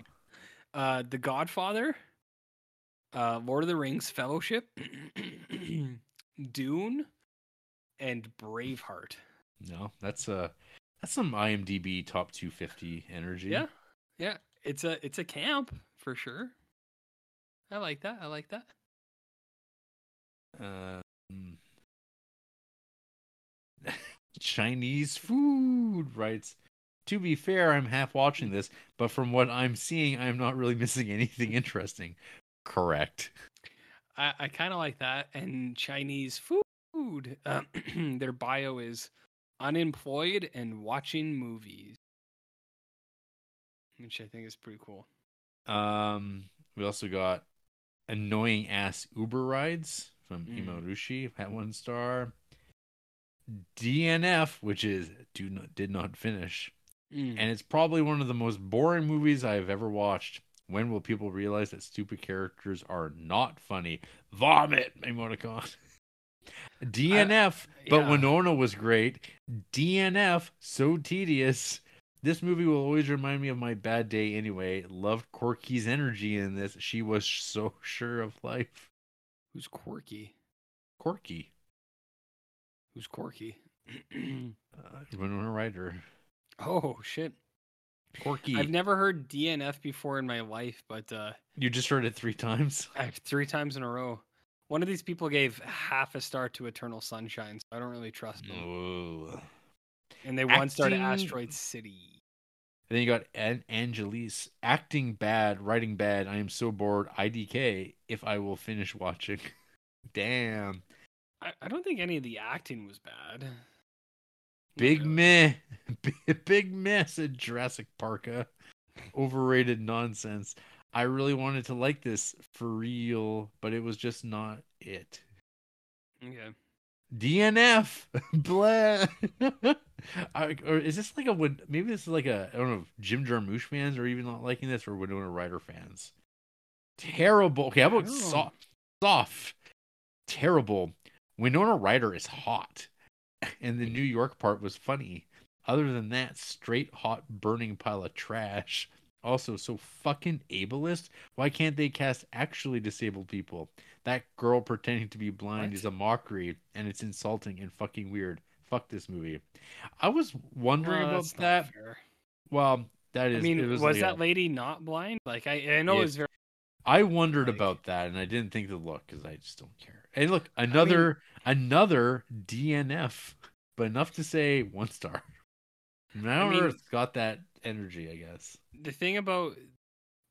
Uh, The Godfather, uh, Lord of the Rings Fellowship, <clears throat> Dune, and Braveheart. No, that's uh that's some IMDb top 250 energy. Yeah, yeah, it's a it's a camp for sure. I like that. I like that. Mm. <laughs> Chinese food writes. To be fair, I'm half watching this, but from what I'm seeing, I'm not really <laughs> missing anything interesting. Correct. I, I kind of like that. And Chinese food, uh, <clears throat> their bio is unemployed and watching movies, which I think is pretty cool. Um, we also got annoying ass Uber rides from Mm. Rushi at one star. DNF, which is do not did not finish, Mm. and it's probably one of the most boring movies I've ever watched. When will people realize that stupid characters are not funny? Vomit, emoticon. <laughs> DNF, but yeah. Winona was great. DNF, so tedious. This movie will always remind me of my bad day anyway. Loved Corky's energy in this. She was so <laughs> sure of life. Who's quirky? Quirky. Who's quirky? <clears throat> uh, Winona Ryder. oh shit! Corky. I've never heard DNF before in my life, but uh, You just heard it three times. <laughs> I- three times in a row. One of these people gave half a star to Eternal Sunshine, so I don't really trust them. And they one star to Asteroid City. Then you got An- Angelise acting bad, writing bad. I am so bored. IDK. If I will finish watching. <laughs> Damn. I, I don't think any of the acting was bad. Big really. meh. <laughs> Big- Big meh, said Jurassic Parka. Overrated nonsense. I really wanted to like this for real, but it was just not it. Okay. DNF. <laughs> Blah. <laughs> I, or is this like a Win- maybe this is like a I don't know if Jim Jarmusch fans are even not liking this or Winona Ryder fans. Terrible. Okay, how about I don't know. soft? Soft. Terrible. Winona Ryder is hot, <laughs> and the New York part was funny. Other than that, straight hot burning pile of trash. Also, so fucking ableist. Why can't they cast actually disabled people? That girl pretending to be blind What? is a mockery, and it's insulting and fucking weird. Fuck this movie. I was wondering Well, about that. fair. Well, that is. I mean, it was, was, that lady not blind? Like, I, I know Yeah. it was very. I wondered like- about that, and I didn't think to look because I just don't care. And look, another another DNF, but enough to say one star. Now mean- Earth's got that energy, I guess. The thing about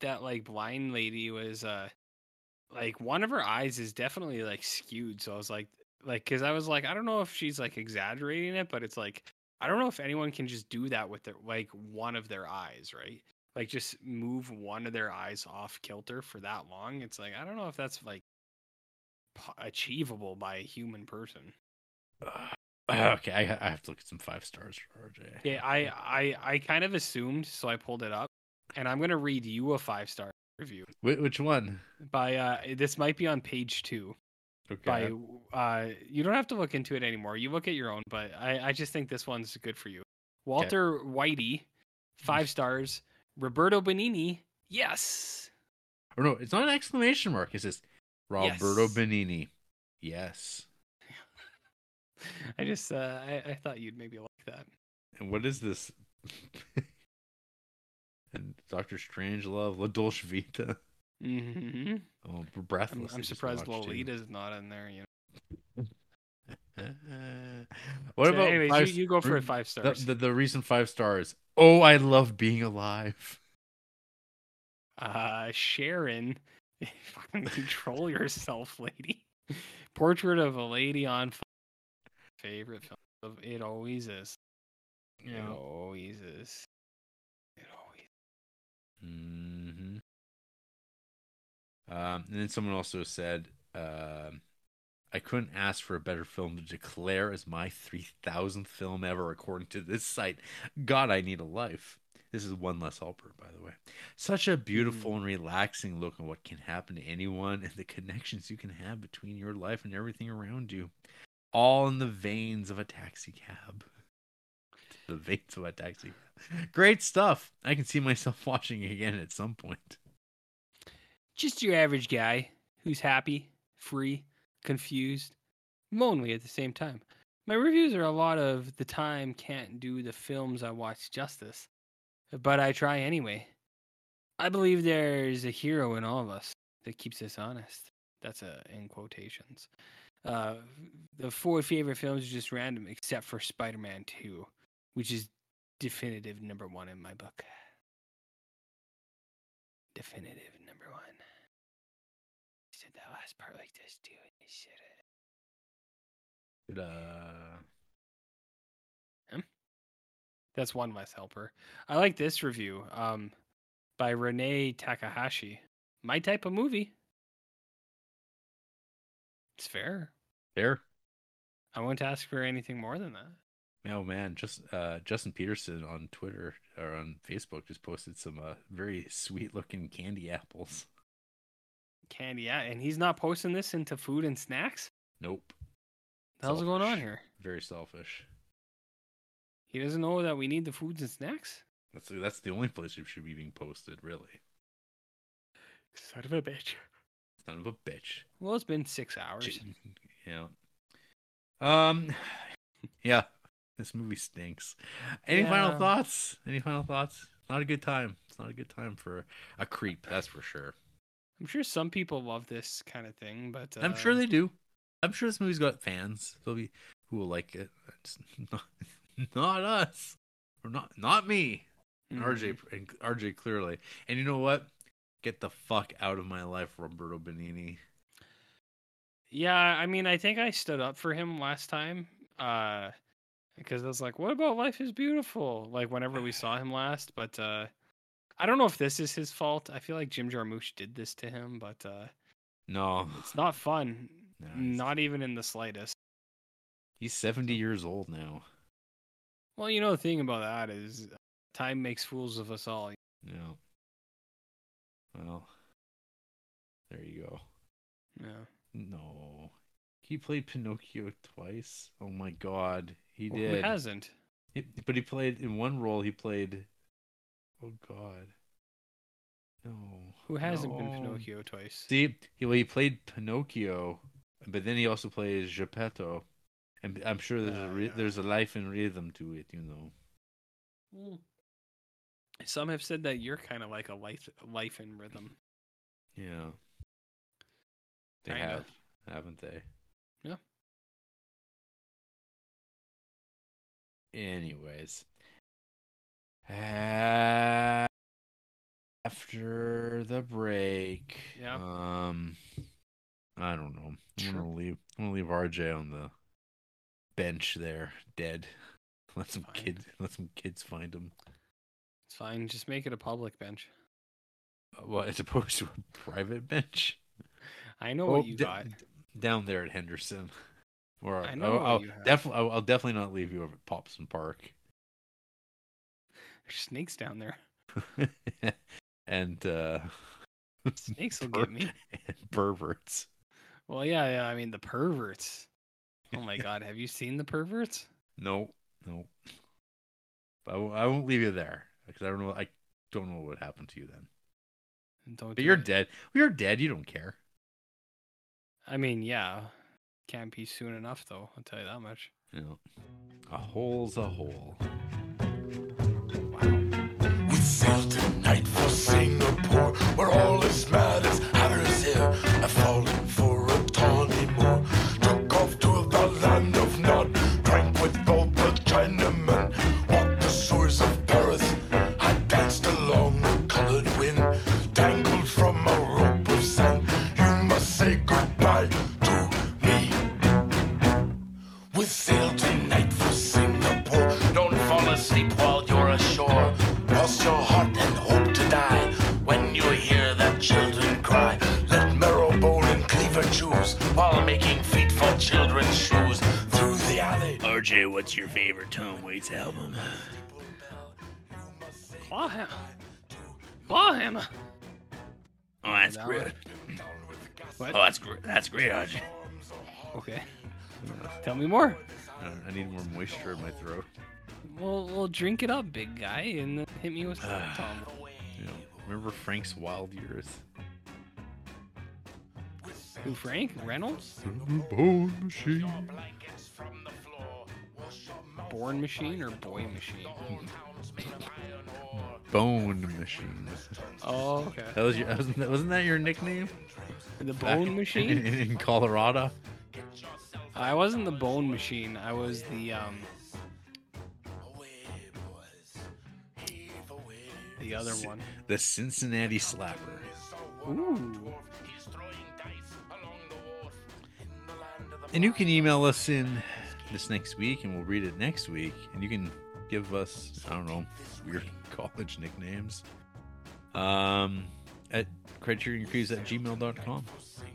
that, like, blind lady was, uh, like, one of her eyes is definitely, like, skewed. So I was like, like, cause I was like, I don't know if she's, like, exaggerating it, but it's like, I don't know if anyone can just do that with their, like, one of their eyes, right? Like, just move one of their eyes off kilter for that long. It's like, I don't know if that's, like, achievable by a human person. <laughs> okay, I, I have to look at some five stars for RJ. Yeah, I, I, I kind of assumed, so I pulled it up, and I'm gonna read you a five star review Wh- which one? by. Uh, this might be on page two. Okay. By, uh, you don't have to look into it anymore. You look at your own, but I, I just think this one's good for you. Walter Whitey, five stars. Roberto Benigni, yes. Or no, it's not an exclamation mark. It says Roberto Yes. Benigni. Yes. I just, uh, I, I thought you'd maybe like that. And what is this? <laughs> and Doctor Strangelove, La Dolce Vita. hmm Oh, I'm, Breathless. I I'm surprised watched, too. Lolita's not in there. You <laughs> know. what So about anyways, five, you, you go for re- five the, stars. the, the recent five stars? Oh, I love being alive. <laughs> Uh, Sharon, fucking control yourself, lady. Portrait of a lady on fire. Favorite film of it always is. It Yeah. always is. It always. hmm Um, and then someone also said, um, I couldn't ask for a better film to declare as my 3000th film ever, according to this site. God, I need a life. This is one less helper, by the way. Such a beautiful and relaxing look at what can happen to anyone and the connections you can have between your life and everything around you. All in the veins of a taxi cab. <laughs> The veins of a taxi cab. Great stuff. I can see myself <laughs> watching again at some point. Just your average guy who's happy, free, confused, lonely at the same time. My reviews are a lot of the time can't do the films I watch justice, but I try anyway. I believe there's a hero in all of us that keeps us honest. That's a in quotations. Uh, the four favorite films are just random, except for Spider-Man Two, which is definitive number one in my book. Definitive number one. did that last part like this, dude. Shit. Did, uh, That's one less helper. I like this review um, by Renee Takahashi. My type of movie. It's fair. There. I won't ask for anything more than that. Oh man, just uh, Justin Peterson on Twitter or on Facebook just posted some uh, very sweet looking candy apples. Candy, yeah, and he's not posting this into food and snacks. Nope. The hell's going on here? Very selfish. He doesn't know that we need the foods and snacks. That's that's the only place it should be being posted, really. Son of a bitch. Son of a bitch. Well, it's been six hours. J- Yeah. Um. <sighs> Yeah. This movie stinks. Any final thoughts? Any final thoughts? Not a good time. It's not a good time for a creep. That's for sure. I'm sure some people love this kind of thing, but uh, I'm sure they do. I'm sure this movie's got fans. There'll be who will like it. It's <laughs> not, not us, or not not me. And mhm. RJ and RJ clearly. And you know what? Get the fuck out of my life, Roberto Benigni. Yeah, I mean, I think I stood up for him last time. Uh, because I was like, "What about Life is Beautiful?" Like whenever we saw him last, but uh, I don't know if this is his fault. I feel like Jim Jarmusch did this to him, but uh, No, it's not fun. <laughs> No, not even in the slightest. he's 70 years old now. Well, you know the thing about that is, time makes fools of us all. Yeah. Well, there you go. Yeah. No. He played Pinocchio twice. Oh my god. He Well, did. Who hasn't? He- but he played in one role he played Oh god. No. Who hasn't been Pinocchio twice? See, he, well, he played Pinocchio, but then he also plays Geppetto. And I'm sure there's a Ah, re- yeah. there's a life and rhythm to it, you know. Mm. Some have said that you're kind of like a life, life in rhythm. Yeah. They have, haven't they? Yeah. Anyways. Uh, After the break. Yeah. Um I don't know. I'm Sure. gonna leave I'm gonna leave RJ on the bench there, dead. <laughs> Let some Fine. kids let some kids find him. It's fine. Just make it a public bench. Well, as opposed to a private bench. <laughs> I know Oh, what you d- got. down there at Henderson. Or I know I'll, I'll, definitely I'll, I'll definitely not leave you over at Popson Park. There's snakes down there. <laughs> and uh Snakes will <laughs> get me. and perverts. Well, yeah, yeah. I mean, the perverts. Oh my god, have you seen the perverts? No, no. But I, won't- won't leave you there because I don't know. I don't know what would happen to you then. Don't. But do you're it. dead. Well, you're dead. You don't care. I mean, yeah. Can't be soon enough, though. I'll tell you that much. You know, a hole's a hole. We sailed tonight for Singapore, where all is mad as hatters here. I've fallen for RJ, what's your favorite Tom Waits album? Clawhammer. Clawhammer. Oh, that's That great. What? Oh, that's great. That's great, RJ. Okay. Tell me more. I- I need more moisture in my throat. Well, we'll drink it up, big guy, and hit me with some <sighs> Tom. You know, remember Frank's wild years? Who, Frank Reynolds? Bone machine. Born machine or boy machine? <laughs> Bone machine. Oh, okay. That was your. Wasn't that, wasn't that your nickname? The Back bone <laughs> in- machine? in, in Colorado. I wasn't the bone machine. I was the um. The other one. The Cincinnati Slapper. Ooh. and you can email us in this next week, and we'll read it next week. And you can give us, I don't know, weird <laughs> college nicknames. Um, at criterioncreeps at gmail.com.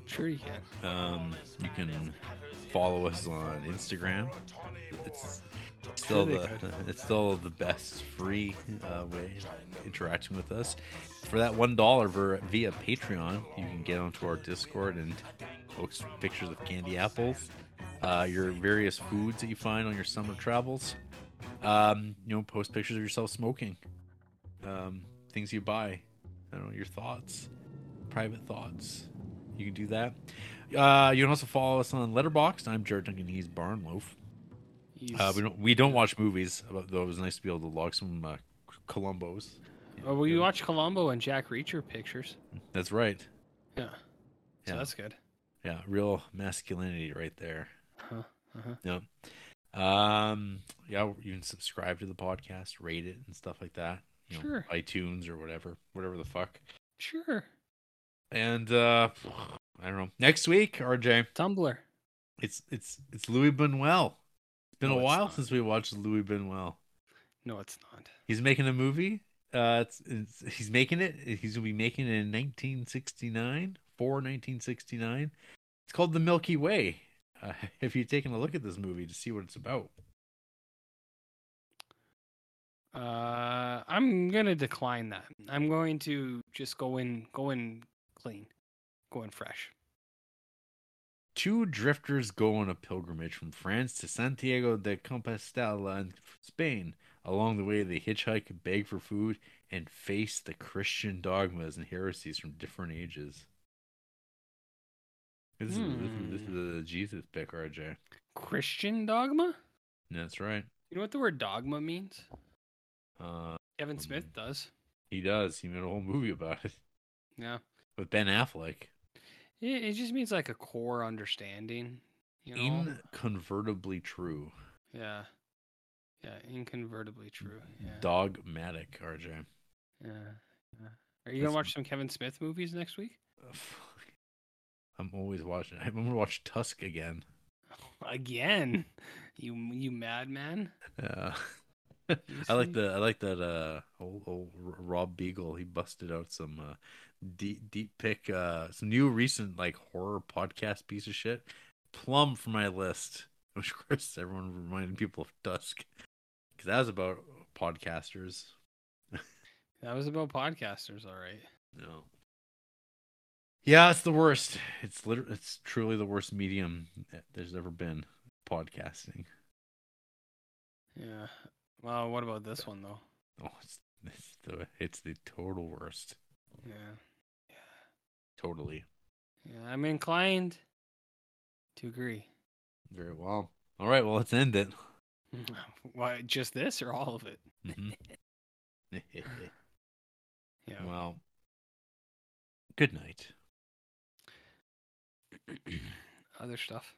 Sure, you can. Um, you can follow us on Instagram. It's still the it's still the best free uh, way of interacting with us. For that one dollar via Patreon, you can get onto our Discord and post pictures of candy apples, uh, your various foods that you find on your summer travels. Um, you know, post pictures of yourself smoking, um, things you buy. I don't know your thoughts, private thoughts. You can do that. Uh, you can also follow us on Letterboxd. I'm Jared Duncan. He's Barnloaf. Uh, we don't we don't watch movies, though it was nice to be able to log some uh, Columbos. Oh, well, you watch Columbo and Jack Reacher pictures. That's right. Yeah. So Yeah. that's good. Yeah, real masculinity right there. Uh-huh. Uh-huh. Yeah. Um. Yeah, you can subscribe to the podcast, rate it, and stuff like that. You know, Sure. iTunes or whatever, whatever the fuck. Sure. And uh I don't know. Next week, RJ, Tumblr. it's it's it's Louis Buñuel. It's been No, a while since we watched Louis Buñuel. No, it's not. He's making a movie. Uh, it's, it's he's making it. He's gonna be making it in 1969 for 1969. It's called The Milky Way. Uh, <laughs> have you taken a look at this movie to see what it's about? Uh, I'm gonna decline that. I'm going to just go in, go in clean, go in fresh. Two drifters go on a pilgrimage from France to Santiago de Compostela in Spain. Along the way, they hitchhike, beg for food, and face the Christian dogmas and heresies from different ages. This, is, this, is, this is a Jesus pick, RJ. Christian dogma? That's right. You know what the word dogma means? Uh, Kevin Smith does. he does. He made a whole movie about it Yeah. with Ben Affleck. It, it just means like a core understanding. You know? Inconvertibly true. yeah. Yeah, inconvertibly true. Yeah. Dogmatic, RJ. Yeah. yeah. Are you gonna watch some Kevin Smith movies next week? I'm always watching. I'm gonna watch Tusk again. Again, you you madman. Yeah. <laughs> I like the I like that uh old, old Rob Beagle. He busted out some uh deep deep pick uh some new recent like horror podcast piece of shit. Plum for my list. Which <laughs> of course everyone reminded people of Tusk. Because that was about podcasters. <laughs> That was about podcasters, all right. No. Yeah, it's the worst. It's literally it's truly the worst medium that there's ever been. Podcasting. Yeah. Well, what about this one though? <laughs> Oh, it's it's the it's the total worst. Yeah. Yeah. Totally. Yeah, I'm inclined to agree. Very well. All right, well, let's end it. <laughs> Why just this or all of it? Mhm. <laughs> Yeah. well, good night. <clears throat> Other stuff.